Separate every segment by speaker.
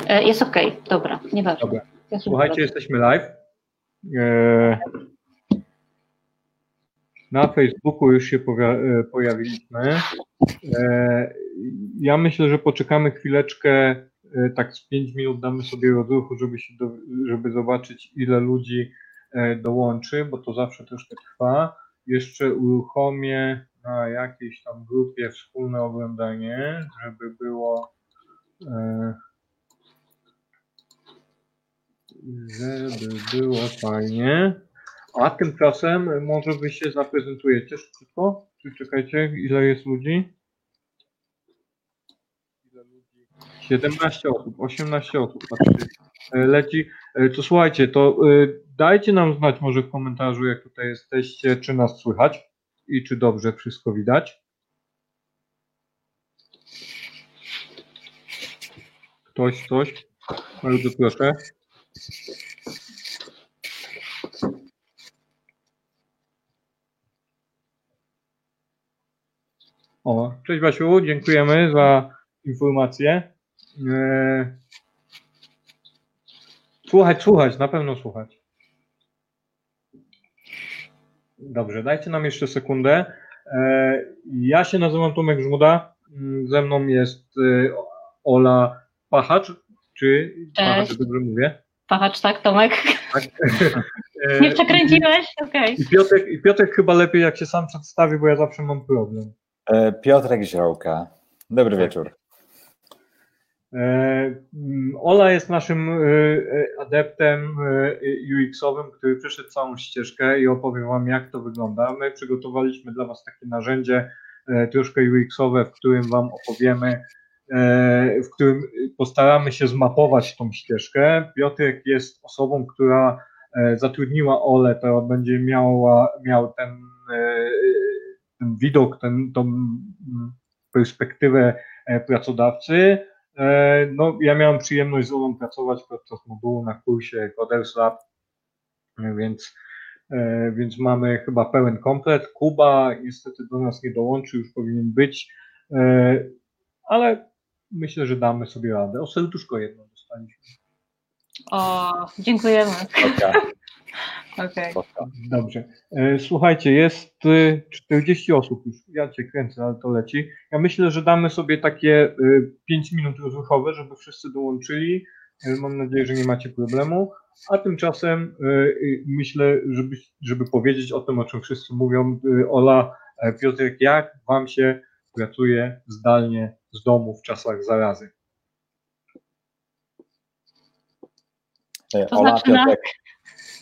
Speaker 1: E, jest ok, dobra, nieważne.
Speaker 2: Dobra. Słuchajcie, jesteśmy live. E, na Facebooku już się e, pojawiliśmy. Ja myślę, że poczekamy chwileczkę, tak z 5 minut damy sobie rozruchu, żeby, się do, żeby zobaczyć, ile ludzi dołączy, bo to zawsze troszkę trwa. Jeszcze uruchomię na jakiejś tam grupie wspólne oglądanie, żeby było żeby było fajnie. A tymczasem może wy się zaprezentujecie szybko? Czy czekajcie, ile jest ludzi? Ile ludzi? 17 osób, 18 osób, e, leci. E, to słuchajcie, to e, dajcie nam znać może w komentarzu, jak tutaj jesteście, czy nas słychać i czy dobrze wszystko widać. Ktoś, coś? Bardzo proszę. O, cześć Basiu, dziękujemy za informację. E, słuchać, słuchać, na pewno słuchać. Dobrze, dajcie nam jeszcze sekundę. E, ja się nazywam Tomek Żmuda. Ze mną jest e, Ola Pachacz. Czy Pachacz, dobrze mówię?
Speaker 1: Pachacz, tak, Tomek? Tak. Nie przekręciłeś? Okej. Okay. I,
Speaker 2: Piotrek, I Piotrek chyba lepiej, jak się sam przedstawi, bo ja zawsze mam problem.
Speaker 3: E, Piotrek Ziołka. Dobry tak. wieczór.
Speaker 2: E, mm, Ola jest naszym e, adeptem UX-owym, który przeszedł całą ścieżkę i opowie Wam, jak to wygląda. My przygotowaliśmy dla Was takie narzędzie troszkę UX-owe, w którym Wam opowiemy, w którym postaramy się zmapować tą ścieżkę. Piotrek jest osobą, która zatrudniła Ole, to będzie miała, miał ten ten widok, ten, tą perspektywę e, pracodawcy. E, no, ja miałem przyjemność z Olą pracować podczas modułu na kursie Coders Lab, więc, e, więc mamy chyba pełen komplet. Kuba niestety do nas nie dołączy, już powinien być, ale myślę, że damy sobie radę. O serduszko jedno dostaliśmy.
Speaker 1: O, dziękujemy. Okay.
Speaker 2: Okay. Dobrze. E, słuchajcie, jest 40 e, osób już. Ja cię kręcę, ale to leci. Ja myślę, że damy sobie takie 5 e, minut rozruchowe, żeby wszyscy dołączyli. Mam nadzieję, że nie macie problemu. A tymczasem myślę, żeby, żeby powiedzieć o tym, o czym wszyscy mówią, Ola, Piotrek, jak Wam się pracuje zdalnie z domu w czasach zarazy?
Speaker 3: To Ola, znaczy Piotrek.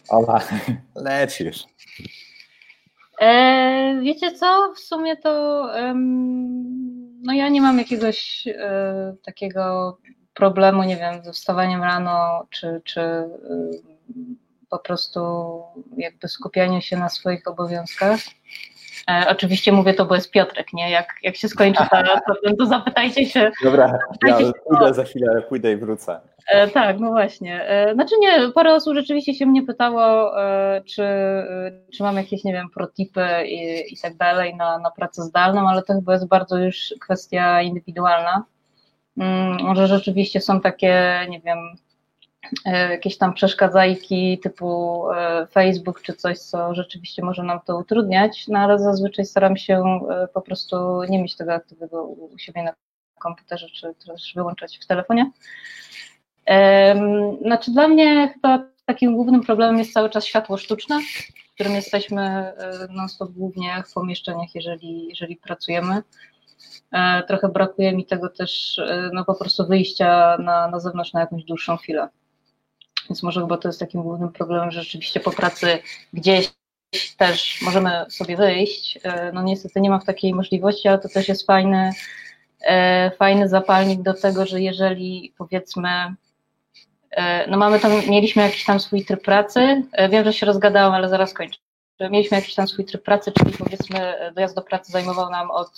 Speaker 3: Ola, lecisz.
Speaker 1: E, wiecie co, w sumie to no ja nie mam jakiegoś e, takiego problemu, nie wiem, ze wstawaniem rano, czy, czy e, po prostu jakby skupianiu się na swoich obowiązkach. E, oczywiście mówię to, bo jest Piotrek, nie? Jak, jak się skończy ta, to, to zapytajcie się.
Speaker 3: Dobra, zapytajcie ja pójdę się, za chwilę, pójdę i wrócę.
Speaker 1: E, tak, no właśnie. E, znaczy nie, parę osób rzeczywiście się mnie pytało, e, czy, e, czy mam jakieś, nie wiem, protipy i, i tak dalej na, na pracę zdalną, ale to chyba jest bardzo już kwestia indywidualna. Mm, może rzeczywiście są takie, nie wiem, jakieś tam przeszkadzajki typu e, Facebook czy coś, co rzeczywiście może nam to utrudniać, no ale zazwyczaj staram się e, po prostu nie mieć tego aktywnego u siebie na komputerze, czy też wyłączać w telefonie. Znaczy dla mnie chyba takim głównym problemem jest cały czas światło sztuczne, w którym jesteśmy non-stop głównie w pomieszczeniach, jeżeli, jeżeli pracujemy. Trochę brakuje mi tego też, no po prostu wyjścia na, na zewnątrz na jakąś dłuższą chwilę. Więc może chyba to jest takim głównym problemem, że rzeczywiście po pracy gdzieś też możemy sobie wyjść. E, no niestety nie ma w takiej możliwości, ale to też jest fajny, e, fajny zapalnik do tego, że jeżeli powiedzmy, e, no mamy tam, mieliśmy jakiś tam swój tryb pracy, wiem, że się rozgadałam, ale zaraz kończę. Mieliśmy jakiś tam swój tryb pracy, czyli powiedzmy dojazd do pracy zajmował nam od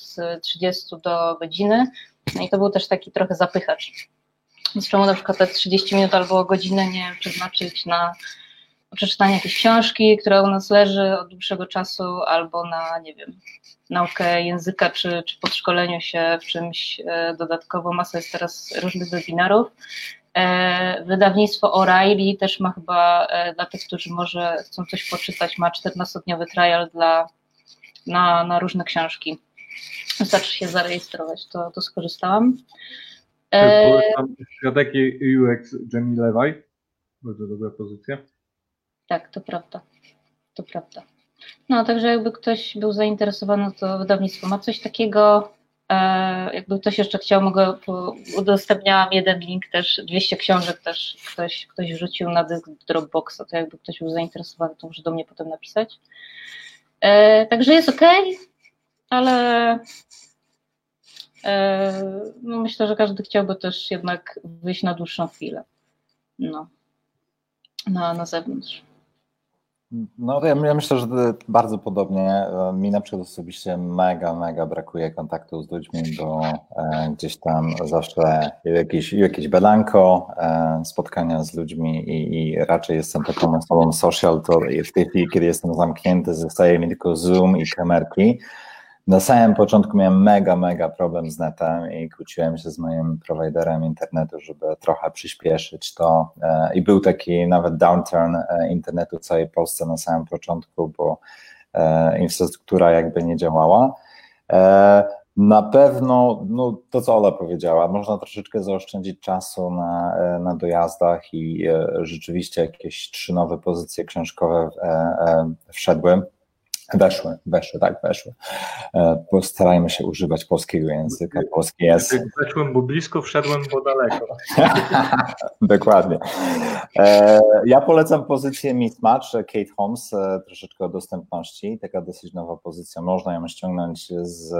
Speaker 1: 30 do godziny, no i to był też taki trochę zapychacz z czemu na przykład te 30 minut albo godzinę nie przeznaczyć na przeczytanie jakiejś książki, która u nas leży od dłuższego czasu, albo na, nie wiem, naukę języka, czy, czy podszkoleniu się w czymś e, dodatkowo. Masa jest teraz różnych webinarów. E, wydawnictwo O'Reilly też ma chyba, e, dla tych, którzy może chcą coś poczytać, ma 14-dniowy trial dla, na, na różne książki. Wystarczy się zarejestrować, to, to skorzystałam.
Speaker 2: Polecam Świadek UX Jamie Levi. Bardzo dobra pozycja.
Speaker 1: Tak, to prawda. To prawda. No, także jakby ktoś był zainteresowany, to wydawnictwo ma coś takiego. E, jakby ktoś jeszcze chciał, mogę, udostępniałam jeden link też, 200 książek też ktoś, ktoś wrzucił na dysk Dropboxa, to jakby ktoś był zainteresowany, to może do mnie potem napisać. E, także jest ok, ale e, no myślę, że każdy chciałby też jednak wyjść na dłuższą chwilę. No, na, na zewnątrz.
Speaker 3: No ja, ja myślę, że bardzo podobnie. Mi na przykład osobiście mega, mega brakuje kontaktu z ludźmi, bo e, gdzieś tam zawsze jakieś, jakieś badanko, e, spotkania z ludźmi i, i, raczej jestem taką osobą social, to w tej chwili, kiedy jestem zamknięty, zostaje mi tylko Zoom i kamerki. Na samym początku miałem mega, mega problem z netem i kłóciłem się z moim prowajderem internetu, żeby trochę przyspieszyć to. E, I był taki nawet downturn e, internetu w całej Polsce na samym początku, bo e, infrastruktura jakby nie działała. Na pewno, no to co Ola powiedziała, można troszeczkę zaoszczędzić czasu na, na dojazdach i rzeczywiście jakieś trzy nowe pozycje książkowe wszedłem Weszły, weszły, tak, weszły. E, postarajmy się używać polskiego języka. Polski jest.
Speaker 2: Weszłem, bo blisko, wszedłem, bo daleko.
Speaker 3: Dokładnie. E, ja polecam pozycję Mismatch Kate Holmes, e, troszeczkę o dostępności. Taka dosyć nowa pozycja. Można ją ściągnąć z,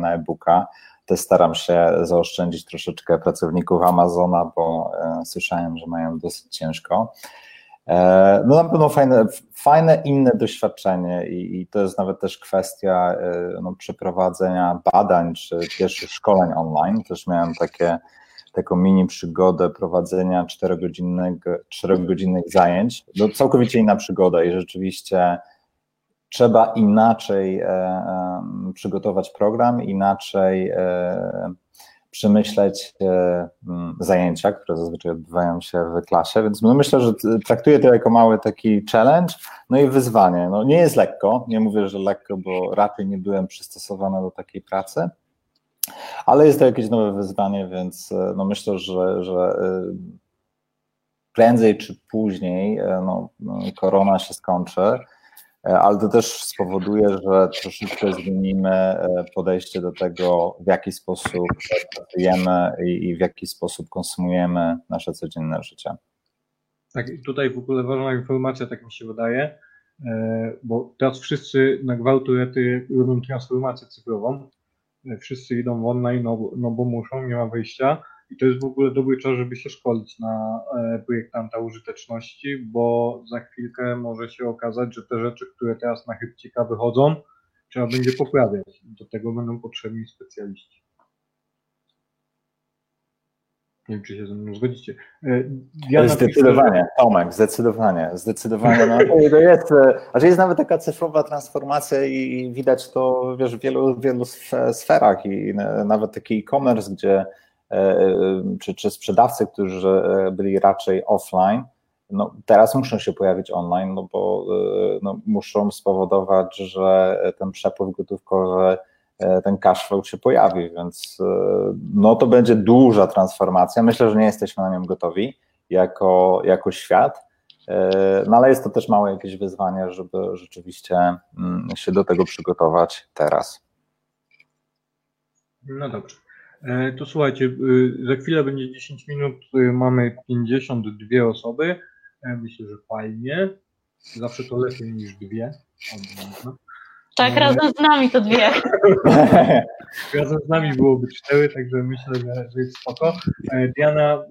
Speaker 3: na e-booka. Też staram się zaoszczędzić troszeczkę pracowników Amazona, bo słyszałem, że mają dosyć ciężko. E, no na pewno fajne, fajne inne doświadczenie i, i to jest nawet też kwestia e, no, przeprowadzenia badań czy pierwszych szkoleń online. Też miałem takie, taką mini przygodę prowadzenia czterogodzinnych, zajęć. No, całkowicie inna przygoda i rzeczywiście trzeba inaczej e, e, przygotować program, inaczej e, przemyśleć e, mm, zajęcia, które zazwyczaj odbywają się w klasie, więc no myślę, że traktuję to jako mały taki challenge, no i wyzwanie. No nie jest lekko, nie mówię, że lekko, bo raczej nie byłem przystosowany do takiej pracy, ale jest to jakieś nowe wyzwanie, więc e, no myślę, że, że e, prędzej czy później no, no korona się skończy, E, ale to też spowoduje, że troszeczkę zmienimy e, podejście do tego, w jaki sposób pracujemy i w jaki sposób konsumujemy nasze codzienne życie.
Speaker 2: Tak, tutaj w ogóle ważna informacja, tak mi się wydaje, e, bo teraz wszyscy na gwałturety robią transformację cyfrową, wszyscy idą online, no, no bo muszą, nie ma wyjścia, i to jest w ogóle dobry czas, żeby się szkolić na e, projektanta użyteczności, bo za chwilkę może się okazać, że te rzeczy, które teraz na chybcika wychodzą, trzeba będzie poprawiać. Do tego będą potrzebni specjaliści. Nie wiem, czy się ze mną zgodzicie.
Speaker 3: E, ja zdecydowanie, napiszę, Tomek, zdecydowanie, zdecydowanie. No, to jest, a że jest nawet taka cyfrowa transformacja i widać to wiesz, w wielu, wielu sferach i nawet taki e-commerce, gdzie czy, czy sprzedawcy, którzy e, byli raczej offline, no, teraz muszą się pojawić online, no bo no, muszą spowodować, że ten przepływ gotówkowy, ten cash flow się pojawi, więc no, to będzie duża transformacja. Myślę, że nie jesteśmy na nią gotowi jako, jako świat, no ale jest to też małe jakieś wyzwanie, żeby rzeczywiście mm, się do tego przygotować teraz.
Speaker 2: No dobrze. E, to słuchajcie, e, za chwilę będzie 10 minut, e, mamy 52 osoby. Myślę, że fajnie. Zawsze to lepiej niż dwie.
Speaker 1: Tak, razem z nami to dwie.
Speaker 2: razem z nami byłoby cztery, także myślę, że, że jest spoko. Diana,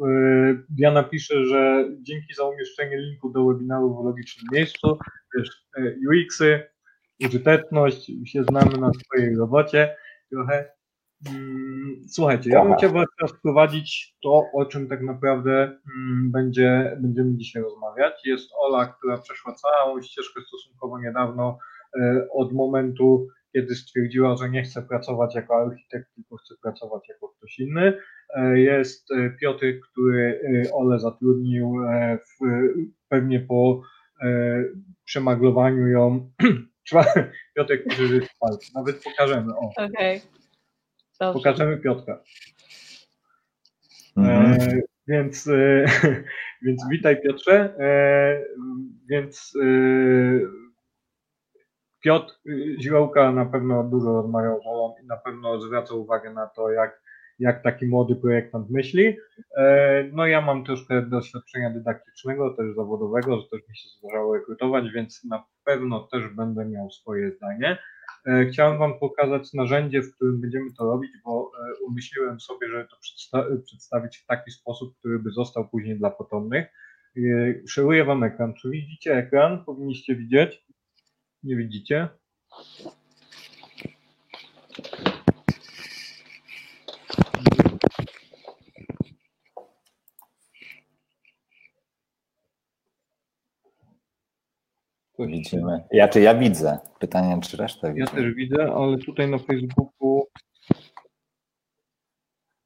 Speaker 2: Diana pisze, że dzięki za umieszczenie linku do webinaru w logicznym miejscu, wiesz, UX-y, użyteczność, się znamy na swojej robocie trochę, słuchajcie, ja bym chciał teraz wprowadzić to, o czym tak naprawdę mm, będzie, będziemy dzisiaj rozmawiać. Jest Ola, która przeszła całą ścieżkę stosunkowo niedawno e, od momentu, kiedy stwierdziła, że nie chce pracować jako architekt, tylko chce pracować jako ktoś inny. jest Piotr, który Ole zatrudnił w, pewnie po przemaglowaniu ją. Piotr, który nawet pokażemy. O.
Speaker 1: Okay.
Speaker 2: Pokażemy Piotra. Mhm. E, więc, e, więc witaj Piotrze. E, więc e, Piotr Ziłka na pewno dużo rozmawiał z Olą i na pewno zwraca uwagę na to, jak, jak taki młody projektant myśli. E, no ja mam troszkę doświadczenia dydaktycznego, też zawodowego, że też mi się zdarzało rekrutować, więc na pewno też będę miał swoje zdanie. E, chciałem Wam pokazać narzędzie, w którym będziemy to robić, bo e, umyśliłem sobie, żeby to przedsta przedstawić w taki sposób, który by został później dla potomnych. E, szeruję Wam ekran. Czy widzicie ekran? Powinniście widzieć. Nie widzicie?
Speaker 3: Tu widzimy. Ja czy ja widzę? Pytanie, czy resztę
Speaker 2: widzę? Ja też widzę, ale tutaj na Facebooku.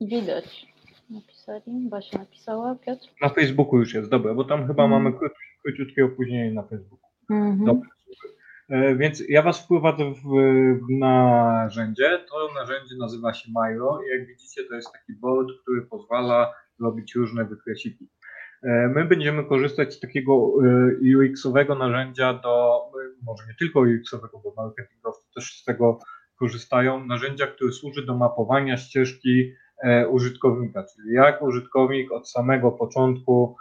Speaker 1: Widać. Napisali, Basia napisała, Piotr?
Speaker 2: Na Facebooku już jest, dobra, bo tam chyba mm. mamy króciutkie opóźnienie na Facebooku. Mm -hmm. Dobra. Więc ja Was wprowadzę w, narzędzie. To narzędzie nazywa się Miro i jak widzicie to jest taki board, który pozwala robić różne wykresiki. E, my będziemy korzystać z takiego e, UX-owego narzędzia do, może nie tylko UX-owego, bo marketingowcy też z tego korzystają, narzędzia, które służy do mapowania ścieżki e, użytkownika, czyli jak użytkownik od samego początku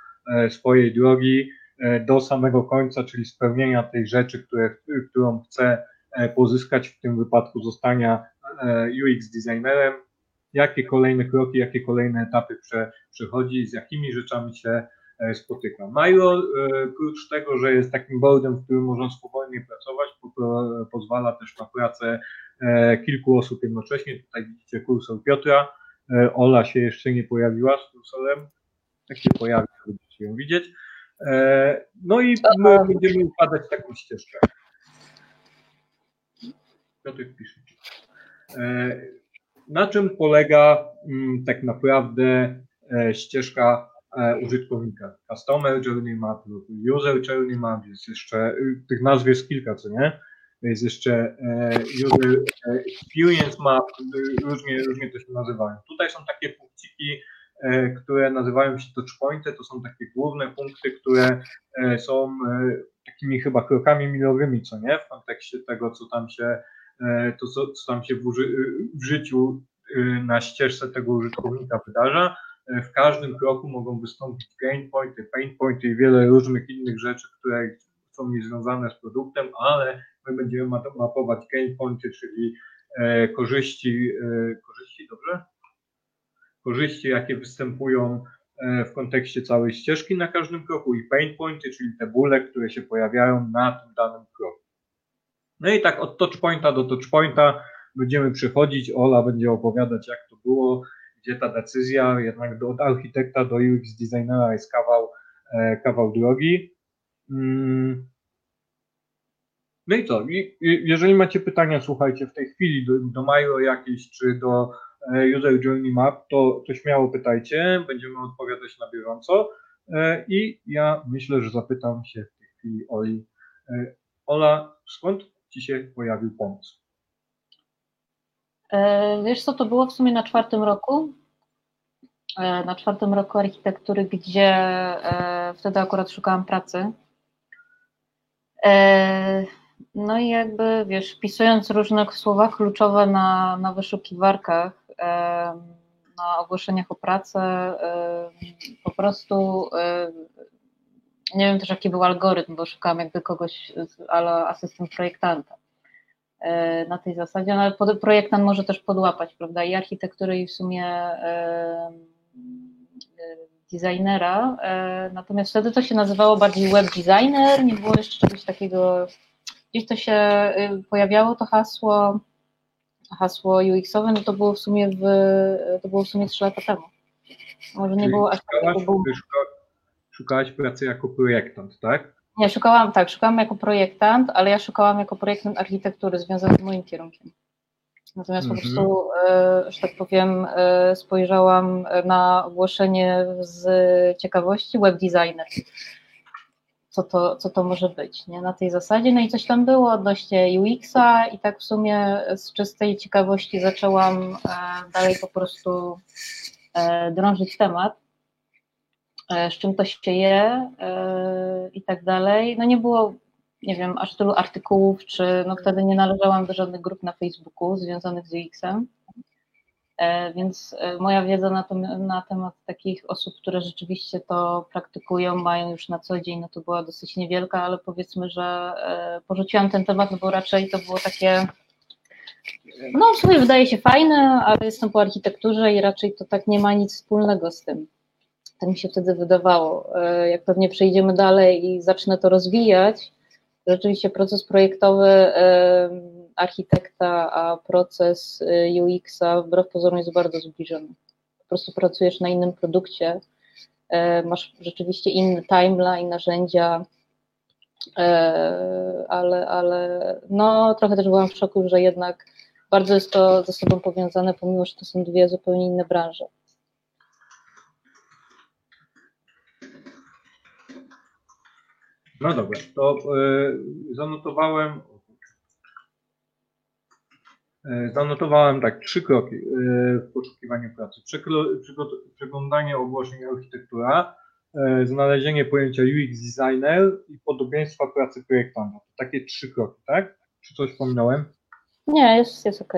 Speaker 2: swojej drogi do samego końca, czyli spełnienia tej rzeczy, które, którą chce pozyskać, w tym wypadku zostania UX designerem, jakie kolejne kroki, jakie kolejne etapy prze, przechodzi, z jakimi rzeczami się e, spotyka. Milo, e, oprócz tego, że jest takim boardem, w którym można swobodnie pracować, pozwala też na pracę e, kilku osób jednocześnie. Tutaj widzicie kursor Piotra. Ola się jeszcze nie pojawiła z kursorem. Jak się pojawi, będziecie ją widzieć. No i my będziemy układać taką ścieżkę. Piotr pisze. Na czym polega mm, tak naprawdę e, ścieżka e, użytkownika? Customer Journey Map lub User Journey Map, jest jeszcze, y, tych nazw jest kilka, co nie? Jest jeszcze e, User Experience Map, y, różnie, różnie to się nazywają. Tutaj są takie punkciki, które nazywają się touchpointy, to są takie główne punkty, które są takimi chyba krokami milowymi, co nie? W kontekście tego, co tam się to, co, co tam się w, w życiu e, na ścieżce tego użytkownika wydarza. E, w każdym kroku mogą wystąpić gain pointy, pain pointy i wiele różnych innych rzeczy, które są niezwiązane z produktem, ale my będziemy mapować gain pointy, czyli korzyści, korzyści, dobrze? Korzyści, jakie występują w kontekście całej ścieżki na każdym kroku i pain pointy, czyli te bóle, które się pojawiają na tym danym kroku. No i tak od touchpointa do touchpointa będziemy przychodzić, Ola będzie opowiadać jak to było, gdzie ta decyzja, jednak od architekta do UX designera jest kawał, e, kawał drogi. Mm. No i co? Jeżeli macie pytania, słuchajcie, w tej chwili do, do Miro jakieś, czy do e, User Journey Map, to, to śmiało pytajcie, będziemy odpowiadać na bieżąco. E, I ja myślę, że zapytam się w tej chwili Oli. Ola, skąd Ci się pojawił pomysł?
Speaker 1: E, wiesz co, to było w sumie na czwartym roku, e, na czwartym roku architektury, gdzie e, wtedy akurat szukałam pracy. No i jakby, wiesz, wpisując różne słowa kluczowe na, na wyszukiwarkach, na ogłoszeniach o pracę, po prostu nie wiem też jaki był algorytm, bo szukałam jakby kogoś, ale asystent projektanta e, na tej zasadzie, no ale projektant może też podłapać, prawda, i architektury i w sumie e, e, designera, natomiast wtedy to się nazywało bardziej web designer, nie było jeszcze czegoś takiego, gdzieś to się pojawiało to hasło, hasło UX-owe, no to było w sumie w, to było w sumie 3 lata temu. Może nie było aż takiego
Speaker 2: szukałaś pracy jako projektant, tak?
Speaker 1: Nie, szukałam, tak, szukałam jako projektant, ale ja szukałam jako projektant architektury związany z moim kierunkiem. Natomiast mhm. po prostu, że tak powiem, spojrzałam na ogłoszenie z ciekawości web designer co to, co to może być, nie? Na tej zasadzie. No i coś tam było odnośnie UX-a i tak w sumie z czystej ciekawości zaczęłam e, dalej po prostu e, drążyć temat, e, z czym to się je i tak dalej. No nie było, nie wiem, aż tylu artykułów, czy no wtedy nie należałam do żadnych grup na Facebooku związanych z UX-em. E, więc e, moja wiedza na, to, na temat takich osób, które rzeczywiście to praktykują, mają już na co dzień, no to była dosyć niewielka, ale powiedzmy, że e, porzuciłam ten temat, no bo raczej to było takie, no w sumie wydaje się fajne, ale jestem po architekturze i raczej to tak nie ma nic wspólnego z tym. Tak mi się wtedy wydawało. Jak pewnie przejdziemy dalej i zacznę to rozwijać, rzeczywiście proces projektowy architekta, a proces y, UX-a wbrew pozorom jest bardzo zbliżony. Po prostu pracujesz na innym produkcie, e, masz rzeczywiście inny timeline, narzędzia, e, ale, ale no, trochę też byłam w szoku, że jednak bardzo jest to ze sobą powiązane, pomimo że to są dwie zupełnie inne branże.
Speaker 2: No dobra, to y, zanotowałem E, zanotowałem tak, trzy kroki e, w poszukiwaniu pracy. Przeglądanie ogłoszeń architektura, e, znalezienie pojęcia UX designer i podobieństwa pracy projektanta. Takie trzy kroki, tak? Czy coś wspominałem?
Speaker 1: Nie, jest, jest ok.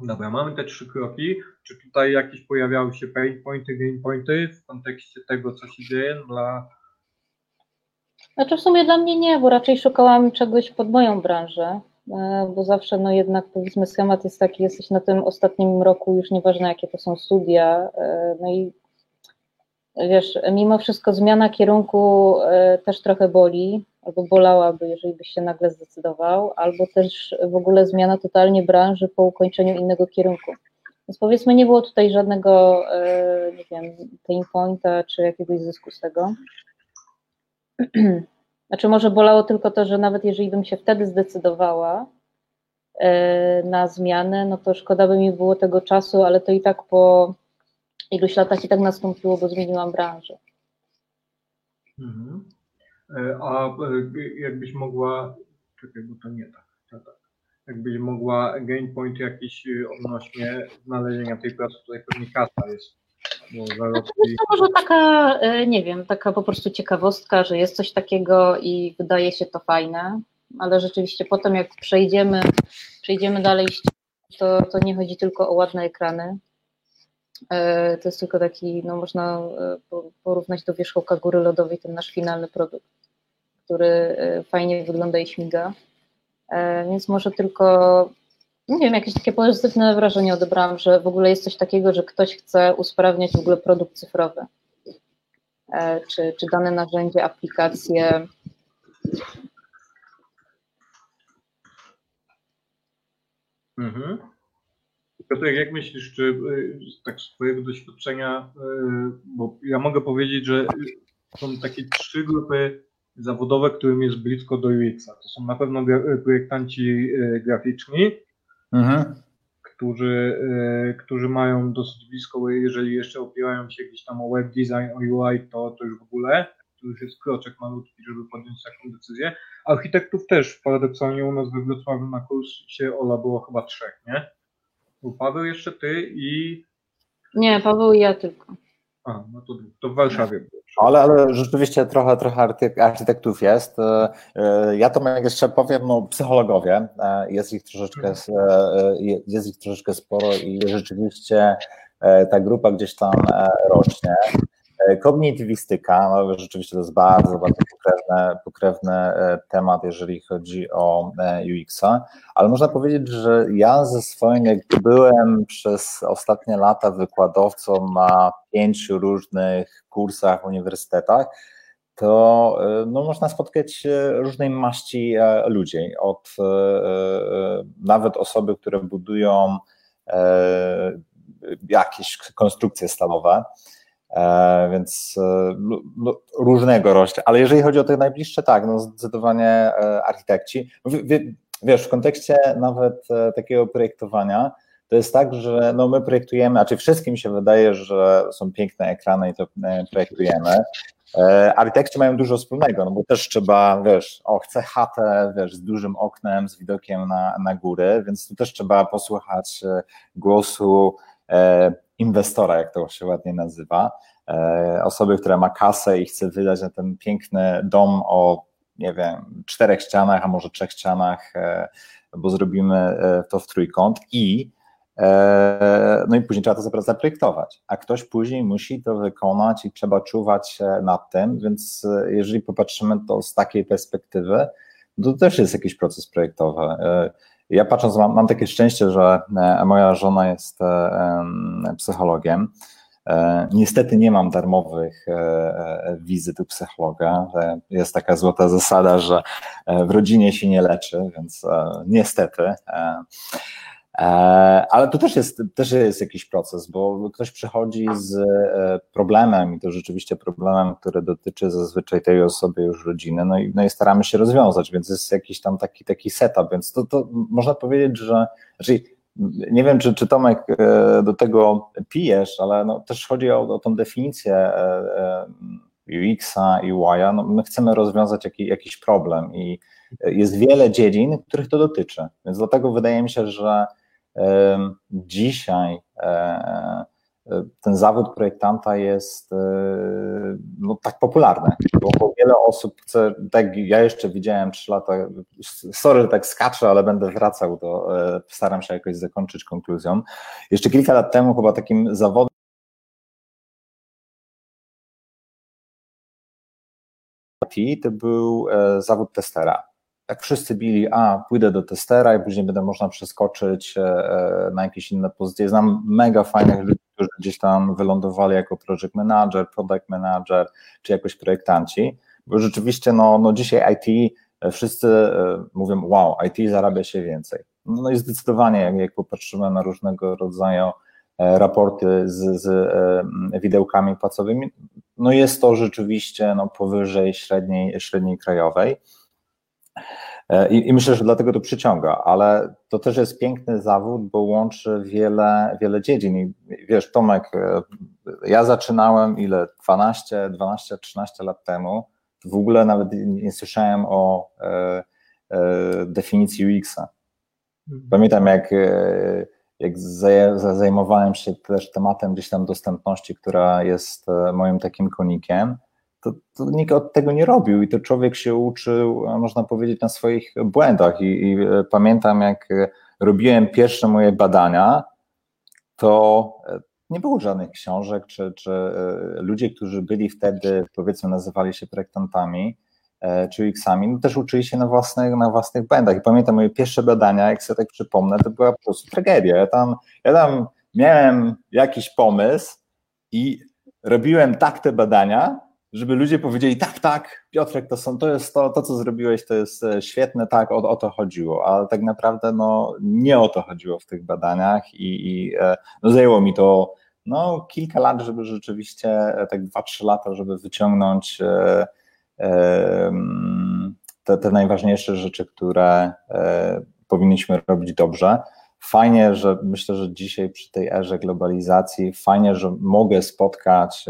Speaker 2: Dobra, mamy te trzy kroki. Czy tutaj jakieś pojawiały się pain pointy, gain pointy w kontekście tego, co się dzieje dla...
Speaker 1: Znaczy w sumie dla mnie nie, bo raczej szukałam czegoś pod moją branżę. E, bo zawsze no jednak powiedzmy schemat jest taki, jesteś na tym ostatnim roku, już nieważne jakie to są studia, e, no i wiesz, mimo wszystko zmiana kierunku e, też trochę boli, albo bolałaby, jeżeli byś się nagle zdecydował, albo też w ogóle zmiana totalnie branży po ukończeniu innego kierunku. Więc powiedzmy, nie było tutaj żadnego, nie wiem, pain pointa czy jakiegoś zysku z tego. Znaczy może bolało tylko to, że nawet jeżeli bym się wtedy zdecydowała e, na zmianę, no to szkoda by mi było tego czasu, ale to i tak po iluś latach i tak nastąpiło, bo zmieniłam branżę.
Speaker 2: Mhm. E, a e, jakbyś mogła, czekaj, bo to nie tak, to tak. Jakbyś mogła gain point jakiś odnośnie znalezienia tej pracy, tutaj pewnie kasa jest
Speaker 1: to może taka, e, nie wiem, taka po prostu ciekawostka, że jest coś takiego i wydaje się to fajne, ale rzeczywiście potem jak przejdziemy, przejdziemy dalej, to, to nie chodzi tylko o ładne ekrany. E, to jest tylko taki, no można e, porównać do wierzchołka góry lodowej ten nasz finalny produkt, który fajnie wygląda i śmiga. Więc może tylko nie wiem, jakieś takie pozytywne wrażenie odebrałam, że w ogóle jest coś takiego, że ktoś chce usprawniać w ogóle produkt cyfrowy. E, czy, czy dane narzędzie, aplikacje.
Speaker 2: Mhm. Jak myślisz, czy y, tak z Twojego doświadczenia, y, bo ja mogę powiedzieć, że są takie trzy grupy zawodowe, którym jest blisko do UX-a. To są na pewno projektanci y, graficzni, mhm. którzy, y, którzy mają dosyć blisko, jeżeli jeszcze opierają się gdzieś tam o web design, o UI, to, to już w ogóle, to już jest kroczek malutki, żeby podjąć taką decyzję. Architektów też paradoksalnie u nas we Wrocławiu na kursie Ola było chyba trzech, nie? Był Paweł jeszcze, ty i...
Speaker 1: Nie, Paweł i ja tylko.
Speaker 2: A, no to, to w Warszawie.
Speaker 3: Ale, ale rzeczywiście trochę, trochę architektów jest. E, e, ja to jeszcze powiem, no, psychologowie, e, jest ich troszeczkę, jest ich troszeczkę sporo i rzeczywiście ta grupa gdzieś tam rośnie. Kognitywistyka, no rzeczywiście to jest bardzo, bardzo pokrewny, pokrewny temat, jeżeli chodzi o UX-a, ale można powiedzieć, że ja ze swoim, jak byłem przez ostatnie lata wykładowcą na pięciu różnych kursach, uniwersytetach, to no, można spotkać różnej maści ludzi, od nawet osoby, które budują jakieś konstrukcje stalowe, więc no, różnego rośla. Ale jeżeli chodzi o te najbliższe, tak, no zdecydowanie architekci. wiesz, w kontekście nawet takiego projektowania, to jest tak, że no my projektujemy, znaczy wszystkim się wydaje, że są piękne ekrany i to projektujemy, E, architekci mają dużo wspólnego, no bo też trzeba, wiesz, o, chcę chatę, wiesz, z dużym oknem, z widokiem na, na góry, więc tu też trzeba posłuchać e, głosu e, inwestora, jak to się ładnie nazywa, osoby, która ma kasę i chce wydać na ten piękny dom o, nie wiem, czterech ścianach, a może trzech ścianach, bo zrobimy to w trójkąt i E, no i później trzeba to zaprojektować, a ktoś później musi to wykonać i trzeba czuwać nad tym, więc e, jeżeli popatrzymy to z takiej perspektywy, to też jest jakiś proces projektowy. E, ja patrząc, mam, mam takie szczęście, że moja żona jest psychologiem. Niestety nie mam darmowych wizyt u psychologa. Jest taka złota zasada, że w rodzinie się nie leczy, więc niestety. E, ale to też jest, też jest jakiś proces, bo ktoś przychodzi z e, problemem i to rzeczywiście problemem, który dotyczy zazwyczaj tej osoby już rodziny, no i, no i staramy się rozwiązać, więc jest jakiś tam taki, taki setup, więc to, to można powiedzieć, że znaczy nie wiem, czy, czy Tomek e, do tego pijesz, ale no też chodzi o, o tą definicję UX-a i UI-a. No my chcemy rozwiązać jakiś, jakiś problem i jest wiele dziedzin, których to dotyczy, więc dlatego wydaje mi się, że Dzisiaj e, e, ten zawód projektanta jest e, no, tak popularny, bo wiele osób chce, tak ja jeszcze widziałem 3 lata, sorry, tak skaczę, ale będę wracał do, staram się jakoś zakończyć konkluzją. Jeszcze kilka lat temu chyba takim zawodem to był zawód testera jak wszyscy bili, a pójdę do testera i później będę można przeskoczyć e, e, na jakieś inne pozycje. Znam mega fajnych ludzi, którzy gdzieś tam wylądowali jako project manager, product manager, czy jakoś projektanci, bo rzeczywiście no, no dzisiaj IT, e, wszyscy mówią, wow, IT zarabia się więcej. No i zdecydowanie, jak, jak popatrzymy na różnego rodzaju raporty z, z widełkami płacowymi, no jest to rzeczywiście no, powyżej średniej, średniej krajowej. E, I, I, myślę, że dlatego to przyciąga, ale to też jest piękny zawód, bo łączy wiele, wiele dziedzin. I wiesz, Tomek, e, ja zaczynałem ile? 12, 12, 13 lat temu. W ogóle nawet nie słyszałem o e, e, definicji UX-a. Mhm. Pamiętam, jak, e, jak zajmowałem się też tematem gdzieś tam dostępności, która jest moim takim konikiem to, to nikt od tego nie robił i to człowiek się uczył, można powiedzieć, na swoich błędach. I, i e, pamiętam, jak e, robiłem pierwsze moje badania, to e, nie było żadnych książek, czy, czy ludzie, którzy byli wtedy, powiedzmy, nazywali się projektantami, czy UX-ami, no też uczyli się na własnych, na własnych błędach. I pamiętam moje pierwsze badania, jak sobie tak przypomnę, to była po prostu tragedia. Ja tam, ja tam miałem jakiś pomysł i robiłem tak te badania, żeby ludzie powiedzieli, tak, tak, Piotrek, to, są, to jest to, to, co zrobiłeś, to jest e, świetne, tak, o, o to chodziło, ale tak naprawdę no, nie o to chodziło w tych badaniach i, i e, no, zajęło mi to no, kilka lat, żeby rzeczywiście, e, tak dwa, trzy lata, żeby wyciągnąć te, te najważniejsze rzeczy, które powinniśmy robić dobrze. Fajnie, że myślę, że dzisiaj przy tej erze globalizacji, fajnie, że mogę spotkać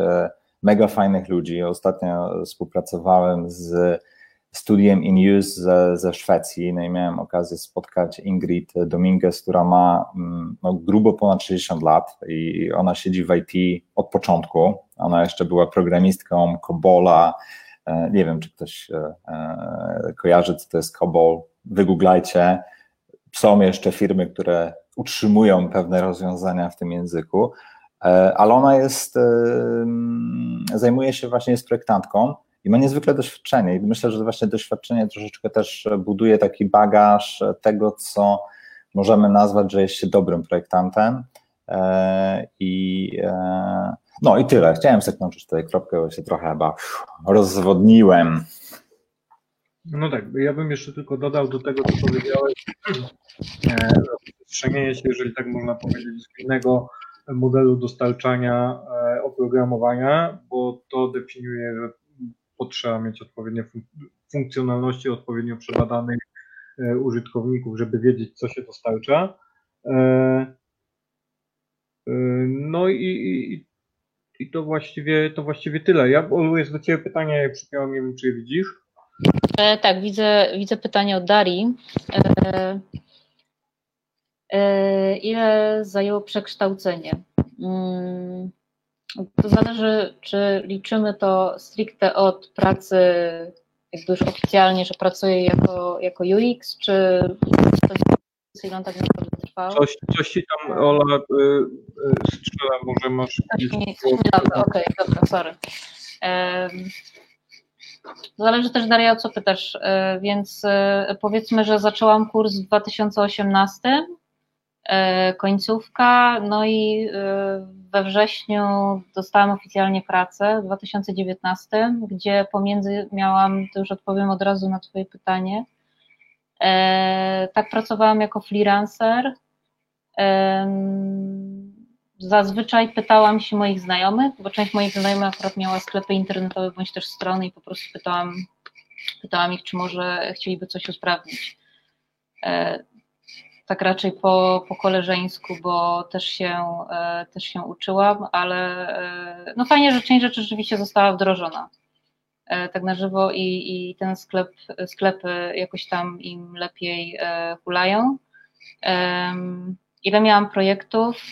Speaker 3: mega fajnych ludzi. Ostatnio współpracowałem z studiem in use ze, ze Szwecji no i miałem okazję spotkać Ingrid Dominguez, która ma mm, no, grubo ponad 60 lat i ona siedzi w IT od początku. Ona jeszcze była programistką Cobola. E, nie wiem, czy ktoś e, e, kojarzy, co to jest Cobol. Wygooglajcie. Są jeszcze firmy, które utrzymują pewne rozwiązania w tym języku. E, ale ona jest, e, zajmuje się właśnie z projektantką i ma niezwykle doświadczenie i myślę, że właśnie doświadczenie troszeczkę też buduje taki bagaż tego, co możemy nazwać, że jest się dobrym projektantem e, i no i tyle. Chciałem seknąć tutaj kropkę, bo się trochę chyba rozwodniłem.
Speaker 2: No tak, ja bym jeszcze tylko dodał do tego, co powiedziałeś, rozprzestrzenienie się, jeżeli tak można powiedzieć, z innego modelu dostarczania e, oprogramowania, bo to definiuje, że potrzeba mieć odpowiednie funkcjonalności, odpowiednio przebadanych użytkowników, żeby wiedzieć, co się dostarcza. No i, i, i to właściwie to właściwie tyle. Ja Olu, jest do Ciebie pytanie, przypiąłem, nie wiem, czy je widzisz.
Speaker 1: E, tak, widzę, widzę pytanie od Darii. E, e, ile zajęło przekształcenie? Mm, to zależy, czy liczymy to stricte od pracy, jakby już oficjalnie, że pracuję jako, jako UX, czy to ile tak naprawdę trwało?
Speaker 2: Coś, coś ci tam, Ola, y, y, strzela, może masz...
Speaker 1: Coś coś Okej, okay, dobra, sorry. Zależy też, Daria, o co pytasz, e, więc e, powiedzmy, że zaczęłam kurs w 2018, e, końcówka, no i we wrześniu dostałam oficjalnie pracę w 2019, gdzie pomiędzy miałam, to już odpowiem od razu na Twoje pytanie, tak pracowałam jako freelancer, Zazwyczaj pytałam się moich znajomych, bo część moich znajomych akurat miała sklepy internetowe bądź też strony i po prostu pytałam, pytałam ich, czy może chcieliby coś usprawnić. E, tak raczej po, po koleżeńsku, bo też się, e, też się uczyłam, ale e, no fajnie, że część rzeczy rzeczywiście została wdrożona tak na żywo i, i ten sklep, sklepy jakoś tam im lepiej hulają. Ile miałam projektów?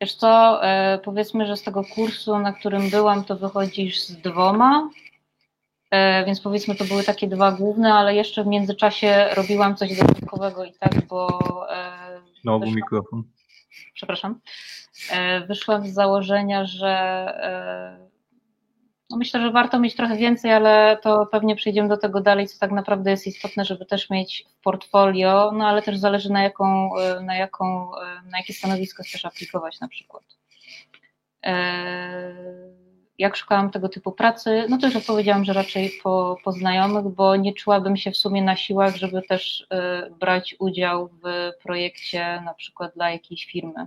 Speaker 1: Wiesz co, e, powiedzmy, że z tego kursu, na którym byłam, to wychodzisz z dwoma, e, więc powiedzmy, to były takie dwa główne, ale jeszcze w międzyczasie robiłam coś dodatkowego i tak, bo...
Speaker 2: E, Znowu mikrofon.
Speaker 1: Przepraszam. Wyszłam z założenia, że no myślę, że warto mieć trochę więcej, ale to pewnie przejdziemy do tego dalej, co tak naprawdę jest istotne, żeby też mieć w portfolio, no ale też zależy na jaką, na jaką, na jakie stanowisko chcesz aplikować na przykład. E, jak szukałam tego typu pracy, no to już odpowiedziałam, że raczej po, po znajomych, bo nie czułabym się w sumie na siłach, żeby też e, brać udział w projekcie na przykład dla jakiejś firmy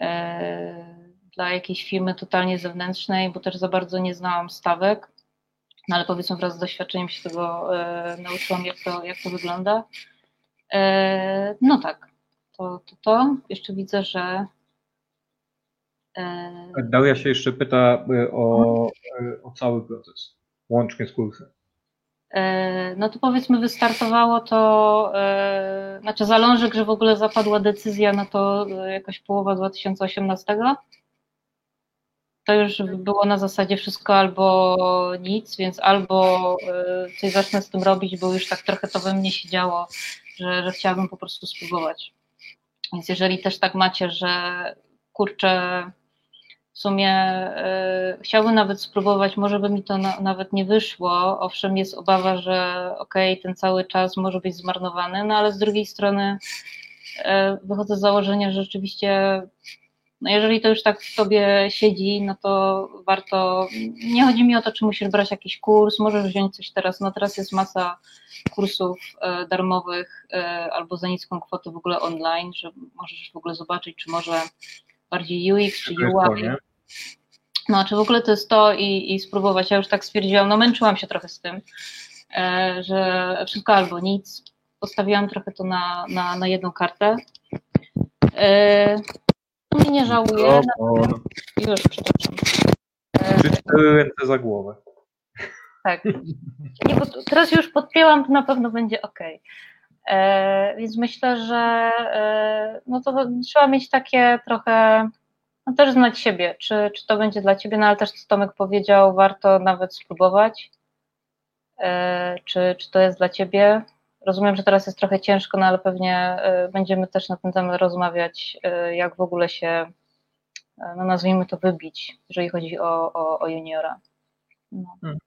Speaker 1: e, dla jakiejś firmy totalnie zewnętrznej, bo też za bardzo nie znałam stawek, no ale powiedzmy wraz z doświadczeniem się tego e, nauczyłam, jak to, jak to wygląda. No tak, to, to to. Jeszcze widzę, że.
Speaker 2: Daria się jeszcze pyta e, o, e, o cały proces, łącznie z kursem.
Speaker 1: E, no to powiedzmy wystartowało to, znaczy zalążek, że w ogóle zapadła decyzja, no to jakoś połowa 2018 to już było na zasadzie wszystko albo nic, więc albo coś zacznę z tym robić, bo już tak trochę to we mnie się działo, że, że chciałabym po prostu spróbować. Więc jeżeli też tak macie, że kurczę, w sumie y, chciałbym nawet spróbować, może by mi to na, nawet nie wyszło. Owszem, jest obawa, że okej, okay, ten cały czas może być zmarnowany, no ale z drugiej strony y, wychodzę z założenia, że rzeczywiście no jeżeli to już tak w tobie siedzi, no to warto, nie chodzi mi o to, czy musisz brać jakiś kurs, możesz wziąć coś teraz, no teraz jest masa kursów e, darmowych albo za niską kwotę w ogóle online, że możesz w ogóle zobaczyć, czy może bardziej UX, czy UI. No, czy w ogóle to jest to i, i spróbować. Ja już tak stwierdziłam, no męczyłam się trochę z tym, e, że wszystko albo nic. Postawiłam trochę to na, na, na jedną kartę. Nie, nie żałuję. No, już, przepraszam.
Speaker 2: Ręce za głowę.
Speaker 1: Tak. Nie, bo teraz już podpięłam, to na pewno będzie ok. E, więc myślę, że e, no to trzeba mieć takie trochę, no też znać siebie, czy, czy to będzie dla ciebie, no ale też co Tomek powiedział, warto nawet spróbować, e, czy, czy to jest dla ciebie. Rozumiem, że teraz jest trochę ciężko, no ale pewnie będziemy też na ten temat rozmawiać, jak w ogóle się, no nazwijmy to, wybić, jeżeli chodzi o, o, o juniora. No. Hmm.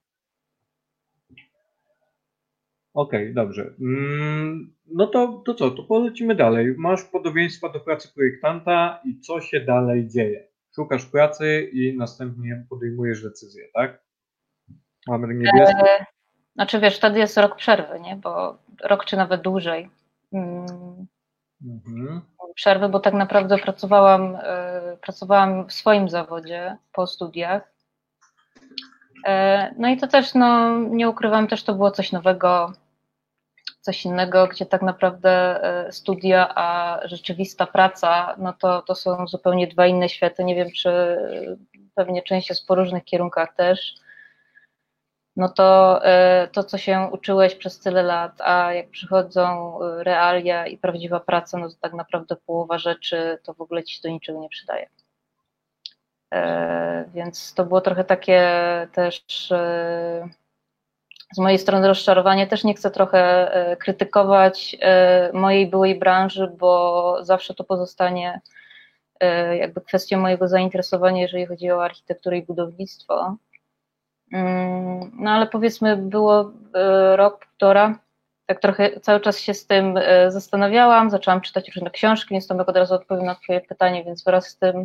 Speaker 2: Okej, dobrze. Mm, no to, to co, to polecimy dalej. Masz podobieństwa do pracy projektanta i co się dalej dzieje? Szukasz pracy i następnie podejmujesz decyzję, tak? Mamy niebieskie. E,
Speaker 1: znaczy wiesz, wtedy jest rok przerwy, nie? Bo rok czy nawet dłużej. Mm. Mhm. Przerwy, bo tak naprawdę pracowałam, y, pracowałam w swoim zawodzie po studiach. No i to też, no, nie ukrywam, też to było coś nowego, coś innego, gdzie tak naprawdę studia, a rzeczywista praca, no to, to są zupełnie dwa inne światy. Nie wiem, czy pewnie część jest po różnych kierunkach też no to e, to, co się uczyłeś przez tyle lat, a jak przychodzą e, realia i prawdziwa praca, no to tak naprawdę połowa rzeczy to w ogóle ci do niczego nie przydaje. E, więc to było trochę takie też z mojej strony rozczarowanie. Też nie chcę trochę krytykować mojej byłej branży, bo zawsze to pozostanie jakby kwestią mojego zainteresowania, jeżeli chodzi o architekturę i budownictwo. Mm, no ale powiedzmy, było e, rok, półtora, tak trochę cały czas się z tym e, zastanawiałam, zaczęłam czytać różne książki, więc Tomek od razu odpowiem na Twoje pytanie, więc wraz z tym, e,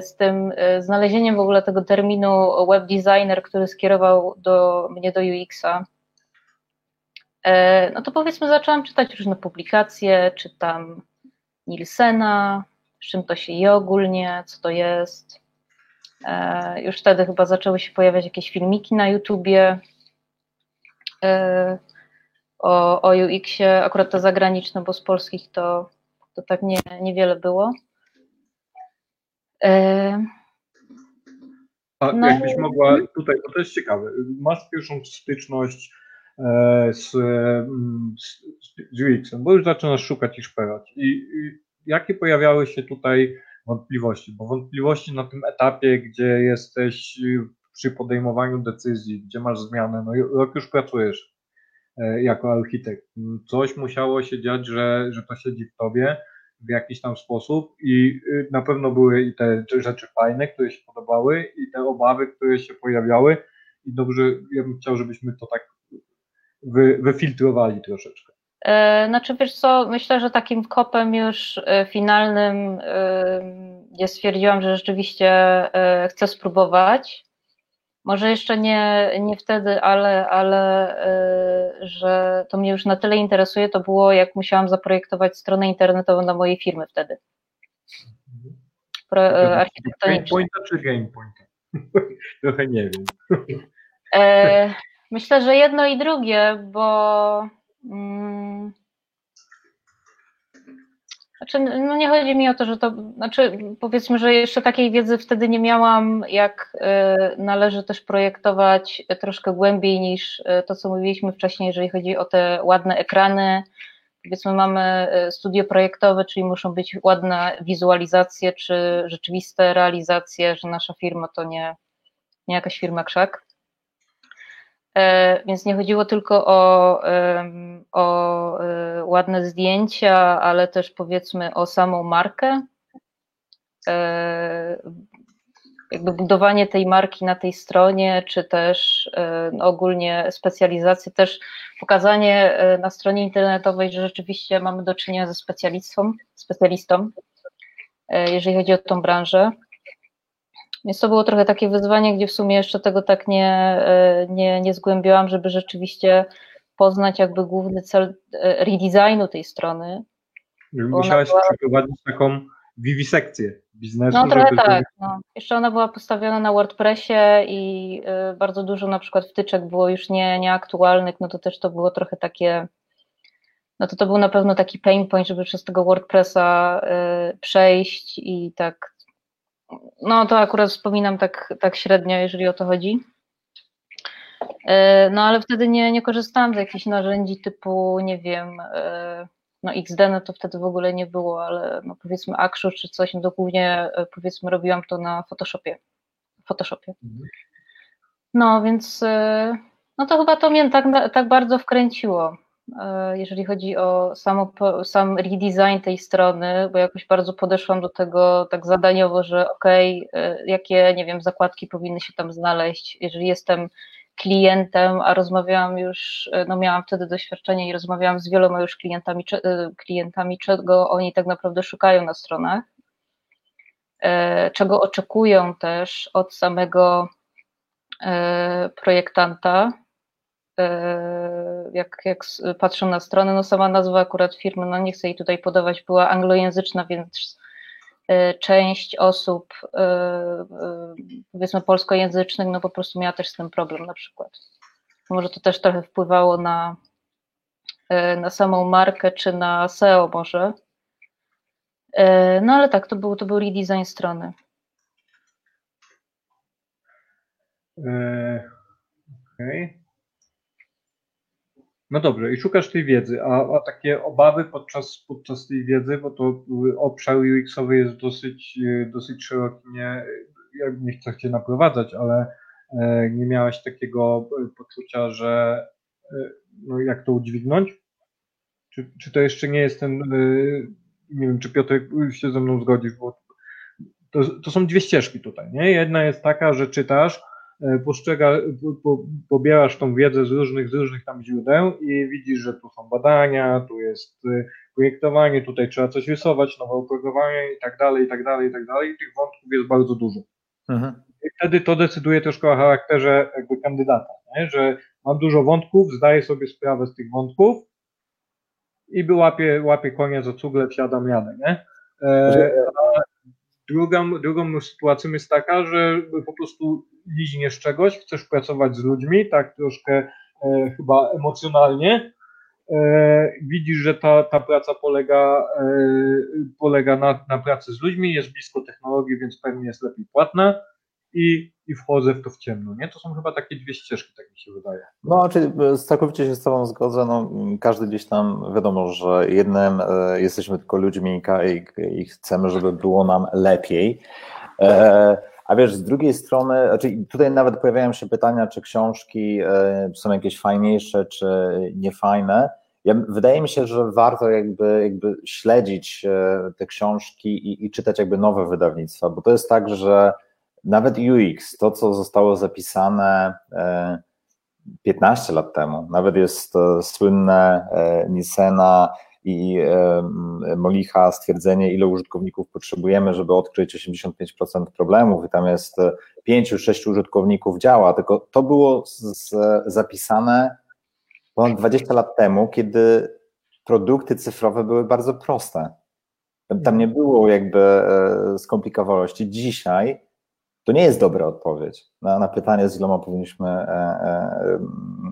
Speaker 1: z tym znalezieniem w ogóle tego terminu web designer, który skierował do mnie do UX-a, no to powiedzmy zaczęłam czytać różne publikacje, czytam Nielsena, z czym to się je ogólnie, co to jest, E, już wtedy chyba zaczęły się pojawiać jakieś filmiki na YouTubie e, o, o UX-ie, akurat te zagraniczne, bo z polskich to, to tak nie, niewiele było.
Speaker 2: E, A no. jakbyś mogła tutaj, bo to jest ciekawe, masz pierwszą styczność z, z, z UX-em, bo już zaczynasz szukać i szperać. I, I jakie pojawiały się tutaj wątpliwości, bo wątpliwości na tym etapie, gdzie jesteś przy podejmowaniu decyzji, gdzie masz zmianę, no rok już pracujesz e, jako architekt. Coś musiało się dziać, że, że to siedzi w tobie w jakiś tam sposób i y, na pewno były i te rzeczy fajne, które się podobały i te obawy, które się pojawiały i dobrze, ja bym chciał, żebyśmy to tak wy, wyfiltrowali troszeczkę.
Speaker 1: E, znaczy wiesz co, myślę, że takim kopem już e, finalnym ja stwierdziłam, że rzeczywiście e, chcę spróbować. Może jeszcze nie, nie wtedy, ale, ale że to mnie już na tyle interesuje, to było jak musiałam zaprojektować stronę internetową na mojej firmy wtedy.
Speaker 2: Pro, Gamepointa czy gamepointa? Trochę nie wiem.
Speaker 1: Myślę, że jedno i drugie, bo Mm. Znaczy, no nie chodzi mi o to, że to, znaczy powiedzmy, że jeszcze takiej wiedzy wtedy nie miałam, jak y, należy też projektować troszkę głębiej niż y, to, co mówiliśmy wcześniej, jeżeli chodzi o te ładne ekrany. Powiedzmy, mamy y, studio projektowe, czyli muszą być ładne wizualizacje, czy rzeczywiste realizacje, że nasza firma to nie, nie jakaś firma krzak. E, więc nie chodziło tylko o, o e, ładne zdjęcia, ale też powiedzmy o samą markę. E, jakby budowanie tej marki na tej stronie, czy też no ogólnie specjalizację, też pokazanie na stronie internetowej, że rzeczywiście mamy do czynienia ze specjalistą, specjalistą jeżeli chodzi o tą branżę. Więc to było trochę takie wyzwanie, gdzie w sumie jeszcze tego tak nie, e, nie, nie zgłębiałam, żeby rzeczywiście poznać jakby główny cel e, redesignu tej strony.
Speaker 2: Musiałaś była... przeprowadzić taką wiwisekcję biznesu.
Speaker 1: No trochę tak. No. Jeszcze ona była postawiona na WordPressie i e, bardzo dużo na przykład wtyczek było już nie, nieaktualnych, no to też to było trochę takie no to to był na pewno taki pain point, żeby przez tego WordPressa przejść i tak no to akurat wspominam tak, tak średnio, jeżeli o to chodzi. E, no ale wtedy nie, nie korzystałam z jakichś narzędzi typu, nie wiem, e, no XD no to wtedy w ogóle nie było, ale no powiedzmy Akshu czy coś, no to głównie e, powiedzmy robiłam to na Photoshopie. Photoshopie. Mhm. No więc no to chyba to mnie tak, tak bardzo wkręciło. E, jeżeli chodzi o samo, sam redesign tej strony, bo jakoś bardzo podeszłam do tego tak zadaniowo, że okej, okay, jakie, nie wiem, zakładki powinny się tam znaleźć, jeżeli jestem klientem, a rozmawiałam już, e, no miałam wtedy doświadczenie i rozmawiałam z wieloma już klientami, e, klientami czego oni tak naprawdę szukają na stronach, czego oczekują też od samego projektanta, E, jak, jak patrzę na stronę, no sama nazwa akurat firmy, no nie chcę jej tutaj podawać, była anglojęzyczna, więc e, część osób e, powiedzmy polskojęzycznych, no po prostu miała też z tym problem na przykład. Może to też trochę wpływało na, na samą markę, czy na SEO może. No ale tak, to był, to był redesign strony.
Speaker 2: Okej. Okay. No dobrze, i szukasz tej wiedzy, a, a, takie obawy podczas, podczas tej wiedzy, bo to obszar UX-owy jest dosyć, dosyć szeroki, nie, ja nie chcę cię naprowadzać, ale e, nie miałeś takiego poczucia, że e, no jak to udźwignąć? Czy, czy to jeszcze nie jest ten, e, nie wiem, czy Piotr się ze mną zgodzisz, bo to, to są dwie ścieżki tutaj, nie? Jedna jest taka, że czytasz, E, postrzega, po, pobierasz tą wiedzę z różnych, z różnych tam źródeł i widzisz, że tu są badania, tu jest e, projektowanie, tutaj trzeba coś rysować, nowe oprogramowanie i tak dalej, i tak dalej, i tak dalej. Tych wątków jest bardzo dużo. Mhm. I wtedy to decyduje troszkę o charakterze jakby kandydata, nie? że mam dużo wątków, zdaję sobie sprawę z tych wątków i by łapie, łapie konia za cugle, wsiadam, jadę, nie? E, drugą, drugą sytuacją jest taka, że po prostu liźniesz czegoś, chcesz pracować z ludźmi, tak troszkę e, chyba emocjonalnie, e, widzisz, że ta, ta praca polega, e, polega na, na pracy z ludźmi, jest blisko technologii, więc pewnie jest lepiej płatna i, i wchodzę w to w ciemno. Nie? To są chyba takie dwie ścieżki, tak mi się wydaje.
Speaker 3: No, czyli całkowicie się z Tobą zgodzę. No, każdy gdzieś tam, wiadomo, że jednym e, jesteśmy tylko ludźmi i, i chcemy, żeby było nam lepiej. E, a wiesz, z drugiej strony, znaczy tutaj nawet pojawiają się pytania, czy książki e, są jakieś fajniejsze, czy niefajne. Ja, wydaje mi się, że warto jakby, jakby śledzić e, te książki i, i czytać jakby nowe wydawnictwa, bo to jest tak, że nawet UX, to co zostało zapisane 15 e, lat temu, nawet jest słynne Nisena i Molicha stwierdzenie, ile użytkowników potrzebujemy, żeby odkryć 85% problemów, i tam jest 5-6 użytkowników działa, tylko to było z, zapisane ponad 20 lat temu, kiedy produkty cyfrowe były bardzo proste. Tam nie było jakby e, skomplikowałości. Dzisiaj to nie jest dobra odpowiedź na, na pytanie, z iloma powinniśmy e,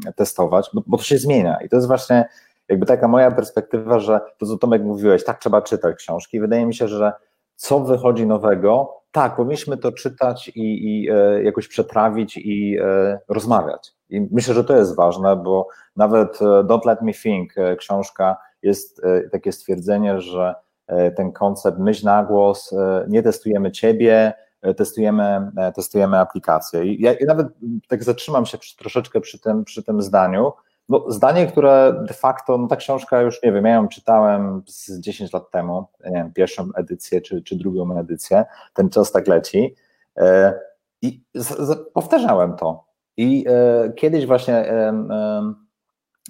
Speaker 3: e, testować, bo, bo to się zmienia i to jest właśnie jakby taka moja perspektywa, że to co Tomek mówiłeś, tak trzeba czytać książki. Wydaje mi się, że co wychodzi nowego, tak, powinniśmy to czytać i, i e, jakoś przetrawić i e, rozmawiać. I myślę, że to jest ważne, bo nawet e, Don't Let Me Think, e, książka, jest e, takie stwierdzenie, że e, ten koncept myśl na głos, nie testujemy ciebie, testujemy, testujemy aplikację. I ja, nawet tak zatrzymam się przy, troszeczkę przy tym, przy tym zdaniu, no, zdanie, które de facto, no ta książka już nie wiem, ja ją czytałem z 10 lat temu, nie wiem, pierwszą edycję czy, czy drugą edycję, ten czas tak leci e, i z, z, powtarzałem to. I e, kiedyś właśnie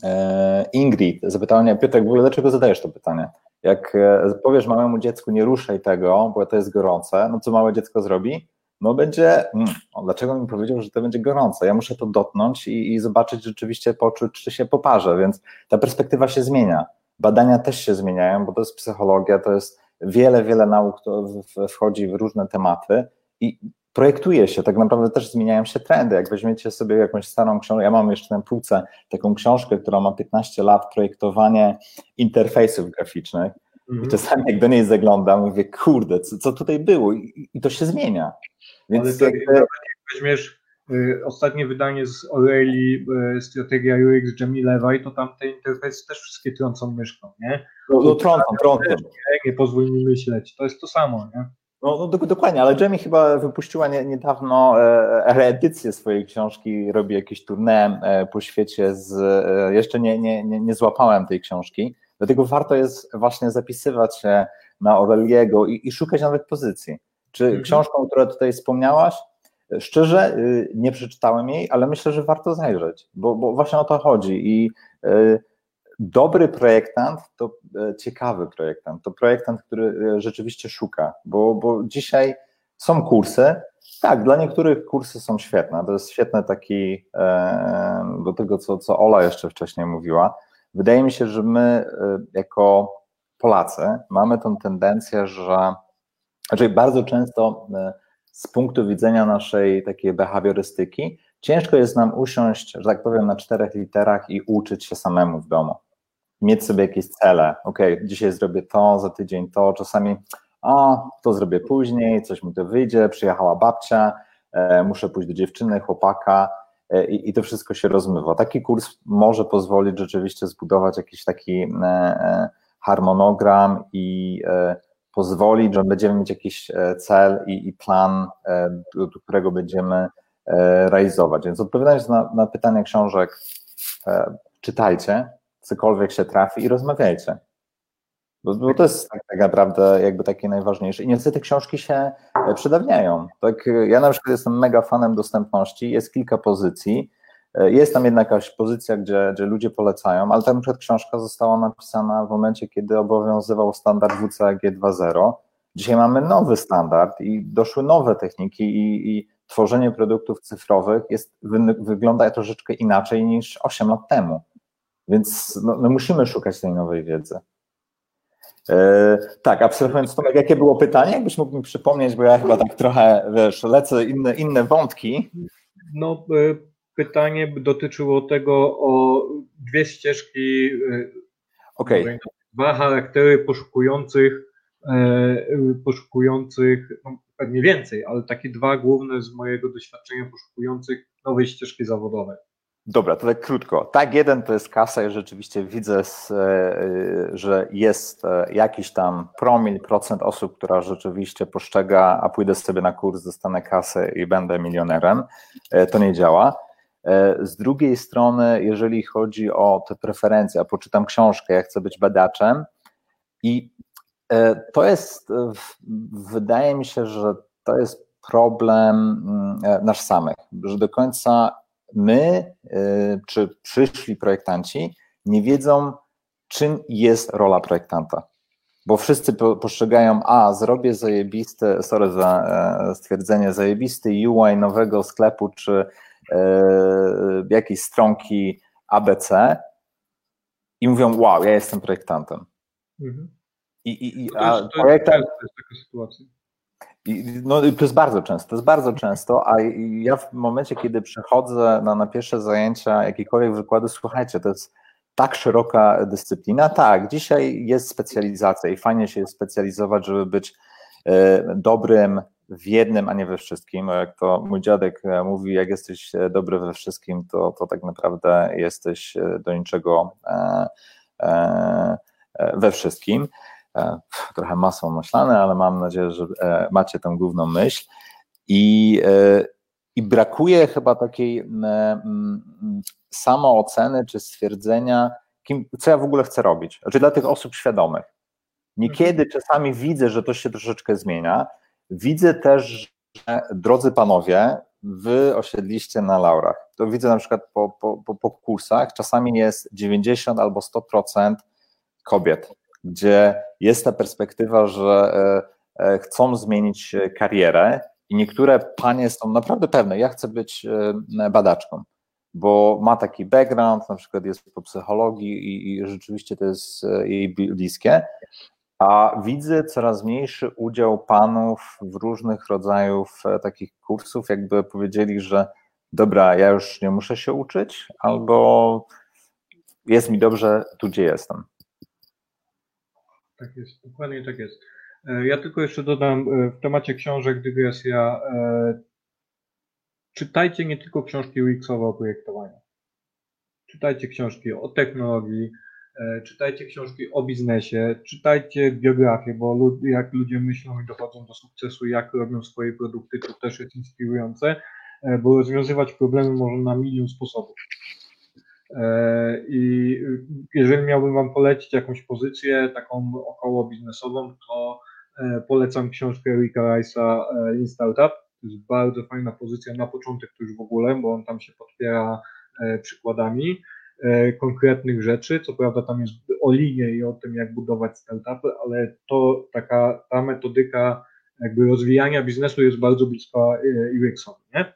Speaker 3: e, Ingrid zapytała mnie, Piotrek, w ogóle dlaczego zadajesz to pytanie? Jak e, powiesz małemu dziecku, nie ruszaj tego, bo to jest gorące, no co małe dziecko zrobi? No będzie, mm, dlaczego mi powiedział, że to będzie gorące? Ja muszę to dotknąć i, i zobaczyć rzeczywiście, poczuć, czy się poparzę, więc ta perspektywa się zmienia. Badania też się zmieniają, bo to jest psychologia, to jest wiele, wiele nauk, to wchodzi w różne tematy i projektuje się, tak naprawdę też zmieniają się trendy. Jak weźmiecie sobie jakąś starą książkę, ja mam jeszcze na półce taką książkę, która ma 15 lat, projektowanie interfejsów graficznych. I mhm. czasami jak do niej zaglądam, mówię, kurde, co, co tutaj było? I, I, to się zmienia.
Speaker 2: Więc Ale jakby... jak weźmiesz y, ostatnie wydanie z O'Reilly, y, strategia UX Jamie Lewaj, to tam te interfejsy też wszystkie trącą myszką, nie?
Speaker 3: No, no trącą, trącą. Nie,
Speaker 2: nie pozwól mi myśleć, to jest to samo, nie?
Speaker 3: No, no dokładnie, ale Jamie chyba wypuściła nie, niedawno e, reedycję swojej książki, robi jakieś tournée e, po świecie z, e, jeszcze nie, nie, nie, nie złapałem tej książki, dlatego warto jest właśnie zapisywać się na Aureliego i, i szukać nowych pozycji. Czy mhm. książką, którą tutaj wspomniałaś, szczerze y, nie przeczytałem jej, ale myślę, że warto zajrzeć, bo, bo właśnie o to chodzi. I y, dobry projektant to y, ciekawy projektant, to projektant, który rzeczywiście szuka, bo, bo dzisiaj są kursy, tak, dla niektórych kursy są świetne, to jest świetny taki, e, do tego, co, co Ola jeszcze wcześniej mówiła, wydaje mi się, że my jako Polacy mamy tą tendencję, że znaczy bardzo często e, z punktu widzenia naszej takiej behawiorystyki, ciężko jest nam usiąść, że tak powiem, na czterech literach i uczyć się samemu w domu. Mieć sobie jakieś cele. Ok, dzisiaj zrobię to, za tydzień to, czasami o, to zrobię później, coś mi to wyjdzie, przyjechała babcia, e, muszę pójść do dziewczyny, chłopaka e, i, i, to wszystko się rozmywa. Taki kurs może pozwolić rzeczywiście zbudować jakiś taki e, e harmonogram i e, pozwolić, że będziemy mieć jakiś e, cel i, i plan, do, do, którego będziemy realizować. Więc odpowiadając na, na pytanie książek, czytajcie, cokolwiek się trafi i rozmawiajcie. Bo, bo to jest tak, tak, naprawdę jakby takie najważniejsze. I niestety książki się e, przedawniają. Tak, ja na przykład jestem mega fanem dostępności, jest kilka pozycji. E, jest tam jedna jakaś pozycja, gdzie, gdzie ludzie polecają, ale ta na przykład książka została napisana w momencie, kiedy obowiązywał standard WCAG 2.0. Dzisiaj mamy nowy standard i doszły nowe techniki i, i tworzenie produktów cyfrowych jest, wy, wygląda troszeczkę inaczej niż 8 lat temu. Więc no, my musimy szukać tej nowej wiedzy. E, tak, abstrahując Tomek, jakie było pytanie? Jakbyś mógł mi przypomnieć, bo ja chyba tak trochę, wiesz, lecę inne, inne wątki.
Speaker 2: No, e, pytanie dotyczyło tego o dwie ścieżki, e, okay. dwa charaktery poszukujących, poszukujących, no, pewnie więcej, ale takie dwa główne z mojego doświadczenia poszukujących nowej ścieżki zawodowej.
Speaker 3: Dobra, to tak krótko. Tak, jeden to jest kasa i rzeczywiście widzę, e, że jest e, jakiś tam promil, procent osób, która rzeczywiście postrzega, a pójdę sobie na kurs, dostanę kasę i będę milionerem. E, to nie działa. Z drugiej strony, jeżeli chodzi o te preferencje, a poczytam książkę, ja chcę być badaczem i to jest, wydaje mi się, że to jest problem mm, nasz samych, że do końca my, czy przyszli projektanci, nie wiedzą, czym jest rola projektanta. Bo wszyscy postrzegają, a zrobię zajebiste, sorry za e, stwierdzenie, zajebisty UI nowego sklepu, czy e, jakiejś stronki ABC i mówią, wow, ja jestem projektantem. Mhm. I, i, i, a to, jest, projektant... to jest taka sytuacja. I, no, to jest bardzo często, to jest bardzo często, a ja w momencie, kiedy przechodzę na, na pierwsze zajęcia, jakiekolwiek wykłady, słuchajcie, to jest tak szeroka dyscyplina. Tak, dzisiaj jest specjalizacja i fajnie się specjalizować, żeby być e, dobrym w jednym, a nie we wszystkim. Jak to mój dziadek e, mówi, jak jesteś e, dobry we wszystkim, to, to tak naprawdę jesteś do niczego we wszystkim. E, trochę masło maślane, ale mam nadzieję, że e, macie tę główną myśl. I, e, i brakuje chyba takiej samooceny czy stwierdzenia, kim, co ja w ogóle chcę robić. Znaczy dla tych osób świadomych. Niekiedy mhm. czasami widzę, że to się troszeczkę zmienia. Widzę też, że drodzy panowie, wy osiedliście na laurach. To widzę na przykład po, po, po, kursach, czasami jest 90 albo 100% kobiet gdzie jest ta perspektywa, że e, e, chcą zmienić karierę i niektóre panie są naprawdę pewne, ja chcę być e, badaczką, bo ma taki background, na przykład jest po psychologii i, i rzeczywiście to jest jej bliskie, a widzę coraz mniejszy udział panów w różnych rodzajów takich kursów, jakby powiedzieli, że dobra, ja już nie muszę się uczyć, albo jest mi dobrze tu, gdzie jestem.
Speaker 2: Tak jest, dokładnie tak jest. E, ja tylko jeszcze dodam e, w temacie książek dygresja. E, czytajcie nie tylko książki UX-owe o projektowaniu. Czytajcie książki o technologii, czytajcie książki o biznesie, czytajcie biografię, bo jak ludzie myślą i dochodzą do sukcesu, jak robią swoje produkty, to też jest inspirujące, bo rozwiązywać problemy można na milion sposobów. E, I jeżeli miałbym Wam polecić jakąś pozycję taką około biznesową, to e, polecam książkę Ricka Rice'a e, Lean Startup. To jest bardzo fajna pozycja na początek już w ogóle, bo on tam się podpiera przykładami konkretnych rzeczy. Co prawda tam jest o linie i o tym, jak budować startupy, ale to taka ta metodyka jakby rozwijania biznesu jest bardzo bliska UX-owi, nie?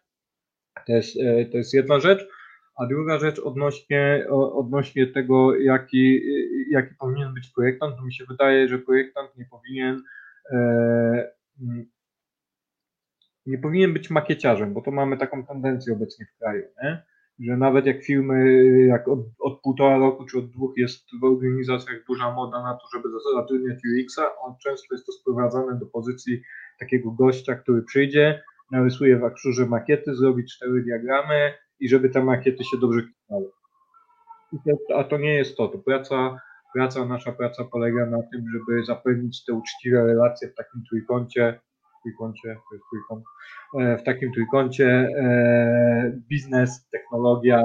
Speaker 2: To jest, to jest jedna rzecz. A druga rzecz odnośnie, odnośnie tego, jaki, jaki powinien być projektant, to mi się wydaje, że projektant nie powinien e, nie powinien być makieciarzem, bo to mamy taką tendencję obecnie w kraju, nie? Że nawet jak firmy, jak od, od półtora roku czy od dwóch jest w organizacjach duża moda na to, żeby zatrudniać UX-a, on często jest to sprowadzane do pozycji takiego gościa, który przyjdzie, narysuje w akrzurze makiety, zrobi cztery diagramy i żeby te makiety się dobrze klimały. A to nie jest to. To praca, praca, nasza praca polega na tym, żeby zapewnić te uczciwe relacje w takim trójkącie, trójkącie, to jest trójkąt, e, w takim trójkącie e, biznes, technologia,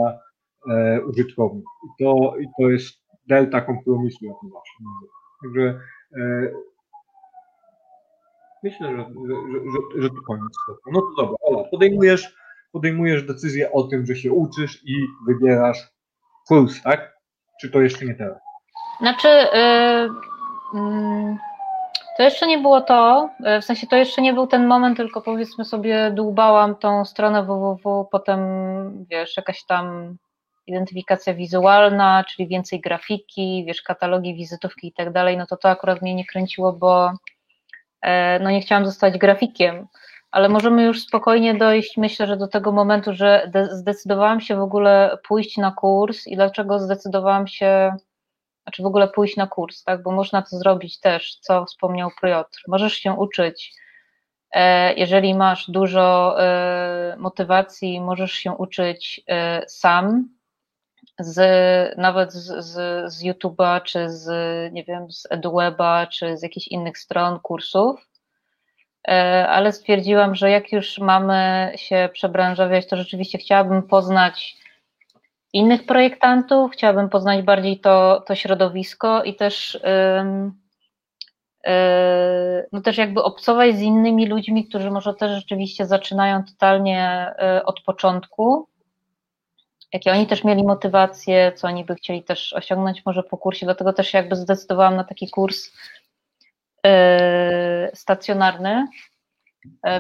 Speaker 2: e, użytkownik. I to, i to jest delta kompromisu, jak to zawsze. Także myślę, że, że, że, że to koniec. No to dobra, Ola, podejmujesz, podejmujesz decyzję o tym, że się uczysz i wybierasz kurs, tak? Czy to jeszcze nie teraz?
Speaker 1: Znaczy, yy, yy, to jeszcze nie było to, y, w sensie to jeszcze nie był ten moment, tylko powiedzmy sobie dłubałam tą stronę www, potem wiesz, jakaś tam identyfikacja wizualna, czyli więcej grafiki, wiesz, katalogi, wizytówki i tak dalej, no to to akurat mnie nie kręciło, bo e, no nie chciałam zostać grafikiem, ale możemy już spokojnie dojść, myślę, że do tego momentu, że zdecydowałam się w ogóle pójść na kurs i dlaczego zdecydowałam się znaczy w ogóle pójść na kurs, tak? Bo można to zrobić też, co wspomniał Piotr. Możesz się uczyć. E, jeżeli masz dużo e, motywacji, możesz się uczyć e, sam, z, nawet z, z, z YouTube'a, czy z, nie wiem, z EduWeba, czy z jakichś innych stron, kursów. Ale stwierdziłam, że jak już mamy się przebranżawiać, to rzeczywiście chciałabym poznać innych projektantów, chciałabym poznać bardziej to, to środowisko i też, yy, no też jakby obcować z innymi ludźmi, którzy może też rzeczywiście zaczynają totalnie yy, od początku, jakie oni też mieli motywacje, co oni by chcieli też osiągnąć może po kursie, dlatego też jakby zdecydowałam na taki kurs yy, stacjonarny,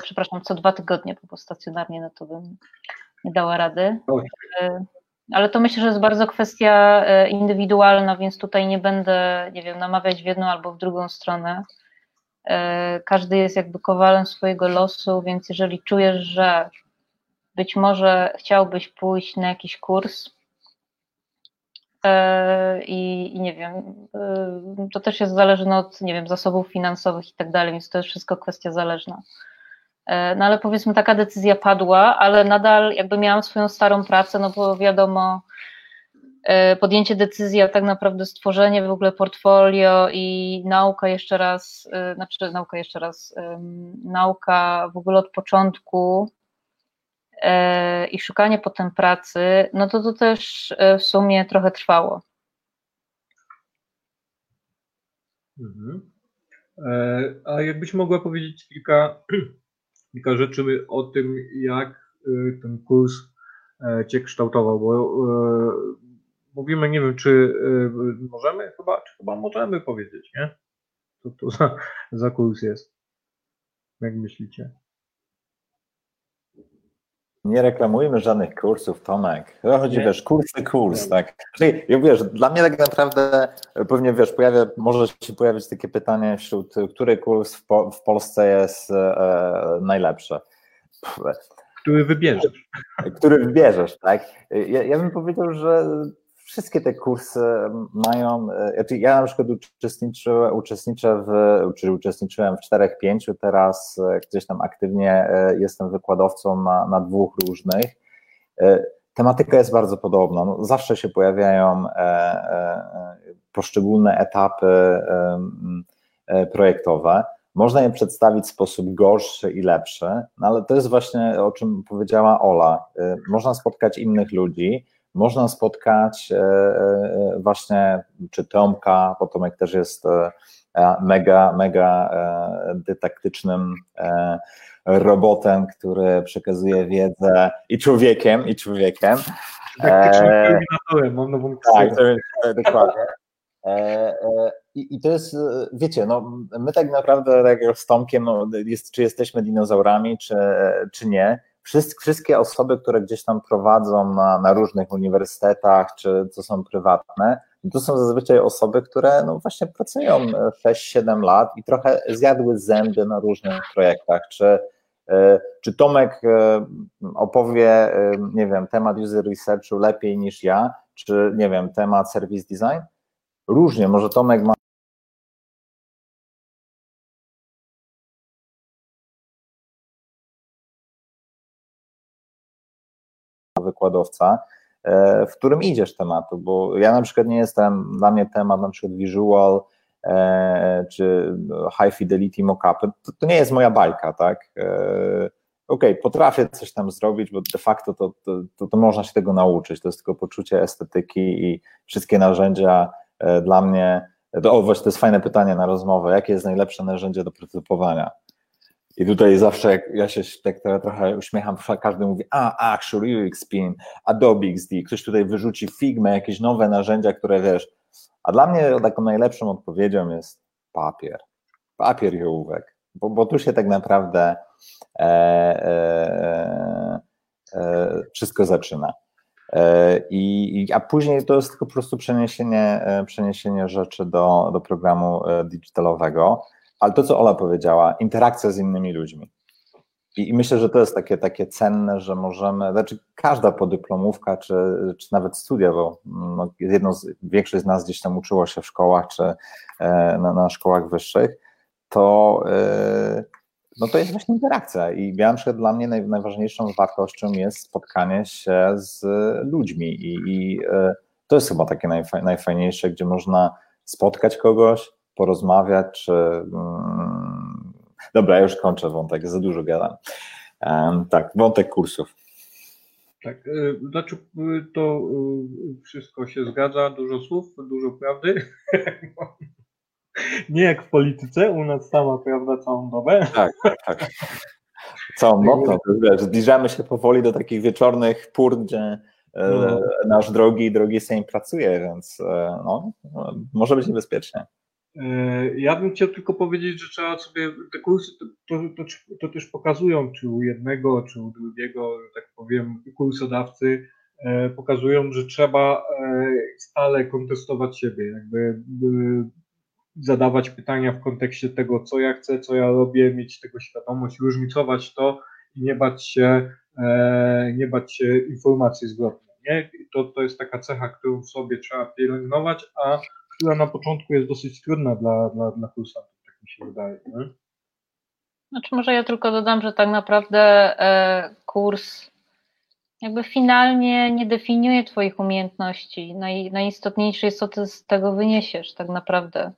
Speaker 1: przepraszam, co dwa tygodnie, bo stacjonarnie no to bym nie dała rady. Ale to myślę, że jest bardzo kwestia e, indywidualna, więc tutaj nie będę, nie wiem, namawiać w jedną albo w drugą stronę. E, każdy jest jakby kowalem swojego losu, więc jeżeli czujesz, że być może chciałbyś pójść na jakiś kurs e, i, i nie wiem, to też jest zależne od, nie wiem, zasobów finansowych i tak dalej, więc to jest wszystko kwestia zależna. E, no ale powiedzmy taka decyzja padła, ale nadal jakby miałam swoją starą pracę, no bo wiadomo, e, podjęcie decyzji, a tak naprawdę stworzenie w ogóle portfolio i nauka jeszcze raz, e, znaczy nauka jeszcze raz, nauka w ogóle od początku i szukanie potem pracy, no to to też w sumie trochę trwało.
Speaker 2: Mhm. A jakbyś mogła powiedzieć kilka kilka rzeczy o tym, jak y, ten kurs e, Cię kształtował, bo e, mówimy, nie wiem, czy e, możemy, chyba, czy chyba możemy powiedzieć, nie? Co to za, za kurs jest? Jak myślicie?
Speaker 3: Nie reklamujmy żadnych kursów, Tomek. Chodzi, nie? wiesz, kursy, kurs, tak. Czyli, wiesz, dla mnie tak naprawdę pewnie, wiesz, pojawia, może się pojawić takie pytanie wśród, który kurs w, po, w Polsce jest e, najlepszy?
Speaker 2: Który wybierzesz.
Speaker 3: Który wybierzesz, tak. Ja, ja bym powiedział, że wszystkie te kursy mają, e, znaczy ja na przykład uczestniczę, uczestniczę w, czyli uczestniczyłem w czterech, pięciu, teraz e, gdzieś tam aktywnie e, jestem wykładowcą na, na dwóch różnych. Tematyka jest bardzo podobna. No, zawsze się pojawiają poszczególne etapy projektowe. Można je przedstawić w sposób gorszy i lepszy, no ale to jest właśnie o czym powiedziała Ola. Można spotkać innych ludzi, można spotkać e, e, właśnie czy Tomka, bo Tomek też jest e, mega, mega dydaktycznym robotem, który przekazuje wiedzę i człowiekiem, i człowiekiem.
Speaker 2: Dydaktycznym koordynatorem, mam nową
Speaker 3: Tak, dokładnie. I, I to jest, wiecie, no, my tak naprawdę tak jak z Tomkiem, no, jest, czy jesteśmy dinozaurami, czy, czy nie, wszystkie osoby, które gdzieś tam prowadzą na, na różnych uniwersytetach, czy co są prywatne, to są zazwyczaj osoby, które no właśnie pracują 6-7 lat i trochę zjadły zęby na różnych projektach, czy Czy Tomek opowie, nie wiem, temat user researchu lepiej niż ja, czy nie wiem, temat service design? Różnie, może Tomek ma wykładowca, e, w którym idziesz tematu, bo ja na przykład nie jestem, dla mnie temat na przykład visual e, czy high fidelity mockupy, to, to nie jest moja bajka, tak? E, okej, okay, potrafię coś tam zrobić, bo de facto to, to, to, można się tego nauczyć, to jest tylko poczucie estetyki i wszystkie narzędzia dla mnie, to, o właśnie to jest fajne pytanie na rozmowę, jakie jest najlepsze narzędzie do prototypowania? I tutaj zawsze jak ja się tak trochę uśmiecham, każdy mówi, a Actual UX Spin, Adobe XD, ktoś tutaj wyrzuci Figma, jakieś nowe narzędzia, które wiesz, a dla mnie taką najlepszą odpowiedzią jest papier, papier i ołówek, bo, bo tu się tak naprawdę e, e, e, wszystko zaczyna. E, I, a później to jest tylko po prostu przeniesienie, e, przeniesienie rzeczy do, do programu e, digitalowego. Ale to, co Ola powiedziała, interakcja z innymi ludźmi. I, myślę, że to jest takie, takie cenne, że możemy, znaczy każda podyplomówka, czy, czy nawet studia, bo no, jedno z, większość z nas gdzieś tam uczyło się w szkołach, czy e, na, na, szkołach wyższych, to, e, no to jest właśnie interakcja. I ja na dla mnie naj, najważniejszą wartością jest spotkanie się z ludźmi. I, i e, to jest chyba takie najfaj, najfajniejsze, gdzie można spotkać kogoś, porozmawiać, czy... Mm, dobra, ja już kończę wątek, za dużo gadam. Tak, wątek kursów.
Speaker 2: Tak, y, znaczy y, to y, wszystko się zgadza, dużo słów, dużo prawdy. Nie jak w polityce, u nas sama prawda całą dobę.
Speaker 3: Tak, tak, tak. Całą wiesz, zbliżamy się powoli do takich wieczornych pór, gdzie e, no. nasz drogi drogi Sejm pracuje, więc e, no, może być niebezpiecznie.
Speaker 2: E, ja bym chciał tylko powiedzieć, że trzeba sobie, te kursy to, to, to, też pokazują, czy u jednego, czy u drugiego, tak powiem, kursodawcy, e, pokazują, że trzeba e, stale kontestować siebie, jakby zadawać pytania w kontekście tego, co ja chcę, co ja robię, mieć tego świadomość, różnicować to i nie bać się, nie bać się informacji zwrotnej. Nie? To, to jest taka cecha, którą w sobie trzeba pielęgnować, a która na początku jest dosyć trudna dla, dla, dla kursantów, tak mi się wydaje. Nie?
Speaker 1: Znaczy może ja tylko dodam, że tak naprawdę e, kurs jakby finalnie nie definiuje Twoich umiejętności. Naj, najistotniejsze jest, co Ty z tego wyniesiesz tak naprawdę.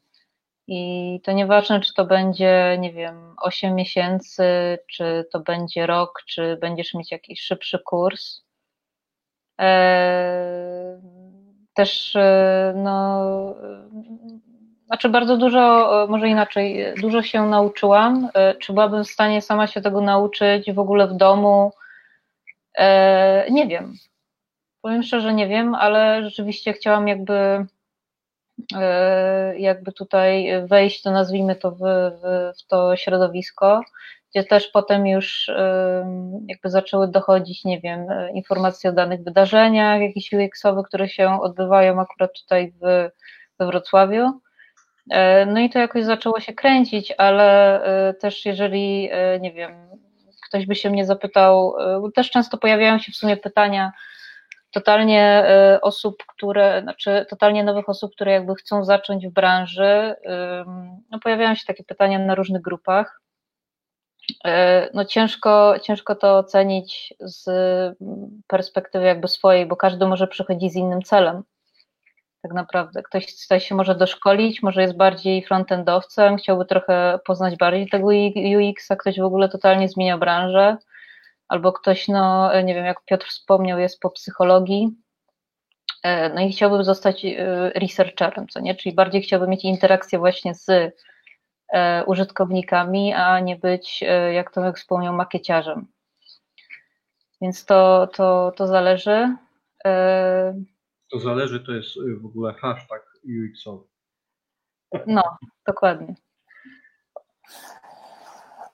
Speaker 1: I to nieważne, czy to będzie, nie wiem, 8 miesięcy, czy to będzie rok, czy będziesz mieć jakiś szybszy kurs. E, też e, no, znaczy bardzo dużo, e, może inaczej, dużo się nauczyłam. E, czy byłabym w stanie sama się tego nauczyć w ogóle w domu? Nie wiem. Powiem szczerze, nie wiem, ale rzeczywiście chciałam jakby jakby tutaj wejść, to nazwijmy to w, w, w to środowisko gdzie też potem już jakby zaczęły dochodzić, nie wiem, informacje o danych wydarzeniach jakichś UX-owych, które się odbywają akurat tutaj w, we Wrocławiu. E, no i to jakoś zaczęło się kręcić, ale e, też jeżeli, e, nie wiem, ktoś by się mnie zapytał, też często pojawiają się w sumie pytania totalnie osób, które, znaczy totalnie nowych osób, które jakby chcą zacząć w branży. No pojawiają się takie pytania na różnych grupach. E, no ciężko, ciężko to ocenić z perspektywy jakby swojej, bo każdy może przychodzić z innym celem. Tak naprawdę. Ktoś tutaj się może doszkolić, może jest bardziej frontendowcem, chciałby trochę poznać bardziej tego UX, a ktoś w ogóle totalnie zmienia branżę, albo ktoś, no nie wiem, jak Piotr wspomniał, jest po psychologii, e, no i chciałby zostać e, researcherem, co nie? Czyli bardziej chciałby mieć interakcję właśnie z użytkownikami, a nie być, e, jak Tomek wspomniał, makieciarzem. Więc to, to, to zależy.
Speaker 2: E, to zależy, to jest w ogóle hashtag UX-owy.
Speaker 1: No, dokładnie.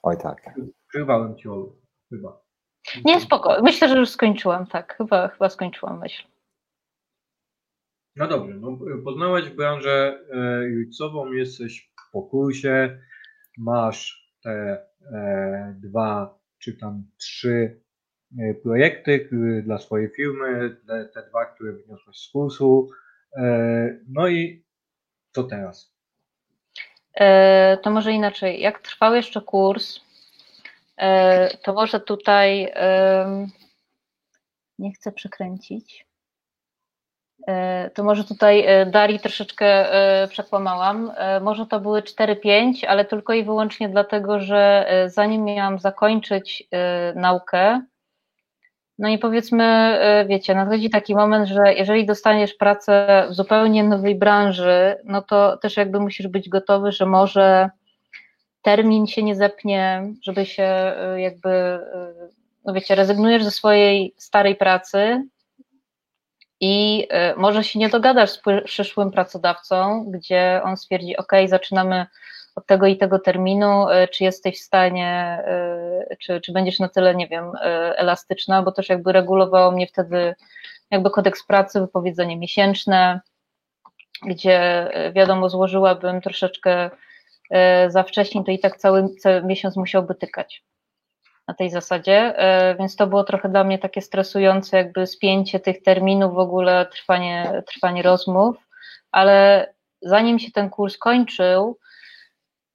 Speaker 3: Oj tak.
Speaker 2: Przerwałem Ci, Olu, chyba.
Speaker 1: Nie, spoko. Myślę, że już skończyłam, tak. Chyba, chyba skończyłam myśl.
Speaker 2: No dobrze, no, poznałaś branżę UX-ową, jesteś po kursie, masz te e, dwa czy tam trzy projekty dla swojej firmy, te dwa, które wyniosłeś z kursu. No i co teraz?
Speaker 1: To może inaczej. Jak trwał jeszcze kurs, to może tutaj nie chcę przekręcić. E, to może tutaj e, Dari troszeczkę e, przekłamałam. Może to były 4-5, ale tylko i wyłącznie dlatego, że zanim miałam zakończyć naukę, no i powiedzmy, wiecie, nadchodzi taki moment, że jeżeli dostaniesz pracę w zupełnie nowej branży, no to też jakby musisz być gotowy, że może termin się nie zepnie, żeby się jakby, no wiecie, rezygnujesz ze swojej starej pracy, i e, może się nie dogadasz z przyszłym pracodawcą, gdzie on stwierdzi, OK, zaczynamy od tego i tego terminu, e, czy jesteś w stanie, e, czy, czy będziesz na tyle, nie wiem, elastyczna, bo też jakby regulowało mnie wtedy jakby kodeks pracy, wypowiedzenie miesięczne, gdzie wiadomo, złożyłabym troszeczkę za wcześnie, to i tak cały, cały miesiąc musiałby tykać na tej zasadzie, e, więc to było trochę dla mnie takie stresujące, jakby spięcie tych terminów, w ogóle trwanie, trwanie rozmów, ale zanim się ten kurs kończył,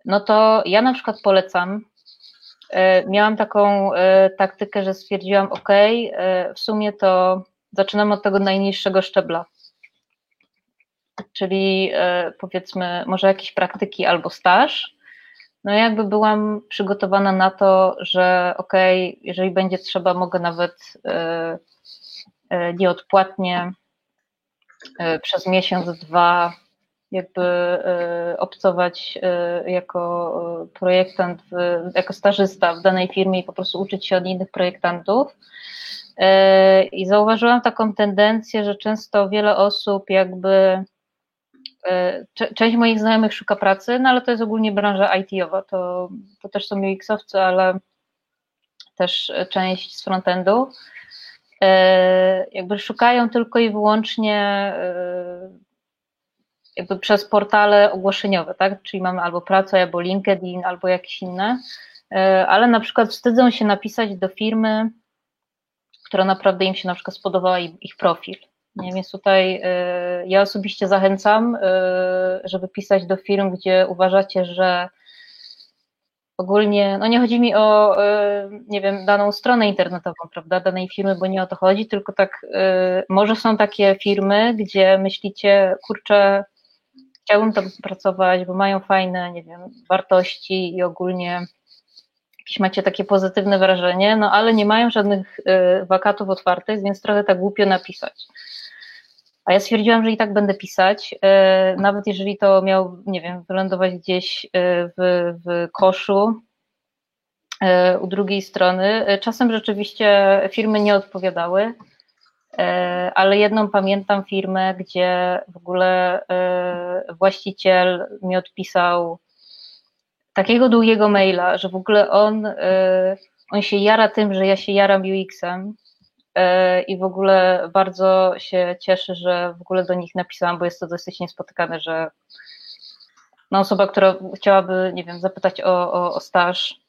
Speaker 1: no to ja na przykład polecam. E, miałam taką e, taktykę, że stwierdziłam, OK, w sumie to zaczynam od tego najniższego szczebla. Czyli powiedzmy, może jakieś praktyki albo staż, no jakby byłam przygotowana na to, że okej, okay, jeżeli będzie trzeba, mogę nawet e, e, nieodpłatnie e, przez miesiąc, dwa jakby obcować jako projektant, jako stażysta w danej firmie i po prostu uczyć się od innych projektantów. I zauważyłam taką tendencję, że często wiele osób jakby część moich znajomych szuka pracy, no ale to jest ogólnie branża IT-owa, to, to też są UX-owcy, ale też część z frontendu. E, jakby szukają tylko i wyłącznie e, jakby przez portale ogłoszeniowe, tak? Czyli mamy albo pracę, albo LinkedIn, albo jakieś inne, ale na przykład wstydzą się napisać do firmy, która naprawdę im się na przykład spodobała ich profil. Nie, więc tutaj y, ja osobiście zachęcam, y, żeby pisać do firm, gdzie uważacie, że ogólnie, no nie chodzi mi o, y, nie wiem, daną stronę internetową, prawda, danej firmy, bo nie o to chodzi, tylko tak, może są takie firmy, gdzie myślicie, kurczę, chciałbym tam pracować, bo mają fajne, nie wiem, wartości i ogólnie jakieś macie takie pozytywne wrażenie, no ale nie mają żadnych wakatów otwartych, więc trochę tak głupio napisać. A ja stwierdziłam, że i tak będę pisać, e, nawet jeżeli to miał, nie wiem, wylądować gdzieś e, w, w koszu e, u drugiej strony. Czasem rzeczywiście firmy nie odpowiadały, ale jedną pamiętam firmę, gdzie w ogóle właściciel mi odpisał takiego długiego maila, że w ogóle on, on się jara tym, że ja się jaram UX-em i w ogóle bardzo się cieszę, że w ogóle do nich napisałam, bo jest to dosyć niespotykane, że no osoba, która chciałaby, nie wiem, zapytać o, o, o staż,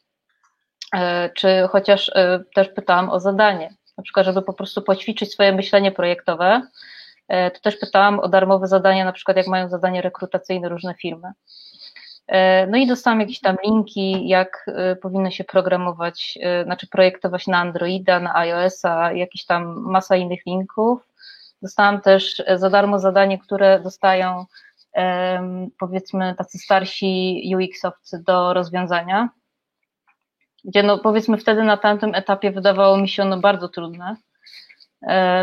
Speaker 1: e, czy chociaż e, też pytałam o zadanie, na przykład, żeby po prostu poćwiczyć swoje myślenie projektowe, to też pytałam o darmowe zadania, na przykład jak mają zadanie rekrutacyjne różne firmy. E, no i dostałam jakieś tam linki, jak e, powinno się programować, e, znaczy projektować na Androida, na iOS-a, jakieś tam masa innych linków. Dostałam też za darmo zadanie, które dostają powiedzmy tacy starsi UX-owcy do rozwiązania, gdzie no powiedzmy wtedy na tamtym etapie wydawało mi się ono bardzo trudne.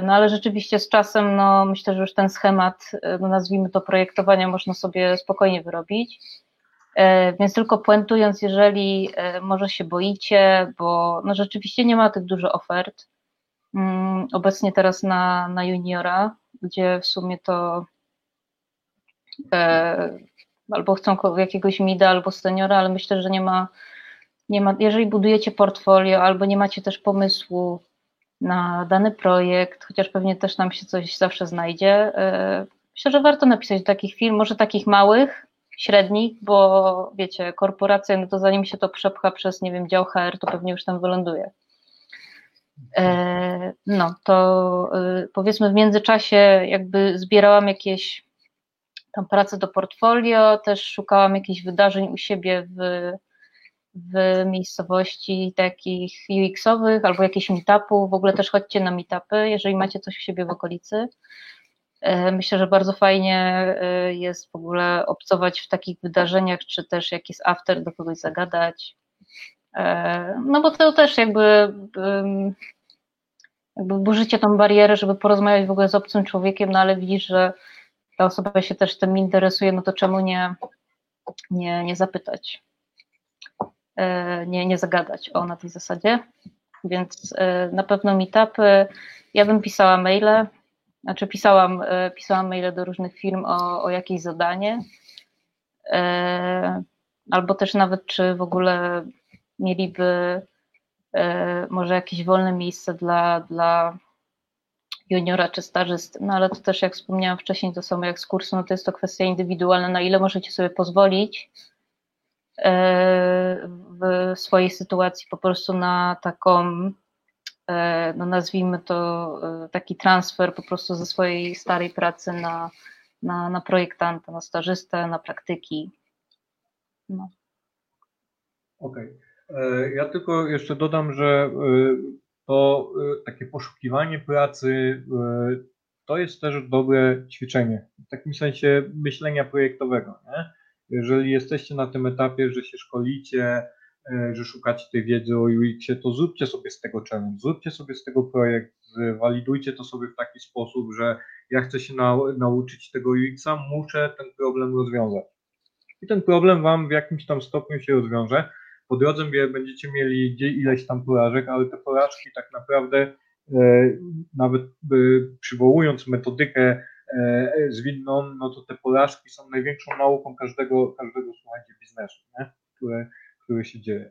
Speaker 1: No ale rzeczywiście z czasem, no myślę, że już ten schemat, no nazwijmy to projektowania, można sobie spokojnie wyrobić. E, więc tylko puentując, jeżeli e, może się boicie, bo no rzeczywiście nie ma tych dużo ofert. Mm, obecnie teraz na, na juniora, gdzie w sumie to e, albo chcą jakiegoś mida, albo seniora, ale myślę, że nie ma, nie ma, jeżeli budujecie portfolio, albo nie macie też pomysłu na dany projekt, chociaż pewnie też nam się coś zawsze znajdzie, myślę, że warto napisać do takich firm, może takich małych, średnik, bo wiecie, korporacja, no to zanim się to przepcha przez, nie wiem, dział HR, to pewnie już tam wyląduje. E, no, to e, powiedzmy w międzyczasie jakby zbierałam jakieś tam prace do portfolio, też szukałam jakichś wydarzeń u siebie w, w miejscowości takich UX-owych albo jakichś meetupów, w ogóle też chodźcie na meetupy, jeżeli macie coś u siebie w okolicy. E, myślę, że bardzo fajnie jest w ogóle obcować w takich wydarzeniach, czy też jak jest after, do kogoś zagadać. No bo to też jakby jakby burzycie tą barierę, żeby porozmawiać w ogóle z obcym człowiekiem, no ale widzisz, że ta osoba się też tym interesuje, no to czemu nie, nie, nie zapytać, e, nie, nie zagadać o na tej zasadzie. Więc e, na pewno meetupy, ja bym pisała maile, znaczy pisałam, e, pisałam maile do różnych firm o, o jakieś zadanie, albo też nawet czy w ogóle mieliby E, może jakieś wolne miejsce dla, dla juniora czy stażysty, no ale to też jak wspomniałam wcześniej, to samo jak z kursu, no to jest to kwestia indywidualna, na ile możecie sobie pozwolić e, w swojej sytuacji po prostu na taką, e, no nazwijmy to taki transfer po prostu ze swojej starej pracy na, na, na projektanta, na stażystę, na praktyki. No.
Speaker 2: Okej. Okay. E, ja tylko jeszcze dodam, że e, to e, takie poszukiwanie pracy to jest też dobre ćwiczenie. W takim sensie myślenia projektowego. Nie? Jeżeli jesteście na tym etapie, że się szkolicie, że szukacie tej wiedzy o UX-ie, to zróbcie sobie z tego challenge, zróbcie sobie z tego projekt, walidujcie to sobie w taki sposób, że ja chcę się nau nauczyć tego UX-a, muszę ten problem rozwiązać. I ten problem Wam w jakimś tam stopniu się rozwiąże, po drodze będziecie mieli ileś tam porażek, ale te porażki tak naprawdę e, nawet e, przywołując metodykę e, zwinną, no to te porażki są największą nauką każdego, każdego słuchajcie, biznesu, nie? Które, się dzieje.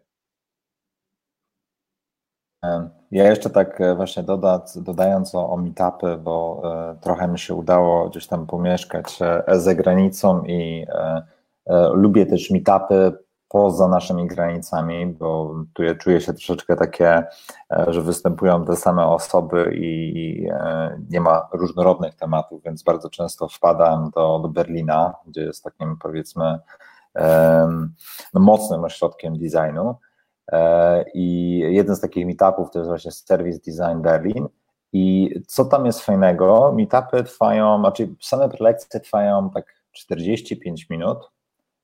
Speaker 3: Ja jeszcze tak właśnie doda, dodając o, o meetupy, bo trochę mi się udało gdzieś tam pomieszkać za granicą i lubię też meetupy poza naszymi granicami, bo tu ja czuję się troszeczkę takie, e, że występują te same osoby i e, nie ma różnorodnych tematów, więc bardzo często wpadam do, do Berlina, gdzie jest takim powiedzmy no, mocnym ośrodkiem designu. E, I jeden z takich meetupów to jest właśnie Service Design Berlin. I co tam jest fajnego? Meetupy trwają, znaczy same prelekcje trwają tak 45 minut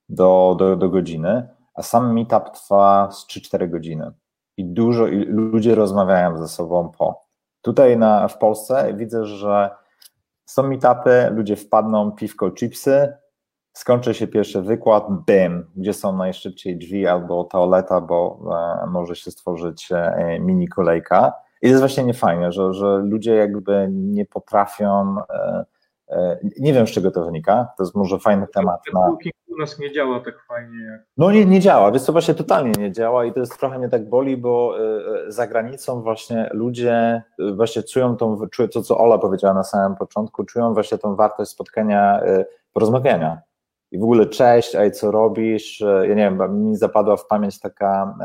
Speaker 3: do, do, do godziny a sam meetup trwa z 3-4 godziny i dużo i ludzie rozmawiają ze sobą po. Tutaj na, w Polsce widzę, że są meetupy, ludzie wpadną, piwko, chipsy, skończy się pierwszy wykład, bim, gdzie są najszybciej drzwi albo toaleta, bo e, może się stworzyć e, mini kolejka. I to jest właśnie niefajne, że, że ludzie jakby nie potrafią e, E, nie wiem, z czego to wynika. To jest może fajny temat.
Speaker 2: Na... u nas nie działa tak fajnie. Jak...
Speaker 3: No nie, nie działa. Wiesz co, właśnie totalnie nie działa i to jest trochę mnie tak boli, bo e, za granicą właśnie ludzie e, właśnie czują tą, czują to, co Ola powiedziała na samym początku, czują właśnie tą wartość spotkania, porozmawiania. I w ogóle cześć, a co robisz? Ja nie wiem, mi zapadła w pamięć taka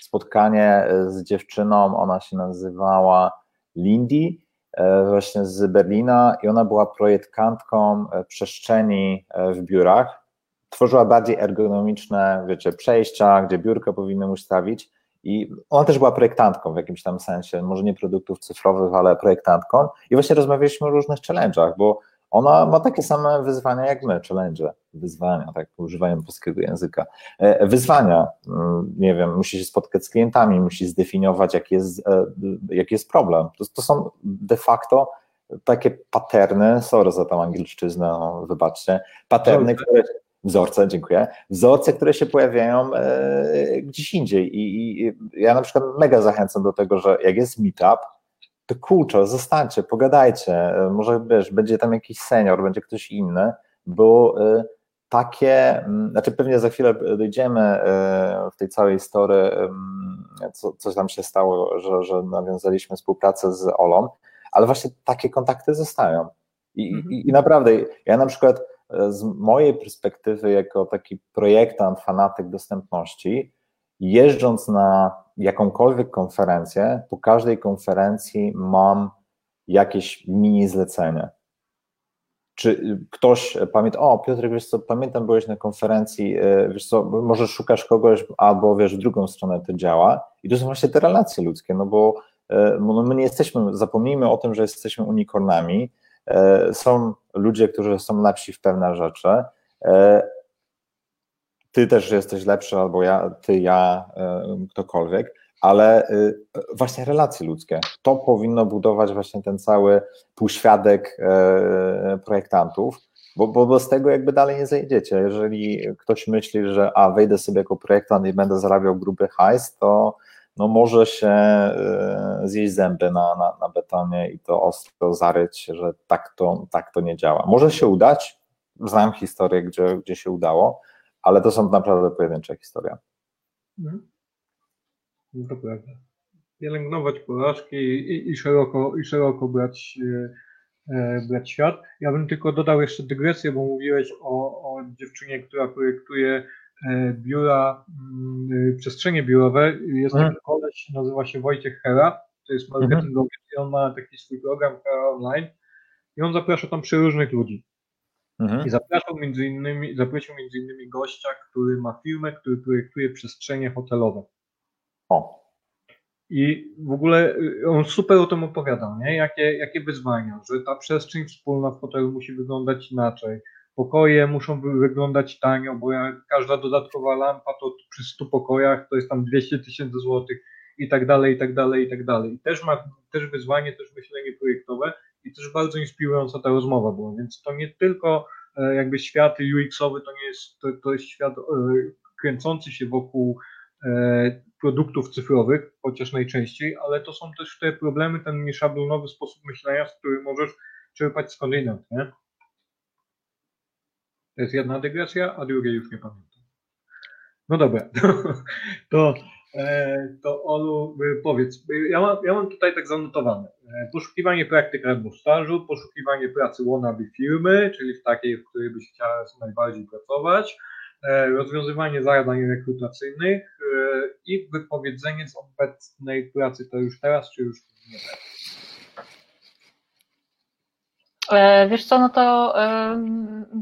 Speaker 3: spotkanie z dziewczyną, ona się nazywała Lindy E, właśnie z Berlina i ona była projektantką e, przestrzeni e, w biurach. Tworzyła bardziej ergonomiczne, wiecie, przejścia, gdzie biurka powinny ustawić i ona też była projektantką w jakimś tam sensie, może nie produktów cyfrowych, ale projektantką i właśnie rozmawialiśmy o różnych challenge'ach, bo ona ma takie same wyzwania jak my, challenge, wyzwania, tak, używają polskiego języka. E, wyzwania, mm, nie wiem, musi się spotkać z klientami, musi zdefiniować, jaki jest, e, jaki jest problem. To, to są de facto takie paterny, sorry za tą angielszczyznę, no, wybaczcie, paterny, które, wzorce, dziękuję, wzorce, które się pojawiają e, gdzieś indziej I, i ja na przykład mega zachęcam do tego, że jak jest meetup, to kurczę, zostańcie, pogadajcie, e, może wiesz, będzie tam jakiś senior, będzie ktoś inny, bo e, takie, znaczy pewnie za chwilę dojdziemy e, w tej całej historii, co, coś tam się stało, że, że nawiązaliśmy współpracę z Olą, ale właśnie takie kontakty zostają. I, mhm. i, i naprawdę, ja na przykład z mojej perspektywy, jako taki projektant, fanatyk dostępności, jeżdżąc na jakąkolwiek konferencję, po każdej konferencji mam jakieś mini zlecenie. Czy ktoś pamięta, o Piotr, wiesz co, pamiętam, byłeś na konferencji, e, wiesz co, może szukasz kogoś, albo wiesz, w drugą stronę to działa. I to są właśnie te relacje ludzkie, no bo e, no my nie jesteśmy, zapomnijmy o tym, że jesteśmy unicornami, e, są ludzie, którzy są lepsi w pewne rzeczy, ty też jesteś lepszy, albo ja, ty, ja, ktokolwiek, ale y, właśnie relacje ludzkie. To powinno budować właśnie ten cały półświadek e, projektantów, bo, bo bez tego jakby dalej nie zajdziecie. Jeżeli ktoś myśli, że a wejdę sobie jako projektant i będę zarabiał gruby hajs, to no może się e, zjeść zęby na, na, na betonie i to ostro zaryć, że tak to, tak to nie działa. Może się udać, znam historię, gdzie, gdzie się udało, ale to są naprawdę pojedyncze historie. Mhm.
Speaker 2: To prawda. Pielęgnować porażki i, i, szeroko, i szeroko brać, e, brać świat. Ja bym tylko dodał jeszcze dygresję, bo mówiłeś o, o dziewczynie, która projektuje e, biura, mm, przestrzenie biurowe. Jest mhm. taki koleś, nazywa się Wojciech Hera, to jest marketingowiec mhm. i on ma taki swój program Hera Online i on zaprasza tam przeróżnych ludzi. Mhm. I zapraszał między innymi, zaprosił między innymi gościa, który ma firmę, który projektuje przestrzenie hotelowe. O. I w ogóle y, on super o tym opowiadał, nie? Jakie, jakie wyzwania, że ta przestrzeń wspólna w hotelu musi wyglądać inaczej. Pokoje muszą wyglądać tanio, bo każda dodatkowa lampa to przy 100 pokojach to jest tam 200 tysięcy złotych i tak dalej, i tak dalej, i tak dalej. I też ma też wyzwanie, też myślenie projektowe i też bardzo inspirująca ta rozmowa była, więc to nie tylko e, jakby świat UX-owy, to nie jest, to, to jest świat e, kręcący się wokół produktów cyfrowych, chociaż najczęściej, ale to są też te problemy, ten nieszablonowy sposób myślenia, z którym możesz czerpać skądinąd, nie? To jest jedna dygresja, a drugiej już nie pamiętam. No dobra, to, e, to Olu, e, powiedz, ja mam, ja mam tutaj tak zanotowane. E, poszukiwanie praktyk albo stażu, poszukiwanie pracy wannabe firmy, czyli w takiej, w której byś chciała najbardziej pracować, E, rozwiązywanie zadań rekrutacyjnych e, i wypowiedzenie z obecnej pracy to już teraz, czy już nie teraz?
Speaker 1: E, wiesz co, no to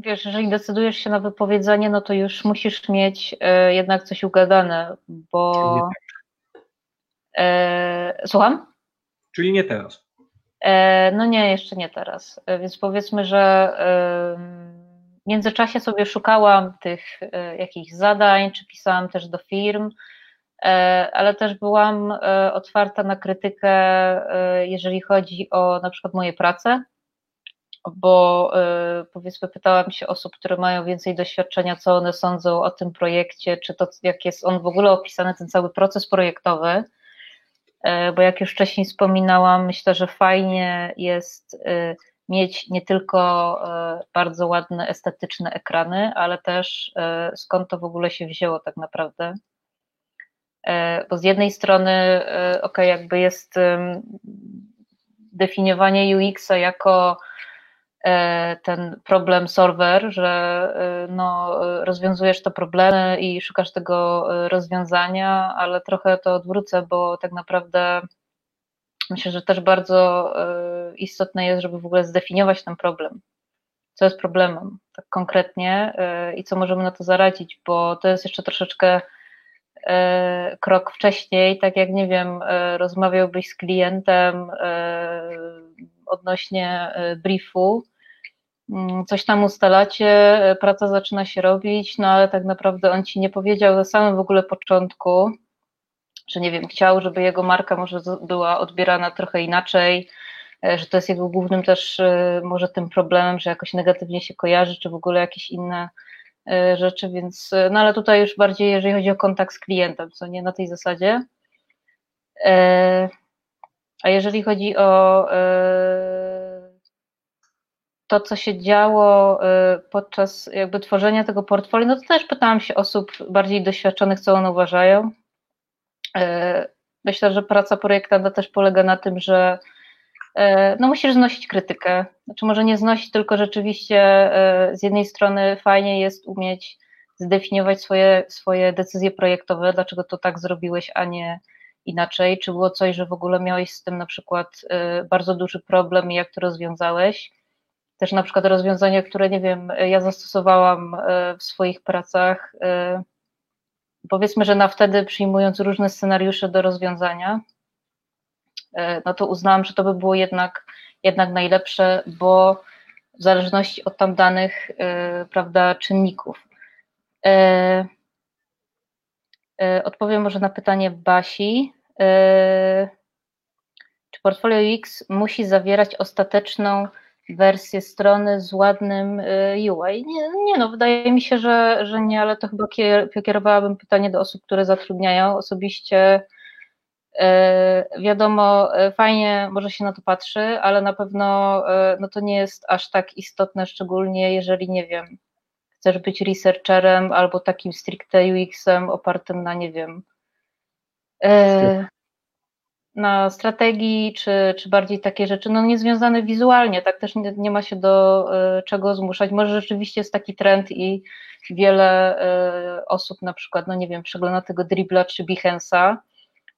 Speaker 1: wiesz, jeżeli decydujesz się na wypowiedzenie, no to już musisz mieć jednak coś ugadane, bo. Słucham?
Speaker 2: Czyli nie teraz.
Speaker 1: No nie, jeszcze nie teraz. Więc powiedzmy, że w międzyczasie sobie szukałam tych e, jakichś zadań, czy pisałam też do firm, e, ale też byłam e, otwarta na krytykę, jeżeli chodzi o na przykład moje prace, bo powiedzmy pytałam się osób, które mają więcej doświadczenia, co one sądzą o tym projekcie, czy to jak jest on w ogóle opisany, ten cały proces projektowy, bo jak już wcześniej wspominałam, myślę, że fajnie jest mieć nie tylko e, bardzo ładne, estetyczne ekrany, ale też e, skąd to w ogóle się wzięło tak naprawdę. E, bo z jednej strony, ok, jakby jest definiowanie UX-a jako ten problem solver, że no, rozwiązujesz to problemy i szukasz tego rozwiązania, ale trochę to odwrócę, bo tak naprawdę myślę, że też bardzo e, istotne jest, żeby w ogóle zdefiniować ten problem. Co jest problemem, tak konkretnie e, i co możemy na to zaradzić, bo to jest jeszcze troszeczkę e, krok wcześniej, tak jak nie wiem, rozmawiałbyś z klientem odnośnie briefu, mm, coś tam ustalacie, praca zaczyna się robić, no ale tak naprawdę on ci nie powiedział na samym w ogóle początku, że nie wiem, chciał, żeby jego marka może była odbierana trochę inaczej, e, że to jest jego głównym też e, może tym problemem, że jakoś negatywnie się kojarzy, czy w ogóle jakieś inne e, rzeczy, więc no ale tutaj już bardziej, jeżeli chodzi o kontakt z klientem, co nie na tej zasadzie. A jeżeli chodzi o to, co się działo podczas jakby tworzenia tego portfolio, no to też pytałam się osób bardziej doświadczonych, co one uważają. E, myślę, że praca projektanta też polega na tym, że no musisz znosić krytykę. Znaczy może nie znosić, tylko rzeczywiście z jednej strony fajnie jest umieć zdefiniować swoje, swoje decyzje projektowe, dlaczego to tak zrobiłeś, a nie inaczej, czy było coś, że w ogóle miałeś z tym na przykład bardzo duży problem i jak to rozwiązałeś. Też na przykład rozwiązania, które nie wiem, ja zastosowałam w swoich pracach, powiedzmy, że na wtedy przyjmując różne scenariusze do rozwiązania, e, no to uznałam, że to by było jednak, jednak najlepsze, bo w zależności od tam danych, e, prawda, czynników. E, odpowiem może na pytanie Basi. Czy portfolio X musi zawierać ostateczną wersję strony z ładnym y, UI. Nie, nie no, wydaje mi się, że, że nie, ale to chyba kierowałabym pytanie do osób, które zatrudniają. Osobiście y, wiadomo, y, fajnie może się na to patrzy, ale na pewno no to nie jest aż tak istotne, szczególnie jeżeli, nie wiem, chcesz być researcherem albo takim stricte UX-em opartym na, nie wiem, na strategii, czy, czy bardziej takie rzeczy, no niezwiązane wizualnie, tak też nie, nie ma się do y, czego zmuszać. Może rzeczywiście jest taki trend i wiele y, osób na przykład, no nie wiem, przegląda tego Dribbla czy Behance'a,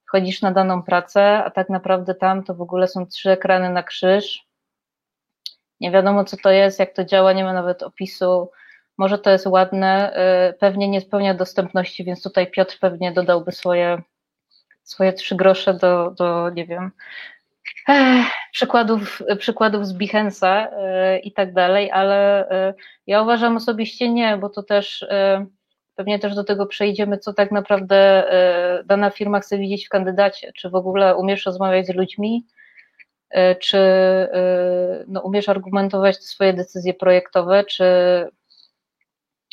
Speaker 1: wchodzisz na daną pracę, a tak naprawdę tam to w ogóle są trzy ekrany na krzyż, nie wiadomo co to jest, jak to działa, nie ma nawet opisu, może to jest ładne, y, pewnie nie spełnia dostępności, więc tutaj Piotr pewnie dodałby swoje swoje trzy grosze do, do nie wiem, eh, przykładów, przykładów z Behance'a e, i tak dalej, ale e, ja uważam osobiście nie, bo to też e, pewnie też do tego przejdziemy, co tak naprawdę dana firma chce widzieć w kandydacie, czy w ogóle umiesz rozmawiać z ludźmi, czy no, umiesz argumentować swoje decyzje projektowe, czy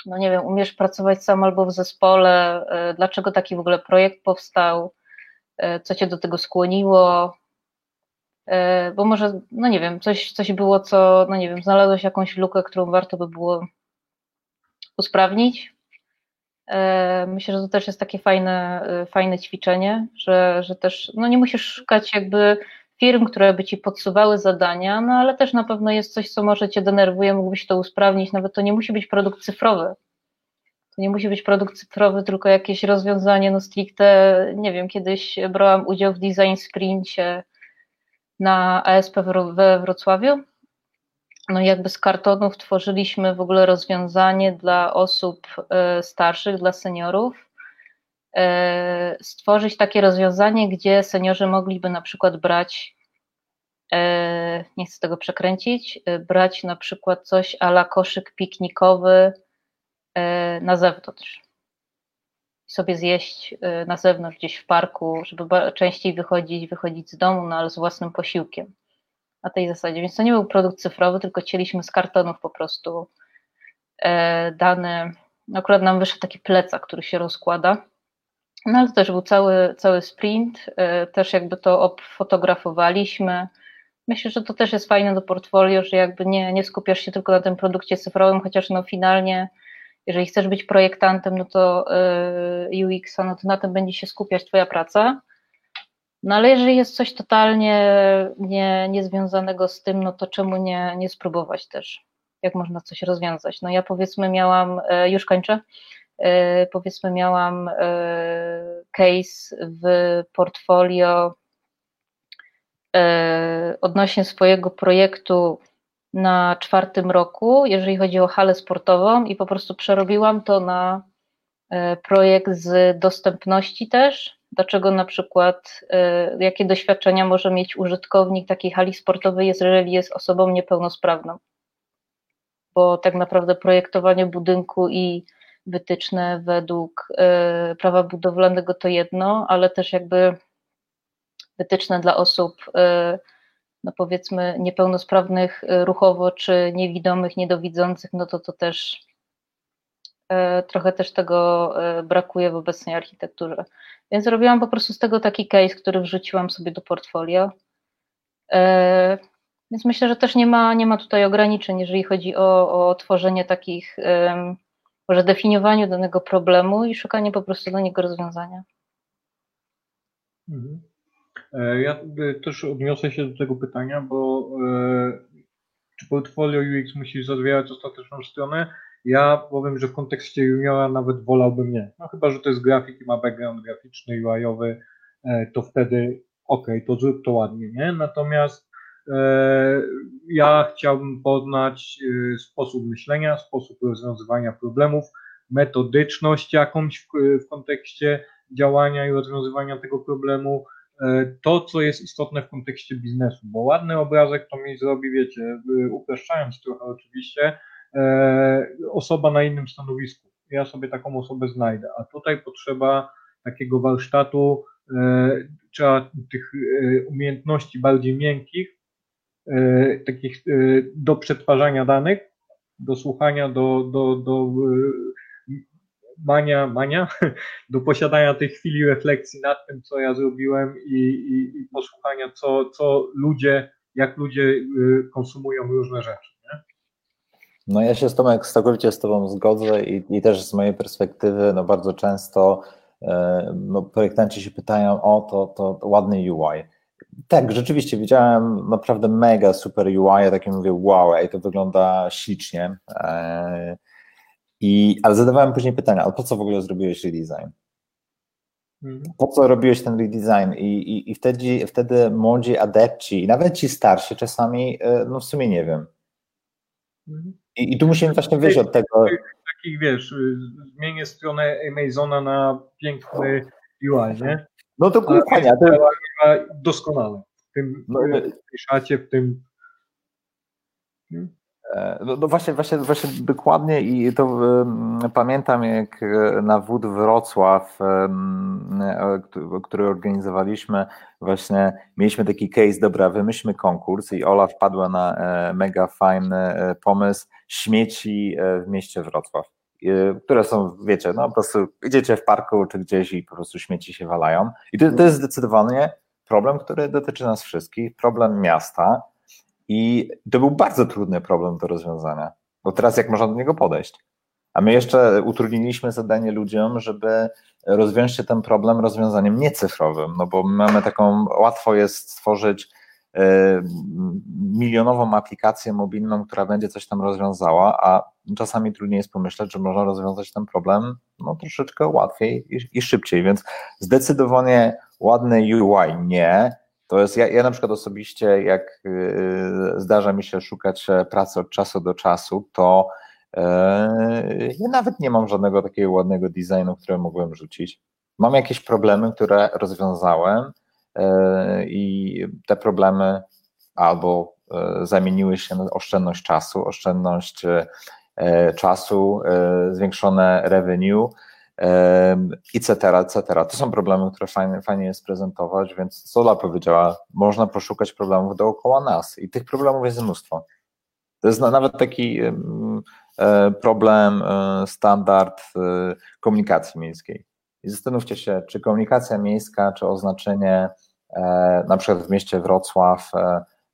Speaker 1: no nie wiem, umiesz pracować sam albo w zespole, dlaczego taki w ogóle projekt powstał, co cię do tego skłoniło, e, bo może, no nie wiem, coś, coś było, co, no nie wiem, znalazłeś jakąś lukę, którą warto by było usprawnić. E, myślę, że to też jest takie fajne, fajne ćwiczenie, że, że też, no nie musisz szukać jakby firm, które by ci podsuwały zadania, no ale też na pewno jest coś, co może cię denerwuje, mógłbyś to usprawnić, nawet to nie musi być produkt cyfrowy, to nie musi być produkt cyfrowy, tylko jakieś rozwiązanie, no stricte, nie wiem, kiedyś brałam udział w design sprincie na ASP we Wrocławiu. No jakby z kartonów tworzyliśmy w ogóle rozwiązanie dla osób e, starszych, dla seniorów. E, stworzyć takie rozwiązanie, gdzie seniorzy mogliby na przykład brać, e, nie chcę tego przekręcić, brać na przykład coś ala koszyk piknikowy, na zewnątrz. Sobie zjeść e, na zewnątrz, gdzieś w parku, żeby częściej wychodzić, wychodzić z domu, no ale z własnym posiłkiem. Na tej zasadzie. Więc to nie był produkt cyfrowy, tylko cieliśmy z kartonów po prostu e, dane. Akurat nam wyszedł taki plecak, który się rozkłada. No ale to też był cały, cały sprint, też jakby to obfotografowaliśmy. Myślę, że to też jest fajne do portfolio, że jakby nie, nie skupiasz się tylko na tym produkcie cyfrowym, chociaż no finalnie jeżeli chcesz być projektantem, no to y, UX, no to na tym będzie się skupiać Twoja praca. No ale jeżeli jest coś totalnie nie, niezwiązanego z tym, no to czemu nie, nie spróbować też? Jak można coś rozwiązać? No ja powiedzmy miałam, y, już kończę, y, powiedzmy miałam case w portfolio odnośnie swojego projektu na czwartym roku, jeżeli chodzi o halę sportową, i po prostu przerobiłam to na e, projekt z dostępności też. Dlaczego na przykład, e, jakie doświadczenia może mieć użytkownik takiej hali sportowej, jeżeli jest osobą niepełnosprawną? Bo tak naprawdę projektowanie budynku i wytyczne według e, prawa budowlanego to jedno, ale też jakby wytyczne dla osób no powiedzmy niepełnosprawnych y, ruchowo, czy niewidomych, niedowidzących, no to to też e, trochę też tego e, brakuje w obecnej architekturze. Więc robiłam po prostu z tego taki case, który wrzuciłam sobie do portfolio. E, więc myślę, że też nie ma, nie ma tutaj ograniczeń, jeżeli chodzi o, o tworzenie takich, może definiowaniu danego problemu i szukanie po prostu do niego rozwiązania.
Speaker 2: Mhm. E, ja też odniosę się do tego pytania, bo e, czy portfolio UX musi zawierać ostateczną stronę? Ja powiem, że w kontekście juniora nawet wolałbym nie. No chyba, że to jest grafik i ma background graficzny, UI-owy, e, to wtedy ok, to zrób to ładnie, nie? Natomiast ja chciałbym poznać sposób myślenia, sposób rozwiązywania problemów, metodyczność jakąś w, kontekście działania i rozwiązywania tego problemu, to, co jest istotne w kontekście biznesu, bo ładny obrazek to mi zrobi, wiecie, upraszczając trochę oczywiście, e, osoba na innym stanowisku. Ja sobie taką osobę znajdę, a tutaj potrzeba takiego warsztatu, e, trzeba tych umiejętności bardziej miękkich, takich do przetwarzania danych, do słuchania, do, do, do mania, mania do posiadania tej chwili refleksji nad tym, co ja zrobiłem i, i, i posłuchania, co, co ludzie, jak ludzie y, konsumują różne rzeczy. Nie?
Speaker 3: No ja się z Tomek całkowicie z Tobą zgodzę i, i też z mojej perspektywy no bardzo często e, no, projektanci się pytają o to, to, to ładny UI. Tak, rzeczywiście widziałem naprawdę mega super UI, ja takie mówię, wow, ej, to wygląda ślicznie. E, i, ale zadawałem później pytania, ale po co w ogóle zrobiłeś redesign? Mhm. Po co robiłeś ten redesign? I, i, i wtedy, wtedy młodzi adepci, i nawet ci starsi czasami, e, no w sumie nie wiem. Mhm. I, I, tu musimy właśnie wyjść od tego.
Speaker 2: Takich, wiesz, zmienię stronę Amazona na piękny UI, nie?
Speaker 3: No to dokładnie. To...
Speaker 2: Doskonale. W tym, no, w szacie, w tym.
Speaker 3: E, no, no, właśnie, właśnie, właśnie dokładnie i to um, pamiętam jak e, na Wód Wrocław, um, który organizowaliśmy, właśnie mieliśmy taki case, dobra, wymyślmy konkurs i Ola wpadła na e, mega fajny pomysł śmieci w mieście Wrocław, które są, wiecie, no po prostu idziecie w parku czy gdzieś i po prostu śmieci się walają. I to, to jest zdecydowanie problem, który dotyczy nas wszystkich, problem miasta, i to był bardzo trudny problem do rozwiązania, bo teraz jak można do niego podejść? A my jeszcze utrudniliśmy zadanie ludziom, żeby rozwiązać ten problem rozwiązaniem niecyfrowym, no bo mamy taką, łatwo jest stworzyć e, milionową aplikację mobilną, która będzie coś tam rozwiązała, a czasami trudniej jest pomyśleć, że można rozwiązać ten problem no, troszeczkę łatwiej i, i szybciej, więc zdecydowanie ładny UI nie, to jest, ja, ja na przykład osobiście, jak yy, zdarza mi się szukać e, pracy od czasu do czasu, to yy, ja nawet nie mam żadnego takiego ładnego designu, który mogłem rzucić. Mam jakieś problemy, które rozwiązałem yy, i te problemy albo zamieniły się na oszczędność czasu, oszczędność czasu, zwiększone revenue, etc., etc. To są problemy, które fajnie, fajnie jest prezentować, więc Sola powiedziała, można poszukać problemów dookoła nas i tych problemów jest mnóstwo. To jest nawet taki e, problem, e, standard e, komunikacji miejskiej. I zastanówcie się, czy komunikacja miejska, czy oznaczenie na przykład w mieście Wrocław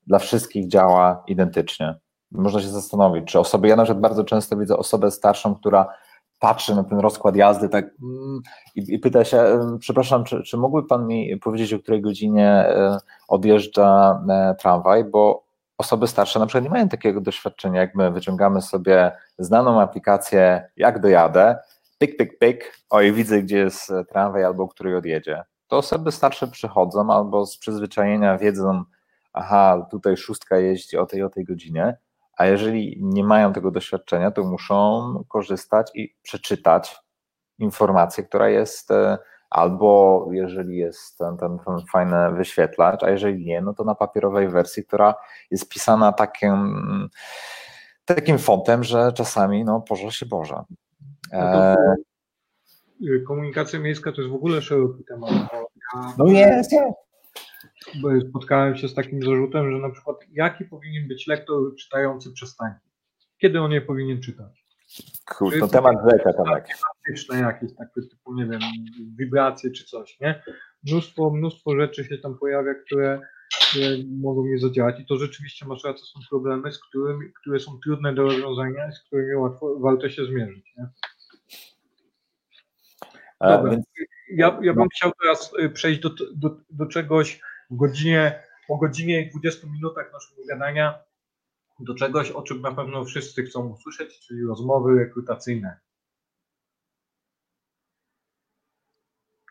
Speaker 3: dla wszystkich działa identycznie. Można się zastanowić, czy osoby, ja na przykład bardzo często widzę osobę starszą, która patrzy na ten rozkład jazdy tak mm, i, i pyta się, przepraszam, czy, czy mógłby Pan mi powiedzieć, o której godzinie e, odjeżdża e, tramwaj, bo osoby starsze na przykład nie mają takiego doświadczenia, jak my. Wyciągamy sobie znaną aplikację, jak dojadę, pyk, pyk, pyk, oj, widzę, gdzie jest tramwaj albo której odjedzie. To osoby starsze przychodzą albo z przyzwyczajenia wiedzą, aha, tutaj szóstka jeździ o tej, o tej godzinie, a jeżeli nie mają tego doświadczenia, to muszą korzystać i przeczytać informację, która jest e, albo jeżeli jest ten, ten, ten fajny wyświetlacz, a jeżeli nie, no to na papierowej wersji, która jest pisana takim, takim fontem, że czasami no pożar się Boże. No
Speaker 2: e... Komunikacja miejska to jest w ogóle szeroki temat.
Speaker 3: Ja... No jest, jest
Speaker 2: spotkałem się z takim zarzutem, że na przykład jaki powinien być lektor czytający przestańki? Kiedy on je powinien czytać?
Speaker 3: Kurde, to temat rzeka tak.
Speaker 2: Faktyczne jakieś, takie typu, nie wiem, wibracje czy coś, nie? Mnóstwo, mnóstwo rzeczy się tam pojawia, które, które mogą nie zadziałać i to rzeczywiście masz rację, są problemy, z którymi, które są trudne do rozwiązania i z którymi łatwo, warto się zmierzyć, nie? Dobra, ja, ja bym chciał teraz y, przejść do, do, do czegoś, godzinie, po godzinie i 20 minutach naszego gadania do czegoś, o czym na pewno wszyscy chcą usłyszeć, czyli rozmowy rekrutacyjne.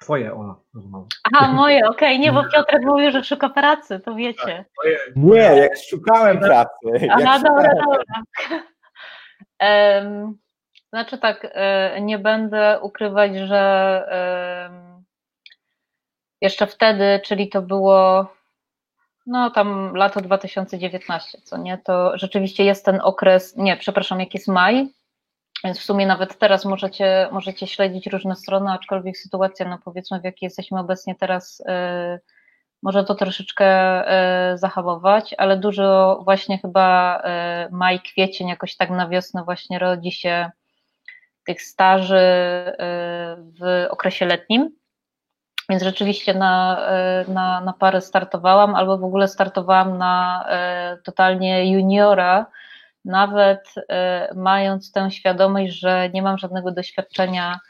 Speaker 2: Twoje, Ola, rozmowy.
Speaker 1: Aha, moje, okej, nie, bo Piotr mówił, że szuka pracy, to wiecie.
Speaker 2: Twoje,
Speaker 3: Nie, jak szukałem pracy. Jak
Speaker 1: Aha, dobra,
Speaker 3: szukałem,
Speaker 1: dobra. Znaczy tak, e, nie będę ukrywać, że jeszcze wtedy, czyli to było no tam lato 2019, co nie, to rzeczywiście jest ten okres, nie, przepraszam, jak jest maj, więc w sumie nawet teraz możecie, możecie śledzić różne strony, aczkolwiek sytuacja, no powiedzmy w jakiej jesteśmy obecnie teraz, e, może to troszeczkę e, zahamować, ale dużo właśnie chyba e, maj, kwiecień, jakoś tak na wiosnę właśnie rodzi się tych staży e, w okresie letnim. Więc rzeczywiście na, e, na, na parę startowałam, albo w ogóle startowałam na e, totalnie juniora, nawet e, mając tę świadomość, że nie mam żadnego doświadczenia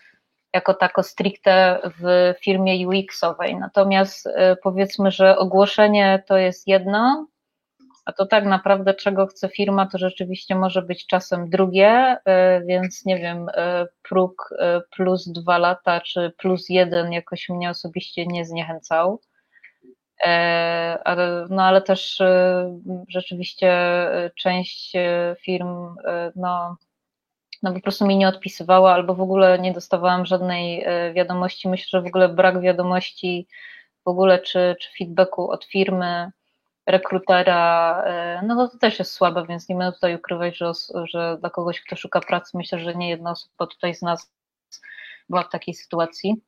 Speaker 1: jako tako stricte w firmie UX-owej. Natomiast powiedzmy, że ogłoszenie to jest jedno, a to tak naprawdę czego chce firma, to rzeczywiście może być czasem drugie, e, więc nie wiem, e, próg e, plus dwa lata czy plus jeden jakoś mnie osobiście nie zniechęcał. Ale, no ale też rzeczywiście część firm no, no po prostu mi nie odpisywała albo w ogóle nie dostawałam żadnej wiadomości. Myślę, że w ogóle brak wiadomości w ogóle czy, czy feedbacku od firmy, rekrutera, e, no to też jest słabe, więc nie będę tutaj ukrywać, że, że dla kogoś, kto szuka pracy, myślę, że nie jedna osoba tutaj z nas była w takiej sytuacji.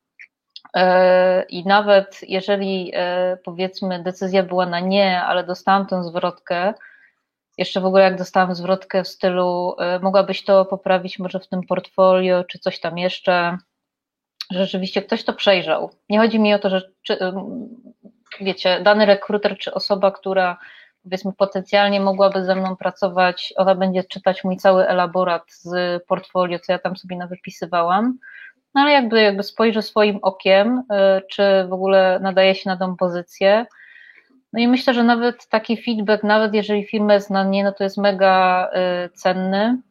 Speaker 1: E, I nawet jeżeli e, powiedzmy decyzja była na nie, ale dostałam tę zwrotkę, jeszcze w ogóle jak dostałam zwrotkę w stylu mogłabyś to poprawić może w tym portfolio, czy coś tam jeszcze, że rzeczywiście ktoś to przejrzał. Nie chodzi mi o to, że czy, wiecie, dany rekruter czy osoba, która powiedzmy potencjalnie mogłaby ze mną pracować, ona będzie czytać mój cały elaborat z portfolio, co ja tam sobie nawypisywałam, no ale jakby, jakby spojrzy swoim okiem, y, czy w ogóle nadaje się na tą pozycję. No i myślę, że nawet taki feedback, nawet jeżeli firma jest na nie, no to jest mega y, cenny.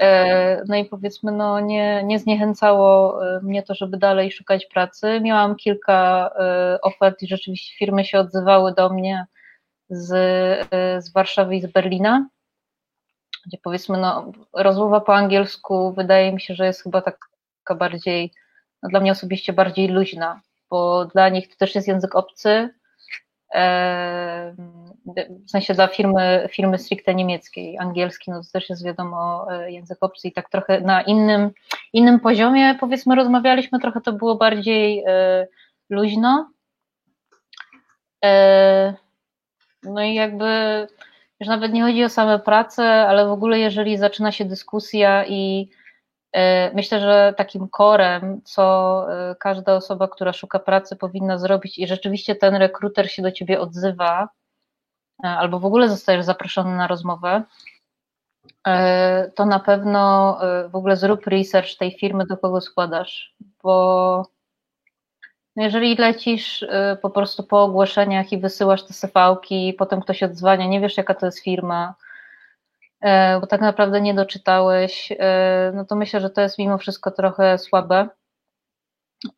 Speaker 1: Y, No i powiedzmy, no nie, nie zniechęcało y, mnie to, żeby dalej szukać pracy. Miałam kilka y, ofert i rzeczywiście firmy się odzywały do mnie z, z Warszawy i z Berlina, gdzie powiedzmy, no rozmowa po angielsku wydaje mi się, że jest chyba taka bardziej, no dla mnie osobiście bardziej luźna, bo dla nich to też jest język obcy, e, w sensie dla firmy, firmy stricte niemieckiej, angielski, no to też jest wiadomo e, język obcy i tak trochę na innym, innym poziomie powiedzmy rozmawialiśmy, trochę to było bardziej e, luźno. E, No i jakby już nawet nie chodzi o same prace, ale w ogóle jeżeli zaczyna się dyskusja i myślę, że takim korem, co e, każda osoba, która szuka pracy powinna zrobić i rzeczywiście ten rekruter się do ciebie odzywa, e, albo w ogóle zostajesz zaproszony na rozmowę, e, to na pewno e, w ogóle zrób research tej firmy, do kogo składasz, bo no jeżeli lecisz po prostu po ogłoszeniach i wysyłasz te CV-ki, potem ktoś odzwania, nie wiesz jaka to jest firma, e, bo tak naprawdę nie doczytałeś, e, no to myślę, że to jest mimo wszystko trochę słabe.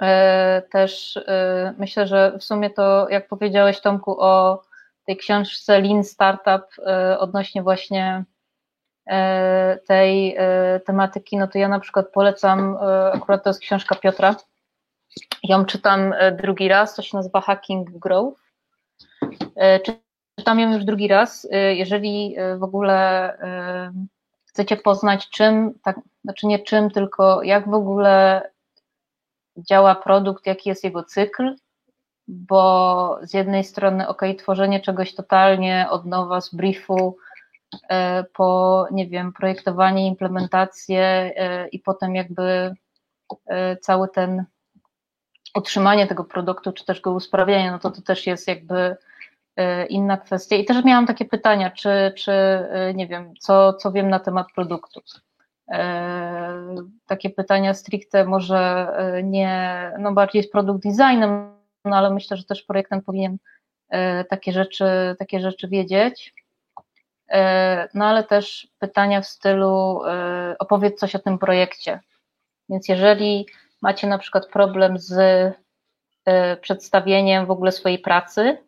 Speaker 1: E, Też e, myślę, że w sumie to, jak powiedziałeś Tomku o tej książce Lean Startup e, odnośnie właśnie e, tej e, tematyki, no to ja na przykład polecam, e, akurat to jest książka Piotra, ją czytam e, drugi raz, to się nazywa Hacking Growth. Czy- Czytam ją już drugi raz. E, Jeżeli e, w ogóle e, chcecie poznać czym, tak, znaczy nie czym, tylko jak w ogóle działa produkt, jaki jest jego cykl, bo z jednej strony, ok, tworzenie czegoś totalnie od nowa z briefu, po, nie wiem, projektowanie, implementację i potem jakby cały ten utrzymanie tego produktu, czy też go usprawnianie, no to to też jest jakby inna kwestia. I też miałam takie pytania, czy, czy e, nie wiem, co, co wiem na temat produktu. E, Takie pytania stricte może nie, no bardziej z produkt designem, no ale myślę, że też projektant powinien takie rzeczy, takie rzeczy wiedzieć. No ale też pytania w stylu opowiedz coś o tym projekcie. Więc jeżeli macie na przykład problem z przedstawieniem w ogóle swojej pracy,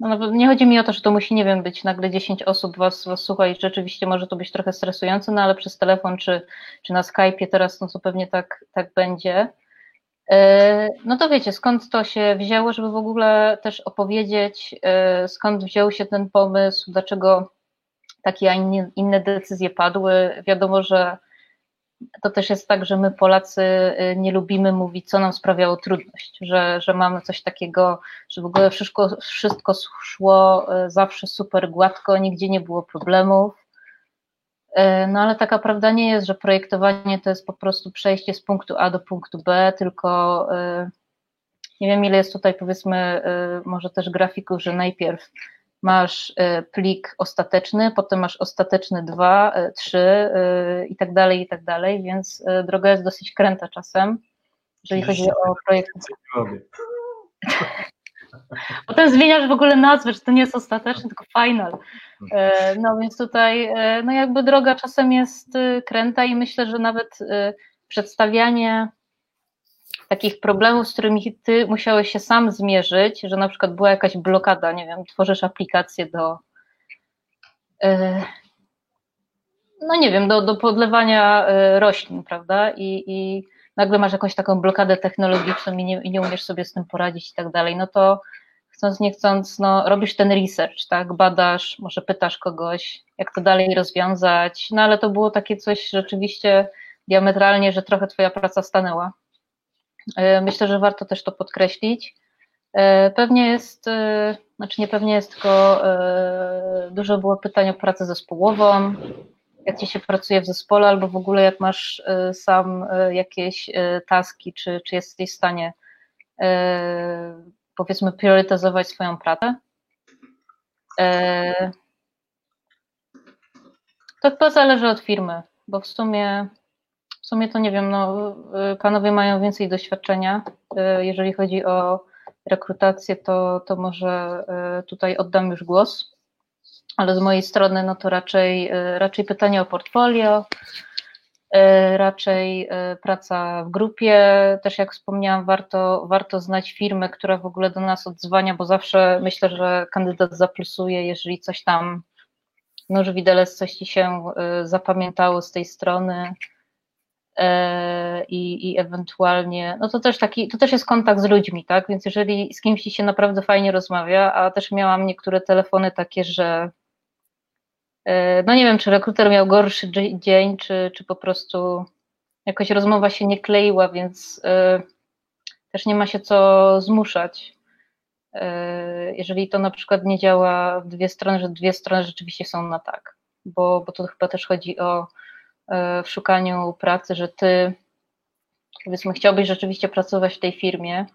Speaker 1: no, nie chodzi mi o to, że to musi, nie wiem, być nagle 10 osób was, was słucha i rzeczywiście może to być trochę stresujące, no ale przez telefon czy, czy na Skype'ie teraz, no to pewnie tak, tak będzie. E, no to wiecie, skąd to się wzięło, żeby w ogóle też opowiedzieć, e, skąd wziął się ten pomysł, dlaczego takie, a inne decyzje padły. Wiadomo, że to też jest tak, że my Polacy y, nie lubimy mówić, co nam sprawiało trudność, że, że mamy coś takiego, że w ogóle wszystko, wszystko szło y, zawsze super gładko, nigdzie nie było problemów. Y, no ale taka prawda nie jest, że projektowanie to jest po prostu przejście z punktu A do punktu B, tylko nie wiem ile jest tutaj powiedzmy może też grafików, że najpierw masz y, plik ostateczny, potem masz ostateczny 2, 3 y, y, i tak dalej, i tak dalej, więc droga jest dosyć kręta czasem, jeżeli chodzi o projekt. Potem zmieniasz w ogóle nazwę, że to nie jest ostateczny, tylko final. No więc tutaj, no jakby droga czasem jest kręta i myślę, że nawet przedstawianie takich problemów, z którymi ty musiałeś się sam zmierzyć, że na przykład była jakaś blokada, nie wiem, tworzysz aplikację do e, no nie wiem, do, do podlewania e, roślin, prawda? I, i nagle masz jakąś taką blokadę technologiczną i nie, i nie umiesz sobie z tym poradzić i tak dalej, no to chcąc nie chcąc, no, robisz ten research, tak, badasz, może pytasz kogoś, jak to dalej rozwiązać, no ale to było takie coś rzeczywiście diametralnie, że trochę twoja praca stanęła. E, myślę, że warto też to podkreślić. E, pewnie jest, e, znaczy nie pewnie jest, tylko dużo było pytań o pracę zespołową, jak ci się pracuje w zespole, albo w ogóle jak masz sam jakieś taski, czy, czy jesteś w stanie powiedzmy priorytetyzować swoją pracę. To, to zależy od firmy, bo w sumie w sumie to nie wiem, no, y, panowie mają więcej doświadczenia. Y, jeżeli chodzi o rekrutację, to, to może y, tutaj oddam już głos. Ale z mojej strony, no to raczej, raczej pytanie o portfolio, raczej praca w grupie. Też jak wspomniałam, warto, warto znać firmę, która w ogóle do nas odzwania, bo zawsze myślę, że kandydat zaplusuje, jeżeli coś tam, no że widelec coś ci się zapamiętało z tej strony, i, i ewentualnie, no to też taki, to też jest kontakt z ludźmi, tak, więc jeżeli z kimś się naprawdę fajnie rozmawia, a też miałam niektóre telefony takie, że e, no nie wiem, czy rekruter miał gorszy dzień, czy, czy po prostu jakoś rozmowa się nie kleiła, więc e, też nie ma się co zmuszać. Jeżeli to na przykład nie działa w dwie strony, że dwie strony rzeczywiście są na tak, bo, bo to chyba też chodzi o E, w szukaniu pracy, że ty powiedzmy chciałbyś rzeczywiście pracować w tej firmie,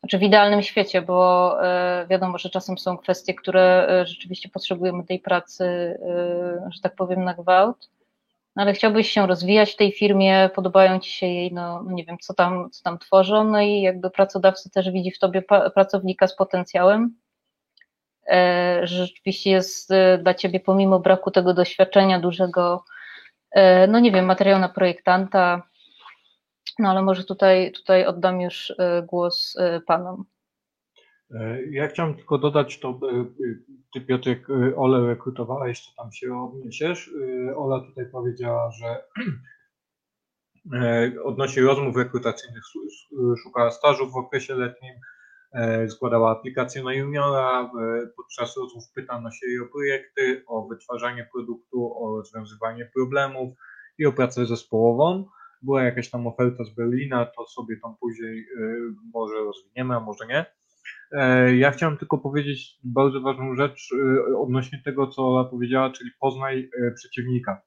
Speaker 1: znaczy w idealnym świecie, bo e, wiadomo, że czasem są kwestie, które e, rzeczywiście potrzebujemy tej pracy, że tak powiem, na gwałt, no ale chciałbyś się rozwijać w tej firmie, podobają ci się jej, no, nie wiem, co tam, co tam tworzą, no i jakby pracodawca też widzi w tobie pracownika z potencjałem, że rzeczywiście jest dla ciebie pomimo braku tego doświadczenia dużego, E, no nie wiem, materiał na projektanta, no ale może tutaj, tutaj oddam już e, głos e, panom.
Speaker 2: Ja chciałem tylko dodać to, ty Piotrek Ole rekrutowała, jeszcze tam się odniesiesz. Ola tutaj powiedziała, że odnośnie rozmów rekrutacyjnych szukała stażu w okresie letnim, składała aplikację na juniora, podczas rozmów pytano się jej o projekty, o wytwarzanie produktu, o rozwiązywanie problemów i o pracę zespołową. Była jakaś tam oferta z Berlina, to sobie tam później może rozwiniemy, a może nie. Ja chciałem tylko powiedzieć bardzo ważną rzecz odnośnie tego, co Ola powiedziała, czyli poznaj przeciwnika.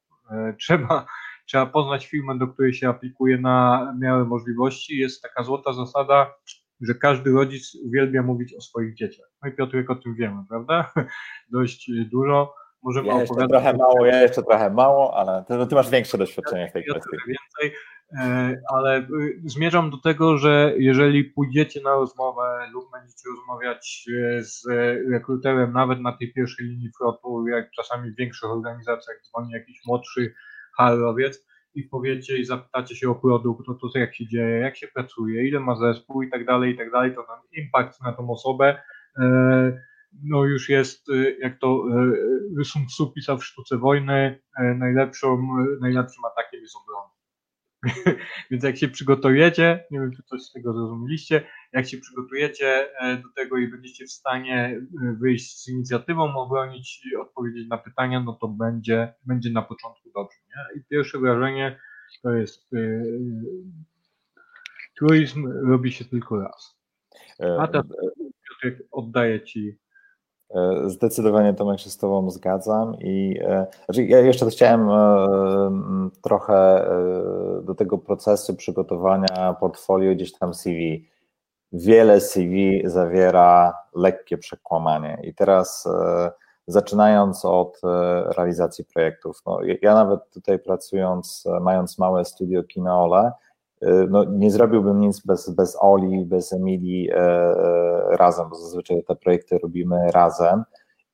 Speaker 2: Trzeba, trzeba poznać firmę, do której się aplikuje na miarę możliwości. Jest taka złota zasada, że każdy rodzic uwielbia mówić o swoich dzieciach. No i Piotrek o tym wiemy, prawda? Dość dużo. możemy
Speaker 3: ja jeszcze trochę mało, ja jeszcze trochę mało, ale ty, ty masz większe doświadczenie w tej kwestii.
Speaker 2: Więcej, e, ale y, zmierzam do tego, że jeżeli pójdziecie na rozmowę lub będziecie rozmawiać e, z rekruterem nawet na tej pierwszej linii frontu, jak czasami w większych organizacjach dzwoni jakiś młodszy harowiec i powiecie i zapytacie się o produkt, no to jak się dzieje, jak się pracuje, ile ma zespół i tak dalej, i tak dalej, to tam impact na tą osobę e, no już jest, y, jak to Sun Tzu pisał w Sztuce Wojny, y, najlepszą, najlepszym atakiem jest obrona. Więc jak się przygotujecie, nie wiem, czy coś z tego zrozumieliście, jak się przygotujecie e, do tego i będziecie w stanie wyjść z inicjatywą, obronić, odpowiedzieć na pytania, no to będzie, będzie na początku dobrze. Nie? I pierwsze wrażenie to jest yy, truizm robi się tylko raz. A teraz Piotrek, oddaję Ci
Speaker 3: E, zdecydowanie Tomek się z Tobą zgadzam i e, znaczy ja jeszcze chciałem e, trochę do tego procesu przygotowania portfolio gdzieś tam CV. Wiele CV zawiera lekkie przekłamanie i teraz zaczynając od realizacji projektów. No, ja nawet tutaj pracując, mając małe studio Kineole, no, nie zrobiłbym nic bez, bez Oli, bez Emilii e, e, razem, bo zazwyczaj te projekty robimy razem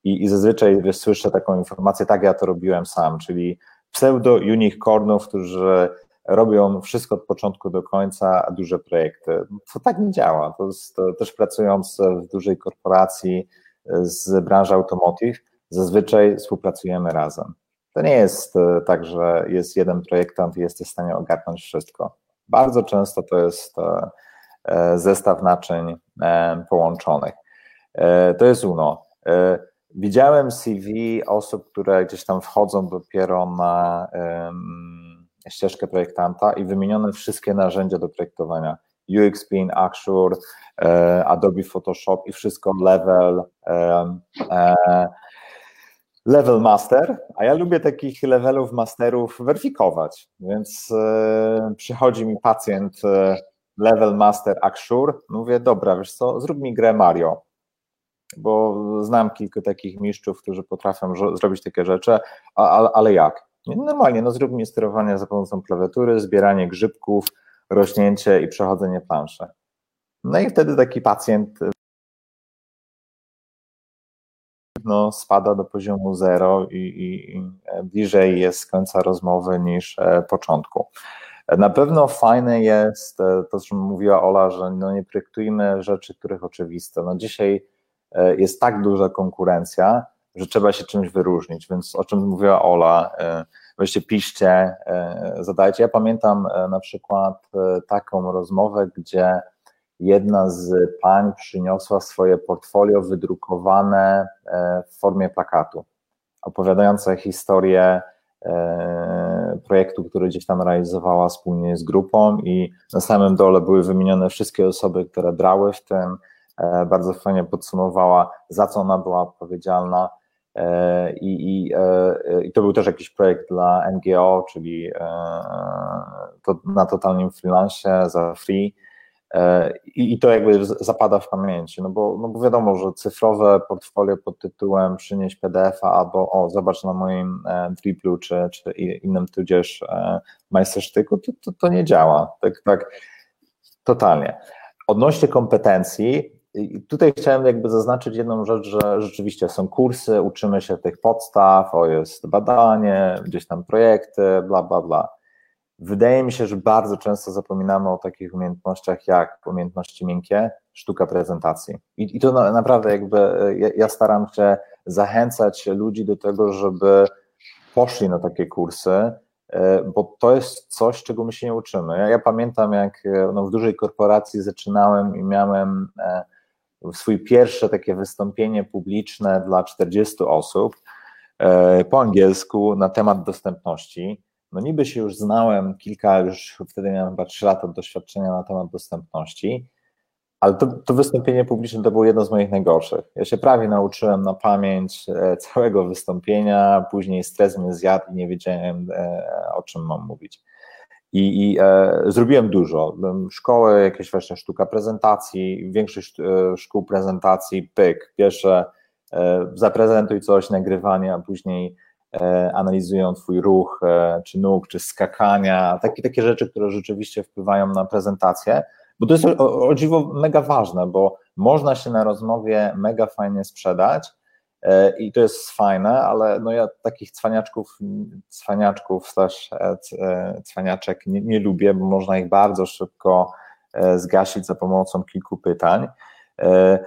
Speaker 3: i, i zazwyczaj słyszę taką informację, tak ja to robiłem sam, czyli pseudo-unicornów, którzy robią wszystko od początku do końca, duże projekty. To tak nie działa. To, jest, to też pracując w dużej korporacji z branży automotive, zazwyczaj współpracujemy razem. To nie jest e, tak, że jest jeden projektant i jesteś w stanie ogarnąć wszystko. Bardzo często to jest e, e, zestaw naczyń e, połączonych. To jest UNO. Widziałem CV osób, które gdzieś tam wchodzą dopiero na ścieżkę projektanta i wymienione wszystkie narzędzia do projektowania. UX Pin, Axure, Adobe Photoshop i wszystko level, level master, a ja lubię takich levelów masterów weryfikować, więc e, przychodzi mi pacjent e, level master Axure, mówię, dobra, wiesz co, zrób mi grę Mario, bo znam kilku takich mistrzów, którzy potrafią zrobić takie rzeczy, a, ale jak? Normalnie, no zrób mi sterowanie za pomocą klawiatury, zbieranie grzybków, rośnięcie i przechodzenie planszy. No i wtedy taki pacjent no, spada do poziomu zero i, i, i bliżej jest końca rozmowy niż e, początku. Na pewno fajne jest e, to, co mówiła Ola, że no nie projektujmy rzeczy, których oczywiste. No dzisiaj e, jest tak duża konkurencja, że trzeba się czymś wyróżnić, więc o czym mówiła Ola, weźcie piszcie, zadajcie. Ja pamiętam na przykład taką rozmowę, gdzie jedna z pań przyniosła swoje portfolio wydrukowane e, w formie plakatu, opowiadające historię e, projektu, który gdzieś tam realizowała wspólnie z grupą i na samym dole były wymienione wszystkie osoby, które brały w tym, e, bardzo fajnie podsumowała, za co ona była odpowiedzialna. I, i, i to był też jakiś projekt dla NGO, czyli to na totalnym freelance za free, E, I, to jakby zapada w pamięci, no bo, no bo wiadomo, że cyfrowe portfolio pod tytułem przynieść PDF-a albo o, zobacz na moim e, Driblu czy, czy innym tudzież e, majstersztyku, to, to, to nie działa, tak, tak totalnie. Odnośnie kompetencji, tutaj chciałem jakby zaznaczyć jedną rzecz, że rzeczywiście są kursy, uczymy się tych podstaw, o jest badanie, gdzieś tam projekty, bla, bla, bla. Wydaje mi się, że bardzo często zapominamy o takich umiejętnościach jak umiejętności miękkie, sztuka prezentacji. I, i to na, naprawdę jakby ja, ja, staram się zachęcać ludzi do tego, żeby poszli na takie kursy, e, bo to jest coś, czego my się nie uczymy. Ja, ja pamiętam, jak e, no, w dużej korporacji zaczynałem i miałem e, swój pierwsze takie wystąpienie publiczne dla 40 osób po angielsku na temat dostępności no niby się już znałem, kilka, już wtedy miałem chyba trzy lata doświadczenia na temat dostępności, ale to, to, wystąpienie publiczne to było jedno z moich najgorszych. Ja się prawie nauczyłem na pamięć e, całego wystąpienia, później stres mnie zjadł i nie wiedziałem, e, o czym mam mówić. I, i e, zrobiłem dużo. Szkoły, jakieś właśnie sztuka prezentacji, większość e, szkół prezentacji, pyk, pierwsze zaprezentuj coś, nagrywanie, a później analizują twój ruch, czy nóg, czy skakania, takie, takie rzeczy, które rzeczywiście wpływają na prezentację, bo to jest o, o dziwo mega ważne, bo można się na rozmowie mega fajnie sprzedać, E, i to jest fajne, ale no ja takich cwaniaczków, cwaniaczków e, e, cwaniaczek nie, nie lubię, bo można ich bardzo szybko zgasić za pomocą kilku pytań,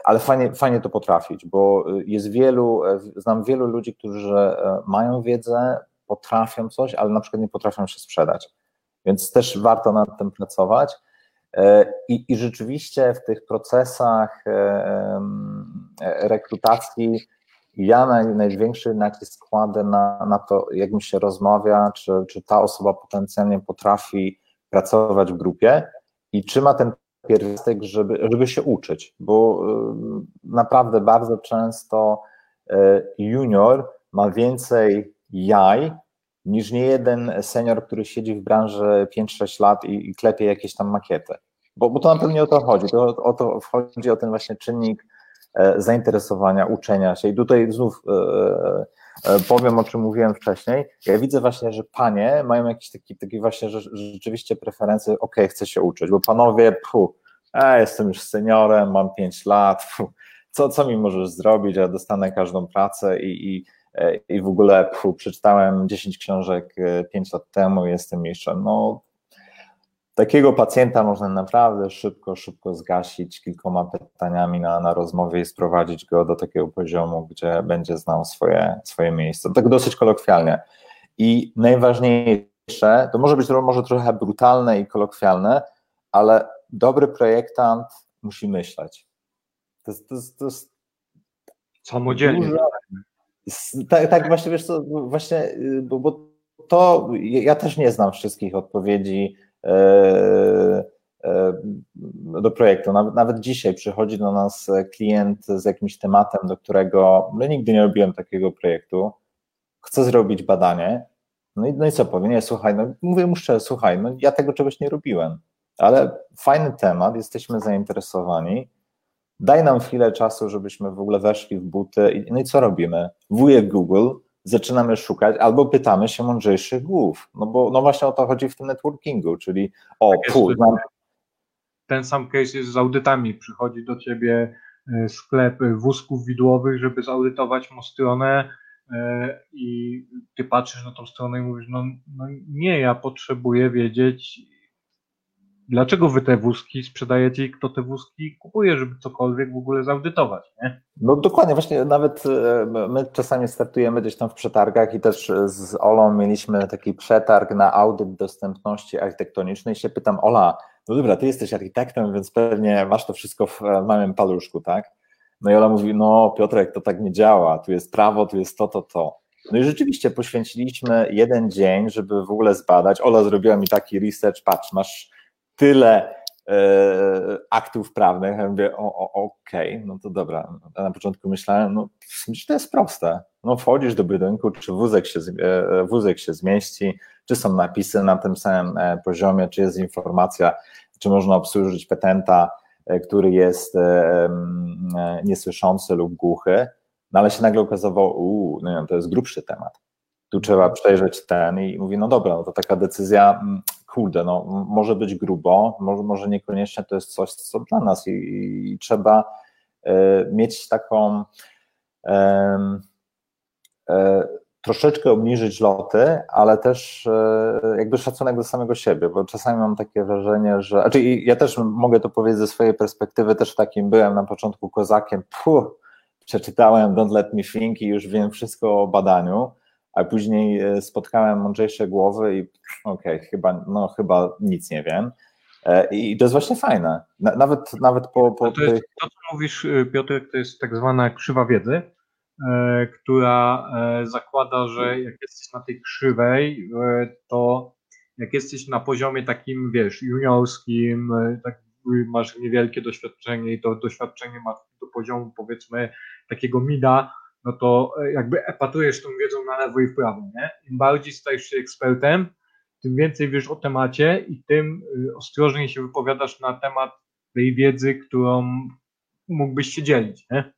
Speaker 3: ale fajnie, fajnie to potrafić, bo jest wielu, znam wielu ludzi, którzy mają wiedzę, potrafią coś, ale na przykład nie potrafią się sprzedać, więc też warto nad tym pracować. I, i rzeczywiście w tych procesach rekrutacji ja naj, największy nacisk kładę na, na to, jak mi się rozmawia, czy, czy ta osoba potencjalnie potrafi pracować w grupie i czy ma ten pierwiastek, żeby, żeby się uczyć, bo y, naprawdę bardzo często y, junior ma więcej jaj niż nie jeden senior, który siedzi w branży 5-6 lat i, i klepie jakieś tam makiety. Bo, bo to na pewno o to chodzi. To, o to chodzi o ten właśnie czynnik E, zainteresowania, uczenia się. I tutaj znów e, e, powiem, o czym mówiłem wcześniej. Ja widzę właśnie, że panie mają jakieś takie, takie właśnie że, rzeczywiście preferencje, ok, chcę się uczyć, bo panowie, puh, jestem już seniorem, mam 5 lat, puh, co, co mi możesz zrobić, ja dostanę każdą pracę i, i, i w ogóle puh, przeczytałem 10 książek 5 lat temu, jestem mistrzem. No takiego pacjenta można naprawdę szybko, szybko zgasić kilkoma pytaniami na, na rozmowie i sprowadzić go do takiego poziomu, gdzie będzie znał swoje, swoje miejsce. Tak dosyć kolokwialnie. I najważniejsze, to może być może trochę brutalne i kolokwialne, ale dobry projektant musi myśleć. To to to jest
Speaker 2: samodzielnie. Dużo,
Speaker 3: tak, tak, właśnie wiesz co, właśnie, y, bo, bo to ja też nie znam wszystkich odpowiedzi do projektu. Nawet dzisiaj przychodzi do nas klient z jakimś tematem, do którego no nigdy nie robiłem takiego projektu. Chcę zrobić badanie. No i, no i co powie? Nie, słuchaj, no mówię mu szczerze, słuchaj, no ja tego czegoś nie robiłem, ale fajny temat, jesteśmy zainteresowani. Daj nam chwilę czasu, żebyśmy w ogóle weszli w buty. No i co robimy? Wujek Google zaczynamy szukać albo pytamy się mądrzejszych głów. No bo no właśnie o to chodzi w tym networkingu, czyli o, tak pu, znam...
Speaker 2: Ten sam case jest z audytami. Przychodzi do ciebie e, sklep wózków widłowych, żeby zaudytować mu stronę e, i ty patrzysz na tą stronę i mówisz, no, no nie, ja potrzebuję wiedzieć, dlaczego wy te wózki sprzedajecie i kto te wózki kupuje, żeby cokolwiek w ogóle zaudytować, nie?
Speaker 3: No dokładnie, właśnie nawet e, my czasami startujemy gdzieś tam w przetargach i też z Olą mieliśmy taki przetarg na audyt dostępności architektonicznej i się pytam, Ola, no dobra, ty jesteś architektem, więc pewnie masz to wszystko w małym paluszku, tak? No i Ola mówi, no Piotrek, to tak nie działa, tu jest prawo, tu jest to, to, to. No i rzeczywiście poświęciliśmy jeden dzień, żeby w ogóle zbadać. Ola zrobiła mi taki research, patrz, masz tyle e, aktów prawnych, ja mówię, okej, okay, no to dobra. A na początku myślałem, no to jest proste. No wchodzisz do budynku, czy wózek się, e, wózek się zmieści, czy są napisy na tym samym e, poziomie, czy jest informacja, czy można obsłużyć petenta, który jest niesłyszący lub głuchy, no ale się nagle okazało, uuu, no to jest grubszy temat. Tu trzeba przejrzeć ten i mówi, no dobra, no to taka decyzja mm, kurde, no, może być grubo, może, może niekoniecznie to jest coś, co dla nas i, i trzeba y, mieć taką y, troszeczkę obniżyć loty, ale też jakby szacunek do samego siebie, bo czasami mam takie wrażenie, że, znaczy ja też mogę to powiedzieć ze swojej perspektywy, też takim byłem na początku kozakiem, puh, przeczytałem Don't Let Me Think i już wiem wszystko o badaniu, a później e, spotkałem mądrzejsze głowy i okej, okay, chyba, no, chyba nic nie wiem. E, I to jest właśnie fajne. Nawet, nawet po. po
Speaker 2: to, jest, to, co mówisz, e, Piotr, to jest tak zwana krzywa wiedzy, która zakłada, że jak jesteś na tej krzywej, to jak jesteś na poziomie takim, wiesz, juniorskim, tak, masz niewielkie doświadczenie i to doświadczenie masz do poziomu, powiedzmy, takiego mida, no to e, jakby epatujesz tą wiedzą na lewo i w prawo, nie? Im bardziej stajesz się ekspertem, tym więcej wiesz o temacie i tym y, ostrożniej się wypowiadasz na temat tej wiedzy, którą mógłbyś się dzielić, nie?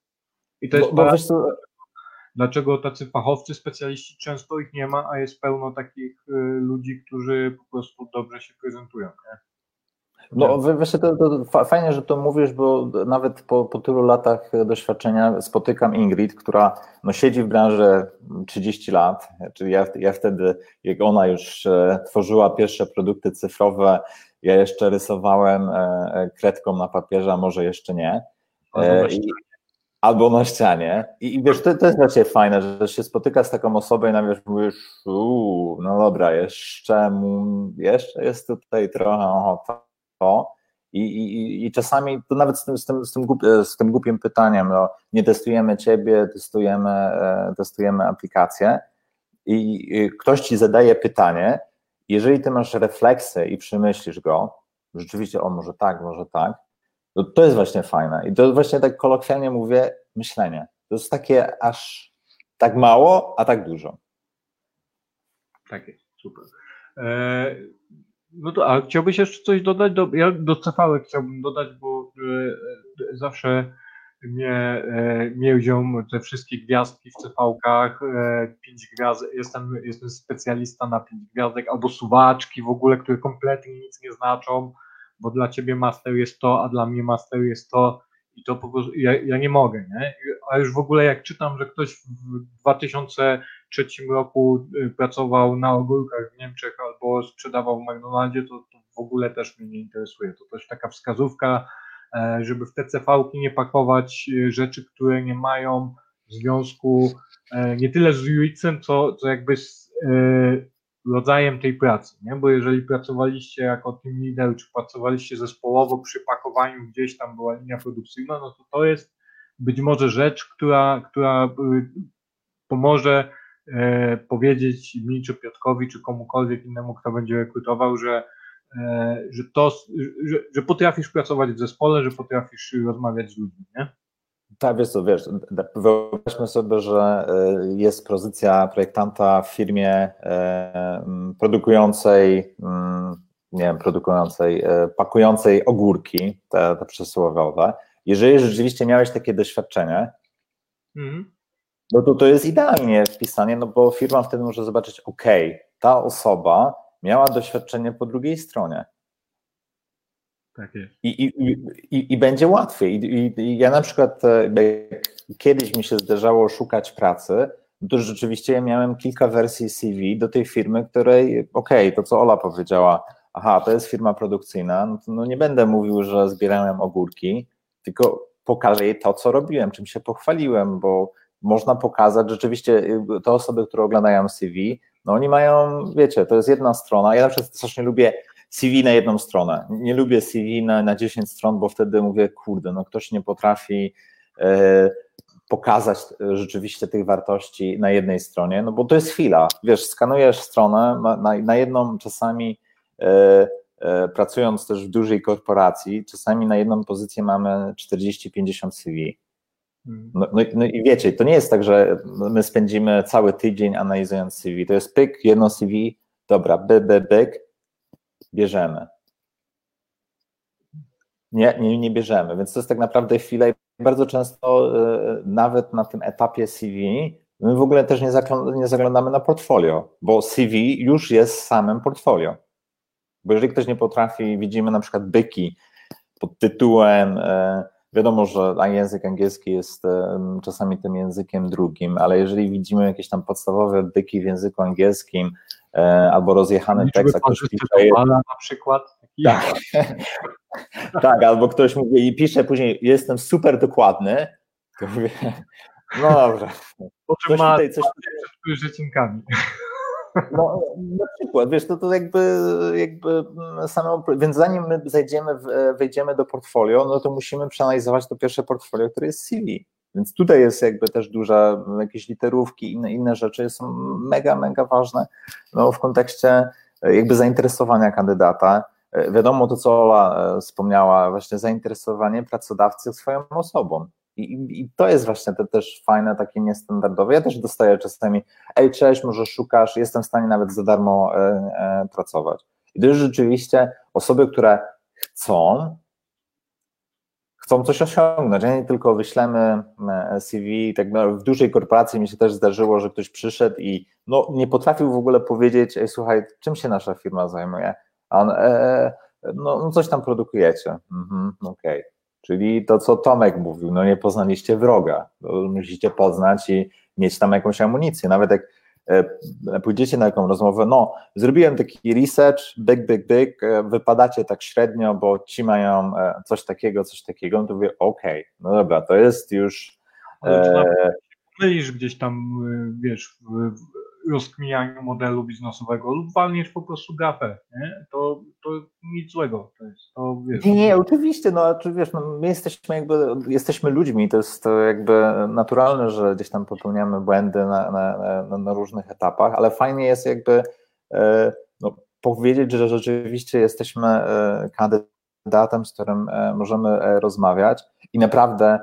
Speaker 2: I to jest bo, bo co... dlaczego tacy fachowcy, specjaliści często ich nie ma, a jest pełno takich y, ludzi, którzy po prostu dobrze się prezentują. Nie?
Speaker 3: No właśnie to, to, fajnie, że to mówisz, bo nawet po, po tylu latach doświadczenia spotykam Ingrid, która no, siedzi w branży 30 lat, czyli ja, ja wtedy, jak ona już e, tworzyła pierwsze produkty cyfrowe, ja jeszcze rysowałem e, e, kredką na papierze, a może jeszcze nie.
Speaker 2: Albo na ścianie.
Speaker 3: albo na ścianie. I, i wiesz, to, to jest właśnie fajne, że się spotyka z taką osobą i nawet mówisz, uuu, no dobra, jeszcze, jeszcze jest tutaj trochę ochota to. I, i, I czasami to nawet z tym, z tym, z tym, głup, z tym głupim pytaniem, no, nie testujemy ciebie, testujemy, e, testujemy aplikację i ktoś ci zadaje pytanie, jeżeli ty masz refleksy i przemyślisz go, rzeczywiście, o może tak, może tak, to, to jest właśnie fajne. I to właśnie tak kolokwialnie mówię, myślenie. To jest takie aż tak mało, a tak dużo.
Speaker 2: Tak super. E, no to, a chciałbyś jeszcze coś dodać? Do, ja do CV chciałbym dodać, bo e, zawsze mnie mierzą te wszystkie gwiazdki w CV-kach, e, pięć gwiazdek, jestem, jestem specjalista na pięć gwiazdek, albo suwaczki w ogóle, które kompletnie nic nie znaczą, bo dla ciebie master jest to, a dla mnie master jest to i to po prostu, ja, ja nie mogę, nie? A już w ogóle jak czytam, że ktoś w 2003 roku y, pracował na ogórkach w Niemczech albo sprzedawał w McDonaldzie, to, to w ogóle też mnie nie interesuje. To też taka wskazówka, e, żeby w te CV-ki nie pakować y, rzeczy, które nie mają związku e, nie tyle z UX-em, co, co jakby z e, rodzajem tej pracy, nie? bo jeżeli pracowaliście jako team leader, czy pracowaliście zespołowo przy pakowaniu gdzieś tam była linia produkcyjna, no to to jest być może rzecz, która, która y, pomoże powiedzieć mi, czy Piotkowi, czy komukolwiek innemu, kto będzie rekrutował, że, e, że, to, że, że potrafisz pracować w zespole, że potrafisz rozmawiać z ludźmi, nie?
Speaker 3: Tak, wiesz co, wiesz, wyobraźmy sobie, że e, jest pozycja projektanta w firmie e, produkującej, nie wiem, produkującej, e, pakującej ogórki, te, te przysłowiowe. Jeżeli rzeczywiście miałeś takie doświadczenie, mhm. No to to jest idealnie wpisanie, no bo firma wtedy może zobaczyć, ok, ta osoba miała doświadczenie po drugiej stronie.
Speaker 2: Tak jest.
Speaker 3: I, i, i, i będzie łatwiej. I, I, ja na przykład e, kiedyś mi się zdarzało szukać pracy, to rzeczywiście ja miałem kilka wersji CV do tej firmy, której, okej, okay, to co Ola powiedziała, aha, to jest firma produkcyjna, no, to, no nie będę mówił, że zbierałem ogórki, tylko pokażę jej to, co robiłem, czym się pochwaliłem, bo można pokazać rzeczywiście y, te osoby, które oglądają CV, no oni mają, wiecie, to jest jedna strona. Ja na przykład strasznie lubię CV na jedną stronę. Nie lubię CV na, na 10 stron, bo wtedy mówię, kurde, no ktoś nie potrafi e, pokazać rzeczywiście tych wartości na jednej stronie, no bo to jest chwila. Wiesz, skanujesz stronę, na, na jedną czasami e, e, pracując też w dużej korporacji, czasami na jedną pozycję mamy 40-50 CV. Hmm. No, no, no, i wiecie, to nie jest tak, że my spędzimy cały tydzień analizując CV. To jest pyk, jedno CV, dobra, by, by, byk, bierzemy. Nie, nie, nie bierzemy, więc to jest tak naprawdę chwila i bardzo często e, nawet na tym etapie CV my w ogóle też nie, nie zaglądamy na portfolio, bo CV już jest samym portfolio. Bo jeżeli ktoś nie potrafi, widzimy na przykład byki pod tytułem, e, wiadomo, że język angielski jest czasami tym językiem drugim, ale jeżeli widzimy jakieś tam podstawowe byki w języku angielskim, E, albo rozjechany Liczby tekst, a ktoś pisze...
Speaker 2: na przykład.
Speaker 3: Tak. tak, albo ktoś mówi i pisze później, jestem super dokładny, to mówię, no dobrze.
Speaker 2: Po czym ma tutaj coś z przecinkami.
Speaker 3: No, na przykład, wiesz, to, to jakby, jakby samo, więc zanim my zejdziemy, wejdziemy do portfolio, no to musimy przeanalizować to pierwsze portfolio, które jest CV. Więc tutaj jest jakby też duża, jakieś literówki, inne, inne rzeczy są mega, mega ważne no, w kontekście e, jakby zainteresowania kandydata. E, wiadomo to, co Ola e, wspomniała, właśnie zainteresowanie pracodawcy swoją osobą. I, I, to jest właśnie te też fajne, takie niestandardowe. Ja też dostaję czasami, ej, cześć, może szukasz, jestem w stanie nawet za darmo e, e, pracować. I to jest rzeczywiście osoby, które chcą, chcą coś osiągnąć, nie tylko wyślemy e, CV. Tak no, w dużej korporacji mi się też zdarzyło, że ktoś przyszedł i no, nie potrafił w ogóle powiedzieć, Ej, słuchaj, czym się nasza firma zajmuje? A on, e, no, no, coś tam produkujecie. Mhm, Okej. Okay. Czyli to, co Tomek mówił, no nie poznaliście wroga. Musicie poznać i mieć tam jakąś amunicję. Nawet jak E, pójdziecie na jaką rozmowę, no zrobiłem taki research, byk, byk, byk, e, wypadacie tak średnio, bo ci mają e, coś takiego, coś takiego, no to mówię, okej, okay, no dobra, to jest już...
Speaker 2: Mylisz gdzieś tam, wiesz, w, rozkminianiu modelu biznesowego lub walniesz po prostu gafę, nie? To, to nic złego. To jest, to,
Speaker 3: wiesz, nie, nie, oczywiście, no, czy wiesz, no, my jesteśmy jakby, jesteśmy ludźmi, to jest to jakby naturalne, że gdzieś tam popełniamy błędy na, na, na, różnych etapach, ale fajnie jest jakby e, no, powiedzieć, że rzeczywiście jesteśmy e, kandydatem, z którym e, możemy rozmawiać i naprawdę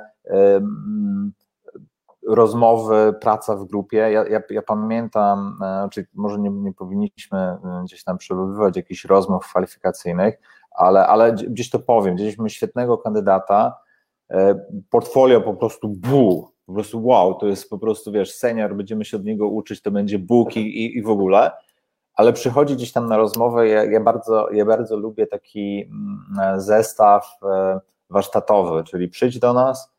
Speaker 3: rozmowy, praca w grupie. Ja, ja, ja pamiętam, e, czy może nie, nie powinniśmy e, gdzieś tam przebywać jakichś rozmów kwalifikacyjnych, ale, ale gdzieś to powiem, mieliśmy świetnego kandydata, e, portfolio po prostu bu, po prostu wow, to jest po prostu, wiesz, senior, będziemy się od niego uczyć, to będzie Bóg i, i, i w ogóle, ale przychodzi gdzieś tam na rozmowę, ja, ja, bardzo, ja bardzo lubię taki mm, zestaw warsztatowy, czyli przyjdź do nas,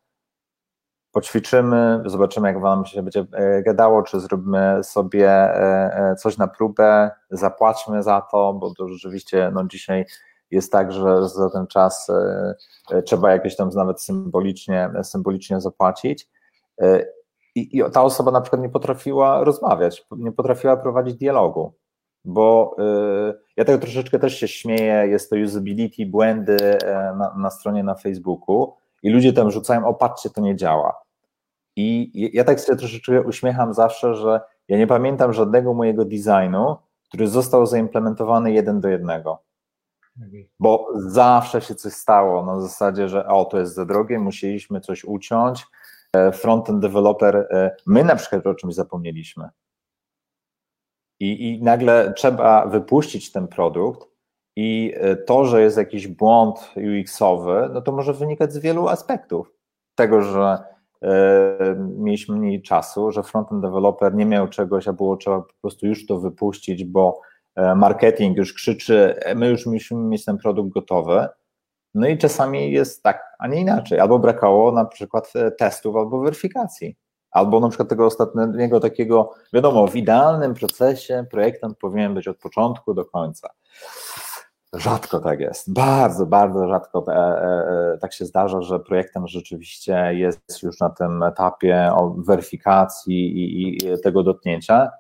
Speaker 3: poćwiczymy, zobaczymy, jak Wam się będzie e, gadało, czy zrobimy sobie e, e, coś na próbę, zapłaćmy za to, bo to rzeczywiście no, dzisiaj jest tak, że za ten czas trzeba jakieś tam nawet symbolicznie, symbolicznie zapłacić. I, I ta osoba na przykład nie potrafiła rozmawiać, nie potrafiła prowadzić dialogu, bo ja tego troszeczkę też się śmieję, jest to usability, błędy na, na stronie na Facebooku, i ludzie tam rzucają, o patrzcie, to nie działa. I ja tak sobie troszeczkę uśmiecham zawsze, że ja nie pamiętam żadnego mojego designu, który został zaimplementowany jeden do jednego. Bo zawsze się coś stało na zasadzie, że o, to jest za drogie, musieliśmy coś uciąć. E, frontend developer, e, my na przykład o czymś zapomnieliśmy. I, I nagle trzeba wypuścić ten produkt, i e, to, że jest jakiś błąd UX-owy, no to może wynikać z wielu aspektów. Tego, że mieliśmy mniej czasu, że frontend developer nie miał czegoś, a było trzeba po prostu już to wypuścić, bo e, marketing już krzyczy, my już musimy mieć ten produkt gotowy. No i czasami jest tak, a nie inaczej. Albo brakało na przykład testów albo weryfikacji. Albo na przykład tego ostatniego takiego, wiadomo, w idealnym procesie projektant powinien być od początku do końca. Rzadko tak jest. Bardzo, bardzo rzadko e, e, e, tak się zdarza, że projektem rzeczywiście jest już na tym etapie weryfikacji i, i tego dotknięcia.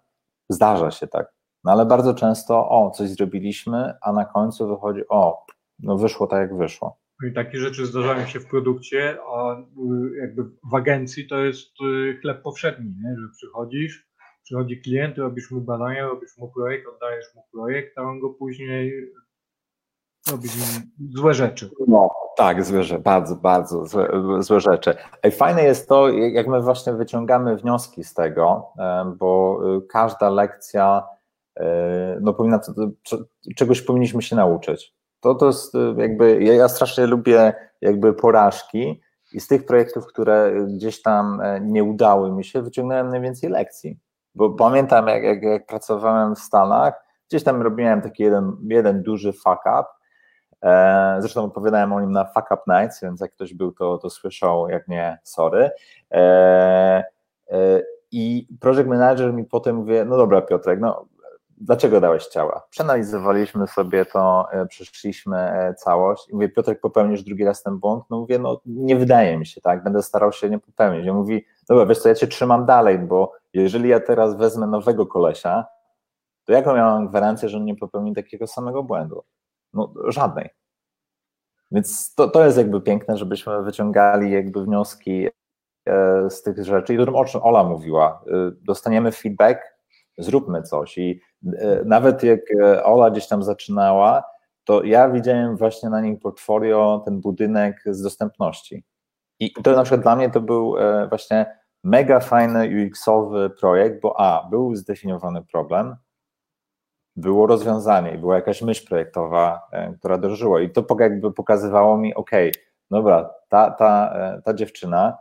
Speaker 3: Zdarza się tak. No ale bardzo często, o, coś zrobiliśmy, a na końcu wychodzi, o, no wyszło tak, jak wyszło.
Speaker 2: No I takie rzeczy zdarzają się w produkcie, a jakby w agencji to jest chleb powszedni, nie? że przychodzisz, przychodzi klient, robisz mu badania, robisz mu projekt, oddajesz mu projekt, a on go później robić złe rzeczy.
Speaker 3: No, tak, złe rzeczy, bardzo, bardzo złe, złe rzeczy. Fajne jest to, jak my właśnie wyciągamy wnioski z tego, e, bo e, każda lekcja e, no powinna, czegoś powinniśmy się nauczyć. To, to jest jakby, ja strasznie lubię jakby porażki i z tych projektów, które gdzieś tam nie udały mi się, wyciągnąłem najwięcej lekcji. Bo pamiętam, jak, jak, jak pracowałem w Stanach, gdzieś tam robiłem taki jeden, jeden duży fuck up, E, zresztą opowiadałem o nim na Fuck Up Nights, więc jak ktoś był, to, to słyszał, jak nie, sorry. E, e, I project manager mi potem mówi, no dobra Piotrek, no dlaczego dałeś ciała? Przeanalizowaliśmy sobie to, przeszliśmy całość i mówię, Piotrek, popełnisz drugi raz ten błąd? No mówię, no nie wydaje mi się, tak, będę starał się nie popełnić. I mówi, dobra, wiesz co, ja cię trzymam dalej, bo jeżeli ja teraz wezmę nowego kolesia, to jaką ja mam gwarancję, że on nie popełni takiego samego błędu? No, żadnej. Więc to, to jest jakby piękne, żebyśmy wyciągali jakby wnioski e, z tych rzeczy i o czym Ola mówiła. E, dostaniemy feedback, zróbmy coś. I e, nawet jak Ola gdzieś tam zaczynała, to ja widziałem właśnie na nim portfolio, ten budynek z dostępności. I to na przykład dla mnie to był właśnie mega fajny UX-owy projekt, bo A, był zdefiniowany problem, było rozwiązanie i była jakaś myśl projektowa, e, która drżyła. I to jakby pokazywało mi, ok, dobra, ta, ta, e, ta dziewczyna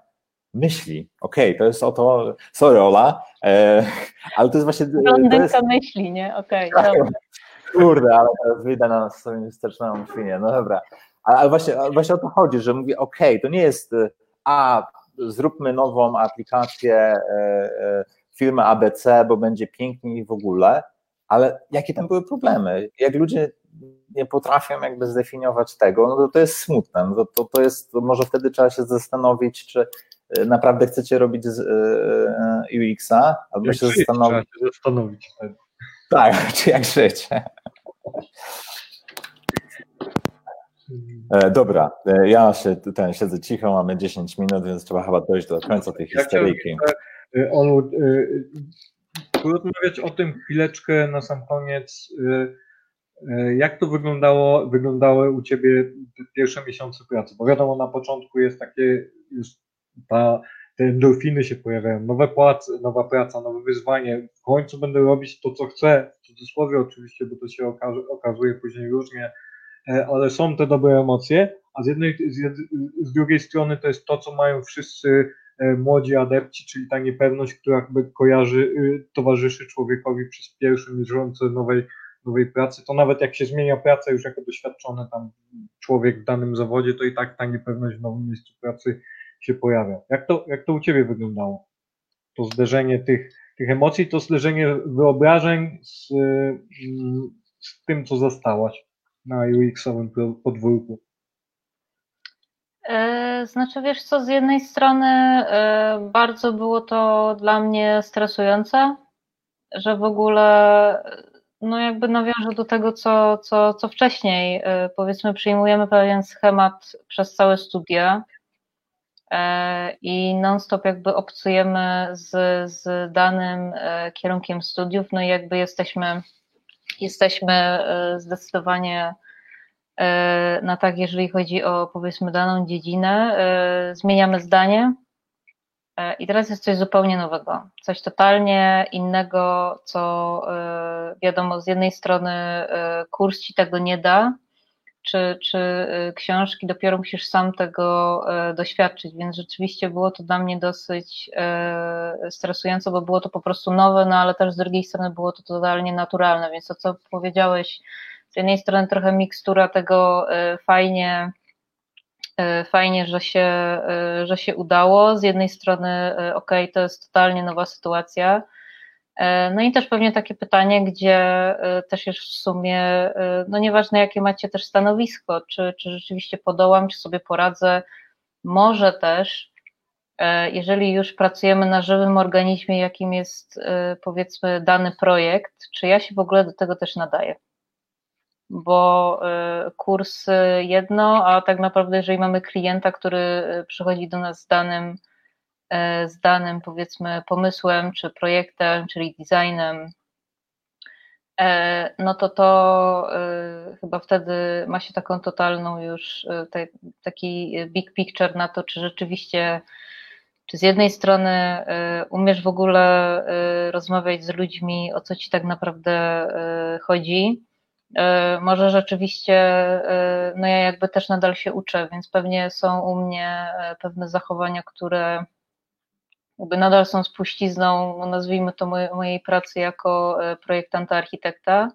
Speaker 3: myśli, okej, okay, to jest o to, sorry Ola, e, ale to jest właśnie...
Speaker 1: Blondynka jest, myśli, nie? Okej, okay,
Speaker 3: tak, Kurde, ale teraz wyjdę na nas sobie wsteczną świnię, no dobra. Ale, ale właśnie, właśnie o to chodzi, że mówię, okej, okay, to nie jest, a zróbmy nową aplikację e, e, firmy ABC, bo będzie piękniej w ogóle, ale jakie tam były problemy? Jak ludzie nie potrafią jakby zdefiniować tego, no to to jest smutne. No to, to jest, to może wtedy trzeba się zastanowić, czy e, naprawdę chcecie robić z UX-a, albo
Speaker 2: jak
Speaker 3: się
Speaker 2: żyć,
Speaker 3: zastanowić.
Speaker 2: Się zastanowić.
Speaker 3: Tak, czy jak żyć. E, dobra, e, ja się tutaj siedzę cicho, mamy 10 minut, więc trzeba chyba dojść do końca tej ja historyjki.
Speaker 2: E, porozmawiać o tym chwileczkę na sam koniec. Jak to wyglądało, wyglądały u Ciebie te pierwsze miesiące pracy? Bo wiadomo, na początku jest takie, już ta, te endorfiny się pojawiają, nowe płace, nowa praca, nowe wyzwanie. W końcu będę robić to, co chcę, w cudzysłowie oczywiście, bo to się okaże, okazuje później różnie E, ale są te dobre emocje, a z, jednej, z, z drugiej strony to jest to, co mają wszyscy młodzi adepci, czyli ta niepewność, która jakby kojarzy, y, towarzyszy człowiekowi przez pierwsze miesiące nowej, nowej pracy, to nawet jak się zmienia praca już jako doświadczony tam człowiek w danym zawodzie, to i tak ta niepewność w nowym miejscu pracy się pojawia. Jak to, jak to u Ciebie wyglądało? To zderzenie tych, tych emocji, to zderzenie wyobrażeń z, mm, z tym, co zastałaś na UX-owym podwórku?
Speaker 1: E, znaczy, wiesz co, z jednej strony e, bardzo było to dla mnie stresujące, że w ogóle no jakby nawiążę do tego, co, co, co wcześniej, e, powiedzmy przyjmujemy pewien schemat przez całe studia i non-stop jakby obcujemy z, z danym kierunkiem studiów, no i jakby jesteśmy jesteśmy zdecydowanie e, na tak, jeżeli chodzi o powiedzmy daną dziedzinę, e, zmieniamy zdanie. I teraz jest coś zupełnie nowego, coś totalnie innego, co wiadomo, z jednej strony kurs ci tego nie da, czy, czy książki, dopiero musisz sam tego doświadczyć, więc rzeczywiście było to dla mnie dosyć stresujące, bo było to po prostu nowe, no ale też z drugiej strony było to totalnie naturalne, więc to co powiedziałeś, jednej strony trochę mikstura tego fajnie, fajnie, że się, że się udało, z jednej strony ok, to jest totalnie nowa sytuacja, E, no i też pewnie takie pytanie, gdzie e, też już w sumie, e, no nieważne jakie macie też stanowisko, czy, czy rzeczywiście podołam, czy sobie poradzę, może też, jeżeli już pracujemy na żywym organizmie, jakim jest powiedzmy dany projekt, czy ja się w ogóle do tego też nadaję? Bo kurs jedno, a tak naprawdę, jeżeli mamy klienta, który przychodzi do nas z danym E, z danym powiedzmy pomysłem, czy projektem, czyli designem, e, no to to e, chyba wtedy ma się taką totalną już taki big picture na to, czy rzeczywiście, czy z jednej strony umiesz w ogóle rozmawiać z ludźmi, o co ci tak naprawdę chodzi. Może rzeczywiście, no ja jakby też nadal się uczę, więc pewnie są u mnie pewne zachowania, które jakby nadal są spuścizną, no nazwijmy to mojej pracy jako e, projektanta architekta.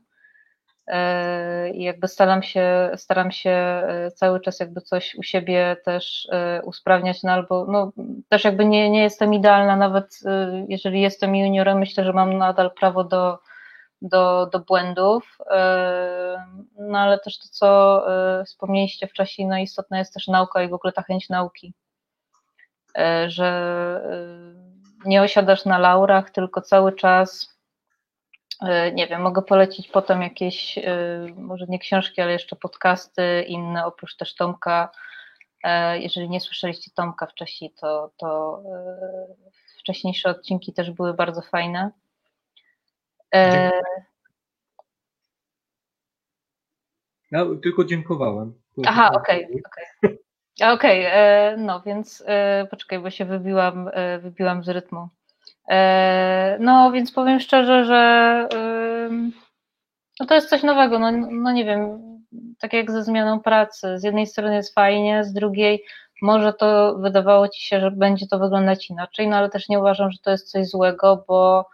Speaker 1: E, I jakby staram się, staram się e, cały czas jakby coś u siebie też usprawniać, no albo no, też jakby nie, nie jestem idealna, nawet jeżeli jestem juniorem, myślę, że mam nadal prawo do, do, do błędów, no ale też to, co wspomnieliście wcześniej, no istotna jest też nauka i w ogóle ta chęć nauki. E, że nie osiadasz na laurach, tylko cały czas, nie wiem, mogę polecić potem jakieś, może nie książki, ale jeszcze podcasty inne, oprócz też Tomka. Jeżeli nie słyszeliście Tomka wcześniej, to, to wcześniejsze odcinki też były bardzo fajne.
Speaker 2: Ja tylko dziękowałem.
Speaker 1: Aha, okej, okay, okay. Okej, okay, e, no więc e, poczekaj, bo się wybiłam, e, wybiłam z rytmu. No więc powiem szczerze, że no to jest coś nowego, no, no nie wiem, tak jak ze zmianą pracy. Z jednej strony jest fajnie, z drugiej może to wydawało ci się, że będzie to wyglądać inaczej, no ale też nie uważam, że to jest coś złego, bo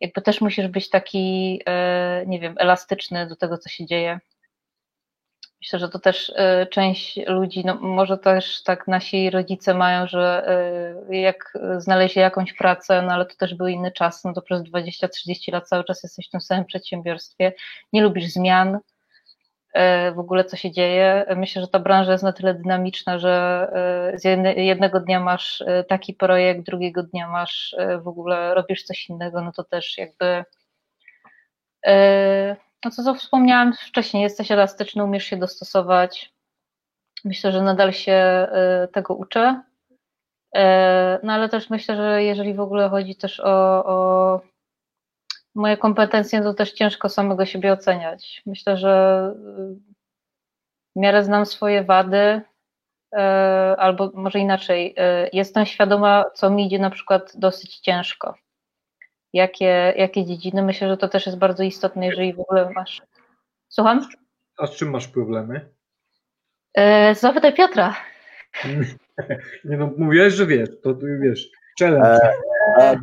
Speaker 1: jakby też musisz być taki, e, nie wiem, elastyczny do tego, co się dzieje. Myślę, że to też e, część ludzi, no może też tak nasi rodzice mają, że e, jak znaleźli jakąś pracę, no ale to też był inny czas, no to przez 20-30 lat cały czas jesteś w tym samym przedsiębiorstwie, nie lubisz zmian, w ogóle co się dzieje. Myślę, że ta branża jest na tyle dynamiczna, że e, z jednego dnia masz e, taki projekt, drugiego dnia masz w ogóle robisz coś innego, no to też jakby no to co wspomniałam wcześniej, jesteś elastyczny, umiesz się dostosować. Myślę, że nadal się tego uczę. No ale też myślę, że jeżeli w ogóle chodzi też o, o moje kompetencje, to też ciężko samego siebie oceniać. Myślę, że w miarę znam swoje wady, e, albo może inaczej, e, jestem świadoma, co mi idzie na przykład dosyć ciężko. Jakie, jakie dziedziny? Myślę, że to też jest bardzo istotne, jeżeli w ogóle masz. Słucham?
Speaker 2: A z czym masz problemy?
Speaker 1: Zapytaj Piotra.
Speaker 2: Nie no, mówiłeś, że wiesz, to wiesz, challenge.
Speaker 3: E,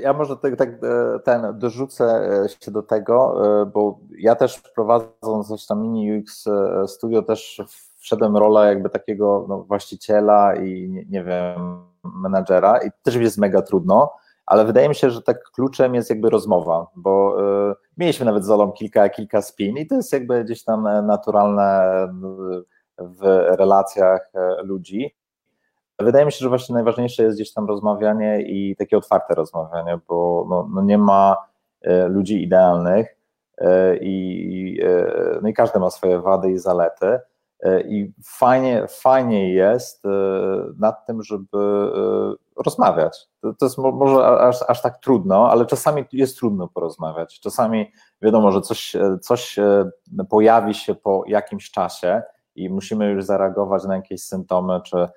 Speaker 3: ja może tak, tak, ten dorzucę się do tego, bo ja też prowadząc tam mini UX studio też wszedłem rolę jakby takiego no, właściciela i nie, nie wiem, menadżera i też jest mega trudno, ale wydaje mi się, że tak kluczem jest jakby rozmowa, bo y, mieliśmy nawet z Olą kilka, kilka spin i to jest jakby gdzieś tam naturalne w relacjach ludzi. Wydaje mi się, że właśnie najważniejsze jest gdzieś tam rozmawianie i takie otwarte rozmawianie, bo no, no nie ma e, ludzi idealnych e, i, e, no i każdy ma swoje wady i zalety. I fajnie, fajnie jest nad tym, żeby rozmawiać. To, to jest może aż, aż tak trudno, ale czasami jest trudno porozmawiać. Czasami wiadomo, że coś, coś pojawi się po jakimś czasie i musimy już zareagować na jakieś symptomy, czy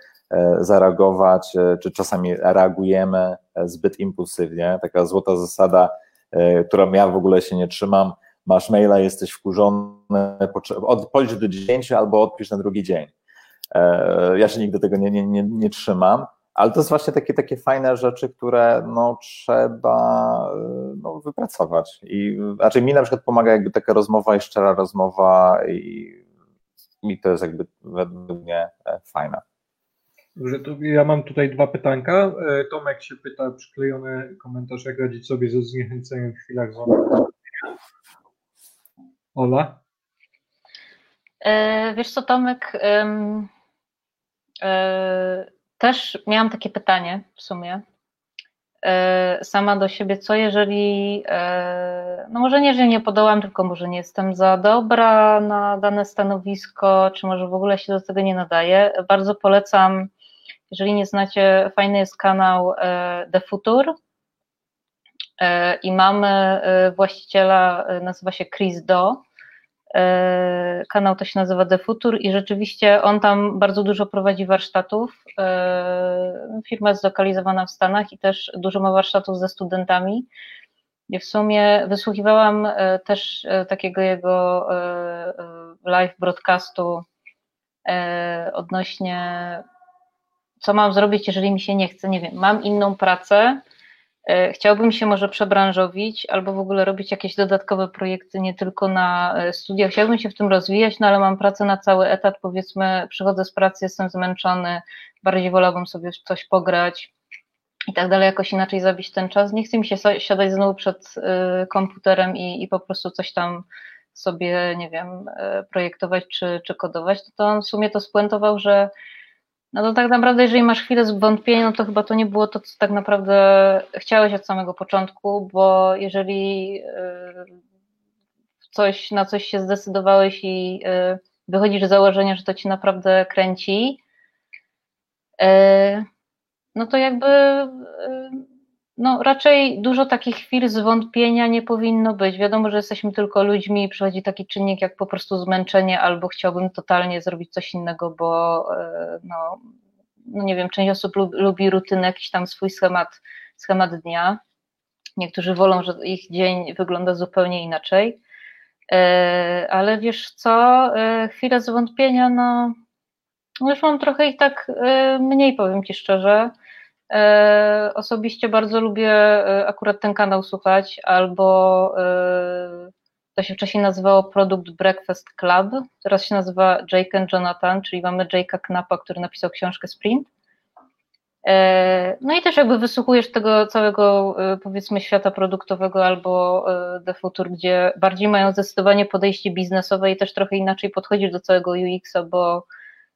Speaker 3: zareagować, e, czy czasami reagujemy e, zbyt impulsywnie. Taka złota zasada, którą ja w ogóle się nie trzymam. Masz maila, jesteś wkurzony, policz do 10 albo odpisz na drugi dzień. Ja się nigdy tego nie, nie, nie, nie trzymam, ale to jest właśnie takie, takie fajne rzeczy, które no, trzeba no, wypracować. I znaczy mi na przykład pomaga jakby taka rozmowa i szczera rozmowa i, i to jest jakby według mnie fajne.
Speaker 2: Dobrze, to ja mam tutaj dwa pytanka. E, Tomek się pyta, przyklejony komentarz, jak radzić sobie ze zniechęceniem w chwilach wolnych. Ola?
Speaker 1: E, wiesz co, Tomek, e, też miałam takie pytanie w sumie sama do siebie, co jeżeli, no może nie, że nie podołam, tylko może nie jestem za dobra na dane stanowisko, czy może w ogóle się do tego nie nadaje. Bardzo polecam jeżeli nie znacie, fajny jest kanał e, The Future e, i mamy e, właściciela, nazywa się Chris Do. Kanał to się nazywa The Future i rzeczywiście on tam bardzo dużo prowadzi warsztatów. Firma jest zlokalizowana w Stanach i też dużo ma warsztatów ze studentami. I w sumie wysłuchiwałam też takiego jego live broadcastu odnośnie co mam zrobić, jeżeli mi się nie chce, nie wiem, mam inną pracę, e, chciałbym się może przebranżowić albo w ogóle robić jakieś dodatkowe projekty, nie tylko na e, studiach, chciałbym się w tym rozwijać, no ale mam pracę na cały etat, powiedzmy, przychodzę z pracy, jestem zmęczony, bardziej wolałbym sobie coś pograć i tak dalej, jakoś inaczej zabić ten czas. Nie chcę mi się siadać znowu przed e, komputerem i, i po prostu coś tam sobie, nie wiem, projektować czy, czy kodować, to on w sumie to spuentował, że no to tak naprawdę, jeżeli masz chwilę zwątpienia, no to chyba to nie było to, co tak naprawdę chciałeś od samego początku, bo jeżeli y, coś, na coś się zdecydowałeś i y, wychodzisz z założenia, że to ci naprawdę kręci, y, no to jakby no raczej dużo takich chwil zwątpienia nie powinno być. Wiadomo, że jesteśmy tylko ludźmi i przychodzi taki czynnik jak po prostu zmęczenie albo chciałbym totalnie zrobić coś innego, bo e, no, no nie wiem, część osób lubi, lubi rutynę, jakiś tam swój schemat, schemat dnia. Niektórzy wolą, że ich dzień wygląda zupełnie inaczej. E, ale wiesz co, e, chwilę zwątpienia, no No już mam trochę ich tak mniej, powiem Ci szczerze. E, osobiście bardzo lubię e, akurat ten kanał słuchać, albo to się wcześniej nazywało Product Breakfast Club, teraz się nazywa Jake and Jonathan, czyli mamy Jake'a Knapa, który napisał książkę Sprint. No i też jakby wysłuchujesz tego całego powiedzmy świata produktowego albo The Future, gdzie bardziej mają zdecydowanie podejście biznesowe i też trochę inaczej podchodzisz do całego UX-a, bo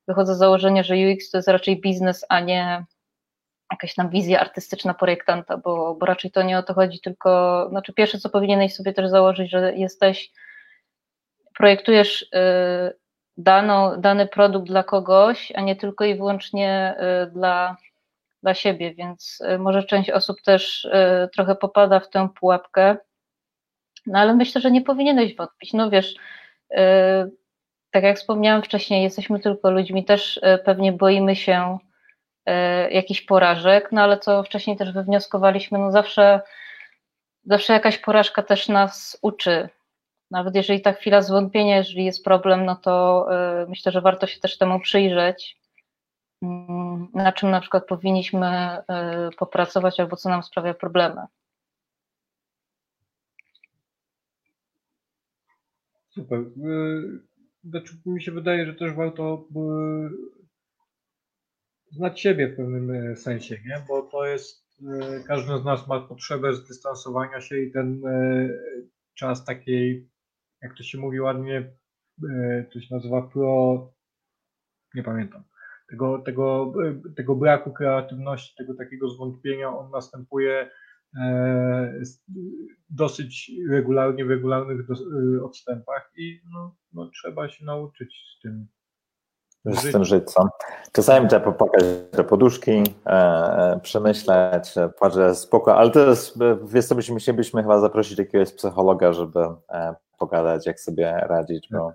Speaker 1: wychodzę z założenia, że UX to jest raczej biznes, a nie jakaś tam wizja artystyczna projektanta, bo, bo raczej to nie o to chodzi, tylko znaczy pierwsze, co powinieneś sobie też założyć, że jesteś, projektujesz y, daną, dany produkt dla kogoś, a nie tylko i wyłącznie y, dla, dla siebie, więc y, może część osób też trochę popada w tę pułapkę, no ale myślę, że nie powinieneś wątpić, no wiesz, tak jak wspomniałam wcześniej, jesteśmy tylko ludźmi, też e, pewnie boimy się jakichś porażek, no ale co wcześniej też wywnioskowaliśmy, no zawsze, zawsze jakaś porażka też nas uczy. Nawet jeżeli ta chwila zwątpienia, jeżeli jest problem, no to e, myślę, że warto się też temu przyjrzeć, mm, na czym na przykład powinniśmy popracować albo co nam sprawia problemy.
Speaker 2: Super. Znaczy, mi się wydaje, że też warto e, znać siebie w pewnym e, sensie, nie? bo to jest, e, każdy z nas ma potrzebę zdystansowania się i ten czas takiej, jak to się mówi ładnie, to się nazywa pro, nie pamiętam, tego, tego, tego braku kreatywności, tego takiego zwątpienia, on następuje E, dosyć regularnie, w regularnych odstępach i no, no, trzeba się nauczyć z tym
Speaker 3: z tym żyć? Czasami trzeba popłakać do poduszki, e, e przemyśleć, patrzę spoko, ale to jest, wiesz co, byśmy chcielibyśmy chyba zaprosić jakiegoś psychologa, żeby e, pogadać, jak sobie radzić, bo,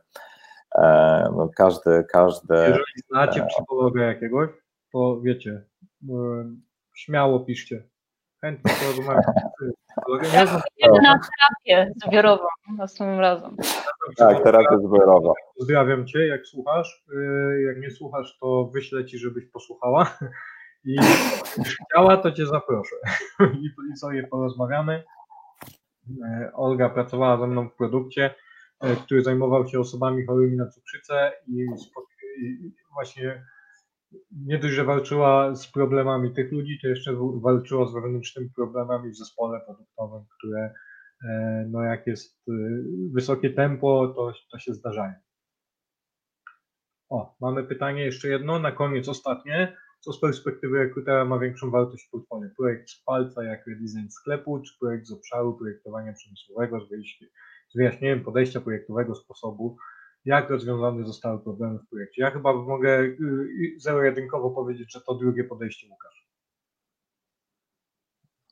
Speaker 3: e, bo każdy, każdy...
Speaker 2: Jeżeli znacie e, psychologa jakiegoś, to wiecie, śmiało piszcie chętnie porozmawiam.
Speaker 1: Jedę na terapię zbiorową następnym razem.
Speaker 3: Tak, terapię zbiorową.
Speaker 2: Pozdrawiam Cię, jak słuchasz. Y, jak nie słuchasz, to wyślę Ci, żebyś posłuchała. I jeśli chciała, to Cię zaproszę. I sobie porozmawiamy. Y, Olga pracowała ze mną w produkcie, y, który zajmował się osobami chorymi na cukrzycę i właśnie nie dość, że walczyła z problemami tych ludzi, to jeszcze walczyła z wewnętrznymi problemami w zespole produktowym, które e, no jak jest e, wysokie tempo, to, to się zdarzają. O, mamy pytanie jeszcze jedno, na koniec ostatnie. Co z perspektywy rekrutera ma większą wartość w portfolio? Projekt z palca jak redesign sklepu, czy projekt z obszaru projektowania przemysłowego, z wyjaśnieniem podejścia projektowego sposobu jak rozwiązane zostały problemy w projekcie. Ja chyba mogę y, zero-jedynkowo powiedzieć, że to drugie podejście Łukasz.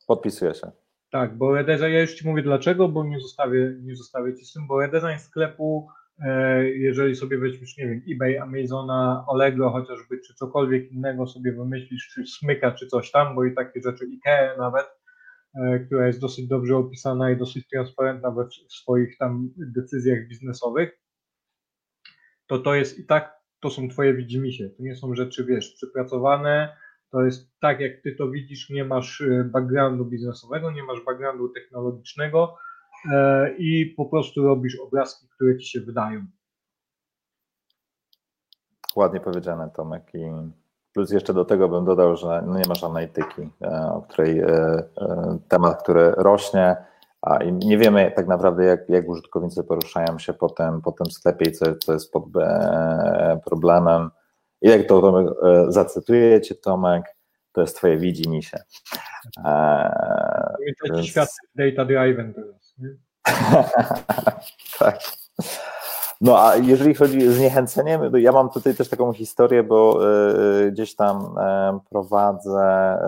Speaker 3: Podpisuję się.
Speaker 2: Tak, bo redesign, ja już Ci mówię dlaczego, bo nie zostawię, nie zostawię Ci z tym, bo redesign sklepu, e, jeżeli sobie weźmiesz, nie wiem, eBay, Amazona, Allegro chociażby, czy cokolwiek innego sobie wymyślisz, czy Smyka, czy coś tam, bo i takie rzeczy, IKEA nawet, e, która jest dosyć dobrze opisana i dosyć transparentna we w swoich tam decyzjach biznesowych, to to jest i tak, to są twoje widzimisię, to nie są rzeczy, wiesz, przypracowane, to jest tak, jak ty to widzisz, nie masz y, backgroundu biznesowego, nie masz backgroundu technologicznego e, i po prostu robisz obrazki, które ci się wydają.
Speaker 3: Ładnie powiedziane, Tomek. I plus jeszcze do tego bym dodał, że no nie masz analityki, e, o której e, temat, który rośnie, a nie wiemy tak naprawdę, jak, jak użytkownicy poruszają się po tym, po tym sklepie i co, co jest pod e, problemem. I jak to Tomek, e, zacytuję Cię, Tomek, to jest Twoje widzimisię.
Speaker 2: E, więc... świat data driven teraz.
Speaker 3: tak. No a jeżeli chodzi o zniechęcenie, ja mam tutaj też taką historię, bo e, gdzieś tam e, prowadzę,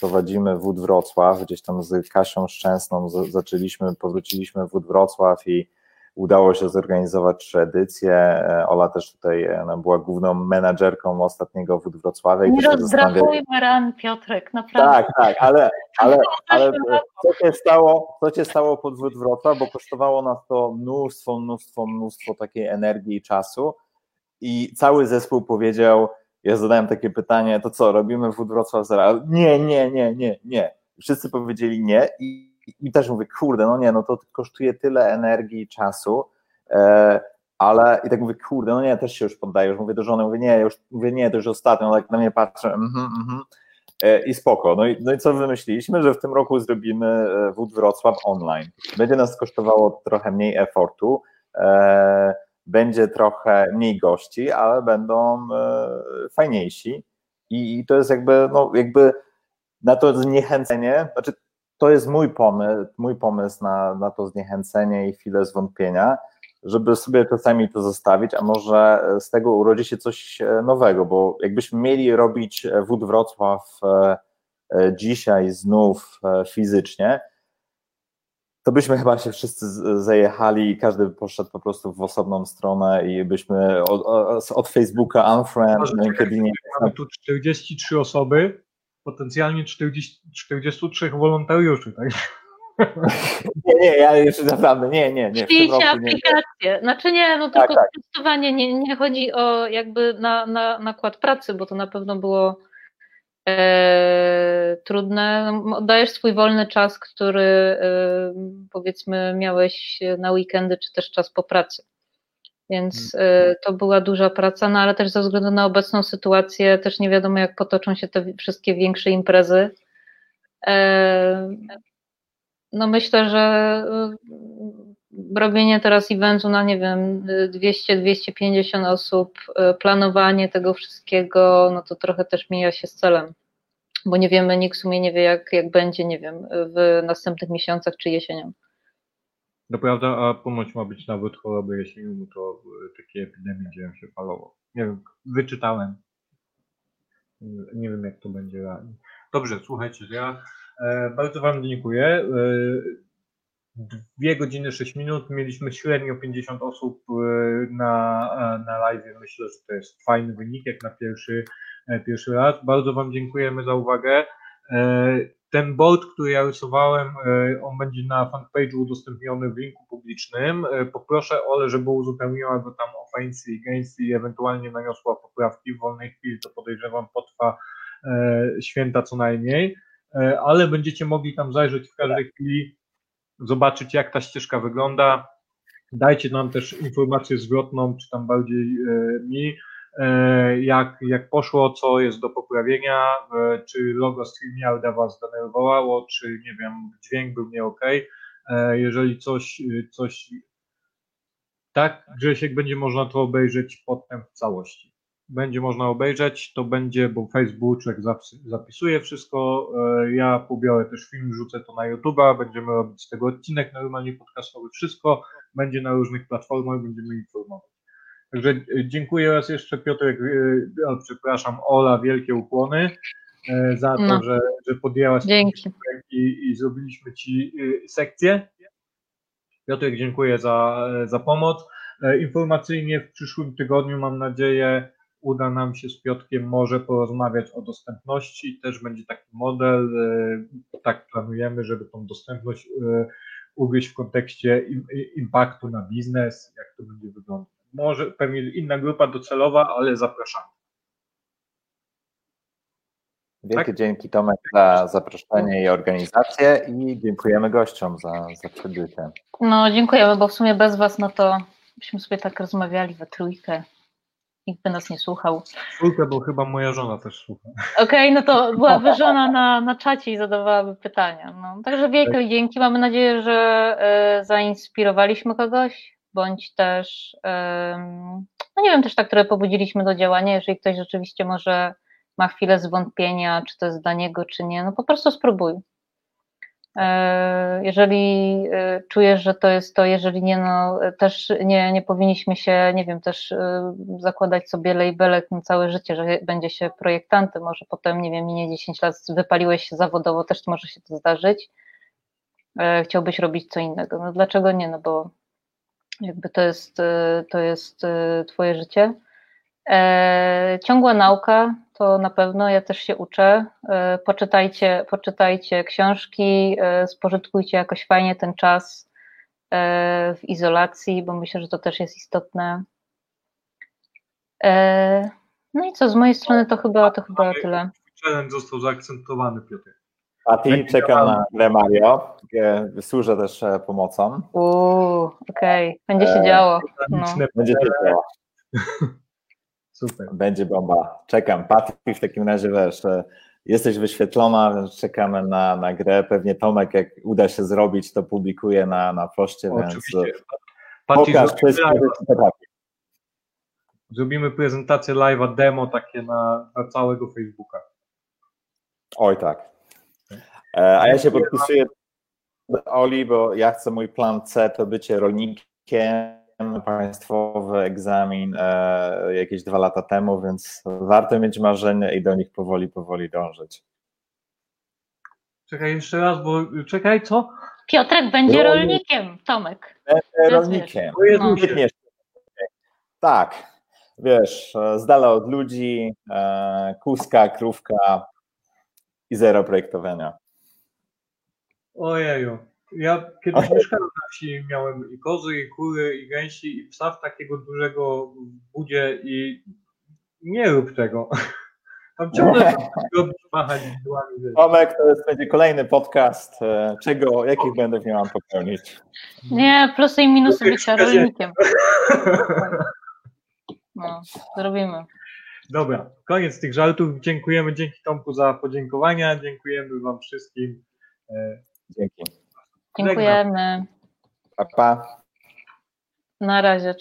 Speaker 3: prowadzimy Wód Wrocław, gdzieś tam z Kasią Szczęsną zaczęliśmy, powróciliśmy w Wód Wrocław i udało się zorganizować trzy edycje. E, Ola też tutaj e, no, była główną menadżerką ostatniego Wód Wrocławia.
Speaker 1: Nie rozdrapujmy ran, Piotrek, naprawdę.
Speaker 3: Tak, tak, ale, ale, ale co, się stało, co się stało pod Wód Wrocław, bo kosztowało nas to mnóstwo, mnóstwo, mnóstwo takiej energii i czasu. I cały zespół powiedział, ja zadałem takie pytanie, to co, robimy w Wrocław zaraz? Nie, nie, nie, nie, nie. Wszyscy powiedzieli nie i, i też mówię, kurde, no nie, no to kosztuje tyle energii i czasu, e, ale i tak mówię, kurde, no nie, też się już poddaję, już mówię do żony, mówię, nie, już, mówię, nie, to już ostatnio, tak na mnie patrzę, mhm, mhm. E, i spoko. No i, no i co wymyśliliśmy, że w tym roku zrobimy e, Wód Wrocław online. Będzie nas kosztowało trochę mniej efortu, e, będzie trochę mniej gości, ale będą fajniejsi i, i to jest jakby, no jakby na to zniechęcenie, znaczy to jest mój pomysł, mój pomysł na, na to zniechęcenie i chwilę zwątpienia, żeby sobie czasami to zostawić, a może z tego urodzi się coś e, nowego, bo jakbyśmy mieli robić e, Wód Wrocław e, dzisiaj znów fizycznie, to byśmy chyba się wszyscy zajechali i każdy poszedł po prostu w osobną stronę i byśmy od, od Facebooka unfriend, na LinkedInie.
Speaker 2: Mamy tu 43 osoby, potencjalnie 40, 43 wolontariuszy, tak?
Speaker 3: Nie, nie, ja już naprawdę, nie, nie, nie.
Speaker 1: Przyjdzie aplikację. Znaczy nie, no tylko tak, tak. testowanie, nie, nie chodzi o jakby na, na nakład pracy, bo to na pewno było e, trudne. Oddajesz swój wolny czas, który e, powiedzmy miałeś na weekendy, czy też czas po pracy. Więc hmm. e, to była duża praca, no ale też ze względu na obecną sytuację też nie wiadomo jak potoczą się te wszystkie większe imprezy. E, no myślę, że y, robienie teraz eventu na nie wiem 200-250 osób, y, planowanie tego wszystkiego, no to trochę też mija się z celem, bo nie wiemy, nikt w sumie nie wie jak, jak będzie, nie wiem, w następnych miesiącach czy jesienią.
Speaker 2: No prawda, a ponoć ma być nawet choroby jesienią, to y, takie epidemie dzieją się falowo. Nie wiem, wyczytałem. Nie wiem jak to będzie realnie. Dobrze, słuchajcie, ja E, bardzo Wam dziękuję. E, dwie godziny, 6 minut. Mieliśmy średnio 50 osób e, na, na live. Myślę, że to jest fajny wynik, jak na pierwszy, pierwszy raz. Bardzo Wam dziękujemy za uwagę. Ten board, który ja rysowałem, on będzie na fanpage'u udostępniony w linku publicznym. Poproszę Ole, żeby uzupełniła go tam o fancy i gains i ewentualnie naniosła poprawki w wolnej chwili. To podejrzewam potrwa święta co najmniej. E, ale będziecie mogli tam zajrzeć w każdej chwili, zobaczyć jak ta ścieżka wygląda. Dajcie nam też informację zwrotną, czy tam bardziej e, mi, e, jak, jak poszło, co jest do poprawienia, czy logo StreamYarda Was zdenerwowało, czy nie wiem, dźwięk był nie ok. Jeżeli coś, coś tak, Grzesiek, będzie można to obejrzeć potem w całości będzie można obejrzeć, to będzie, bo Facebooczek zapisuje wszystko, e, ja pobiorę też film, rzucę to na YouTube'a, będziemy robić z tego odcinek normalnie podcastowy, wszystko będzie na różnych platformach, będziemy informować. Także e, dziękuję raz jeszcze Piotrek, e, przepraszam, Ola, wielkie ukłony za to, no. że, że podjęłaś
Speaker 1: Dzięki.
Speaker 2: I, i zrobiliśmy Ci sekcję. Piotrek, dziękuję za, za pomoc. Informacyjnie w przyszłym tygodniu mam nadzieję uda nam się z Piotkiem może porozmawiać o dostępności. Też będzie taki model, e, tak planujemy, żeby tą dostępność e, ugryźć w kontekście impaktu na biznes, jak to będzie wyglądać. Może pewnie inna grupa docelowa, ale zapraszamy.
Speaker 3: Wielkie tak? dzięki Tomek za zaproszenie i organizację i dziękujemy gościom za, za przybycie.
Speaker 1: No dziękujemy, bo w sumie bez Was no to byśmy sobie tak rozmawiali we trójkę nikt by nas nie słuchał.
Speaker 2: Słuchaj, bo chyba moja żona też słucha.
Speaker 1: Okej, okay, no to byłaby żona na, na czacie i zadawałaby pytania. No, także wielkie tak. dzięki. Mamy nadzieję, że e, zainspirowaliśmy kogoś, bądź też, no nie wiem, też tak, które pobudziliśmy do działania. Jeżeli ktoś rzeczywiście może ma chwilę zwątpienia, czy to jest dla niego, czy nie, no po prostu spróbuj. E, jeżeli e, czujesz, że to jest to, jeżeli nie, no też nie, nie powinniśmy się, nie wiem, też e, zakładać sobie labelek na całe życie, że będzie się projektantem, może potem, nie wiem, minie 10 lat, wypaliłeś się zawodowo, też może się to zdarzyć. Chciałbyś robić co innego. No dlaczego nie? No bo jakby to jest, to jest twoje życie. E, ciągła nauka to na pewno, ja też się uczę. E, poczytajcie, poczytajcie książki, e, spożytkujcie jakoś fajnie ten czas w izolacji, bo myślę, że to też jest istotne. No i co, z mojej strony to chyba, to chyba tyle.
Speaker 2: Challenge został zaakcentowany, Piotr. Będzie
Speaker 3: czekam na grę Mario. E, Służę też e, pomocą.
Speaker 1: Uuu, okej, będzie się działo. No.
Speaker 3: Będzie się działo.
Speaker 2: Super.
Speaker 3: Będzie bomba. Czekam. Patty, w takim razie wiesz, e, jesteś wyświetlona, więc czekamy na, na grę. Pewnie Tomek, jak uda się zrobić, to publikuje na, na poście, więc
Speaker 2: Oczywiście.
Speaker 3: e, pokaż
Speaker 2: zrobimy,
Speaker 3: wszystko,
Speaker 2: zrobimy prezentację live'a demo takie na, na całego Facebooka.
Speaker 3: Oj tak. E, A ja się podpisuję do Oli, bo ja chcę mój plan C to bycie rolnikiem, państwowy egzamin e, jakieś dwa lata temu, więc warto mieć marzenia i do nich powoli, powoli dążyć.
Speaker 2: Czekaj jeszcze raz, bo czekaj, co?
Speaker 1: Piotrek będzie
Speaker 3: Rolnik.
Speaker 1: rolnikiem, Tomek.
Speaker 3: Będę rolnikiem.
Speaker 2: O Jezusie.
Speaker 3: Świetnie. Tak, wiesz, z dala od ludzi, e, kuska, krówka i zero projektowania.
Speaker 2: Ojeju. Ja kiedyś mieszkałem na wsi, miałem i kozy, i kury, i gęsi, i psa w takiego dużego budzie i nie rób tego. Tam ciągle robić, machać wiesz.
Speaker 3: Tomek, to jest, będzie kolejny podcast, e, czego, jakich błędów nie mam popełnić.
Speaker 1: Nie, plusy i minusy bycia rolnikiem. No, zrobimy.
Speaker 2: Dobra, koniec tych żartów. Dziękujemy, dzięki Tomku za podziękowania. Dziękujemy Wam wszystkim.
Speaker 3: Dzięki.
Speaker 1: Dziękujemy.
Speaker 3: Pa, pa.
Speaker 1: Na razie.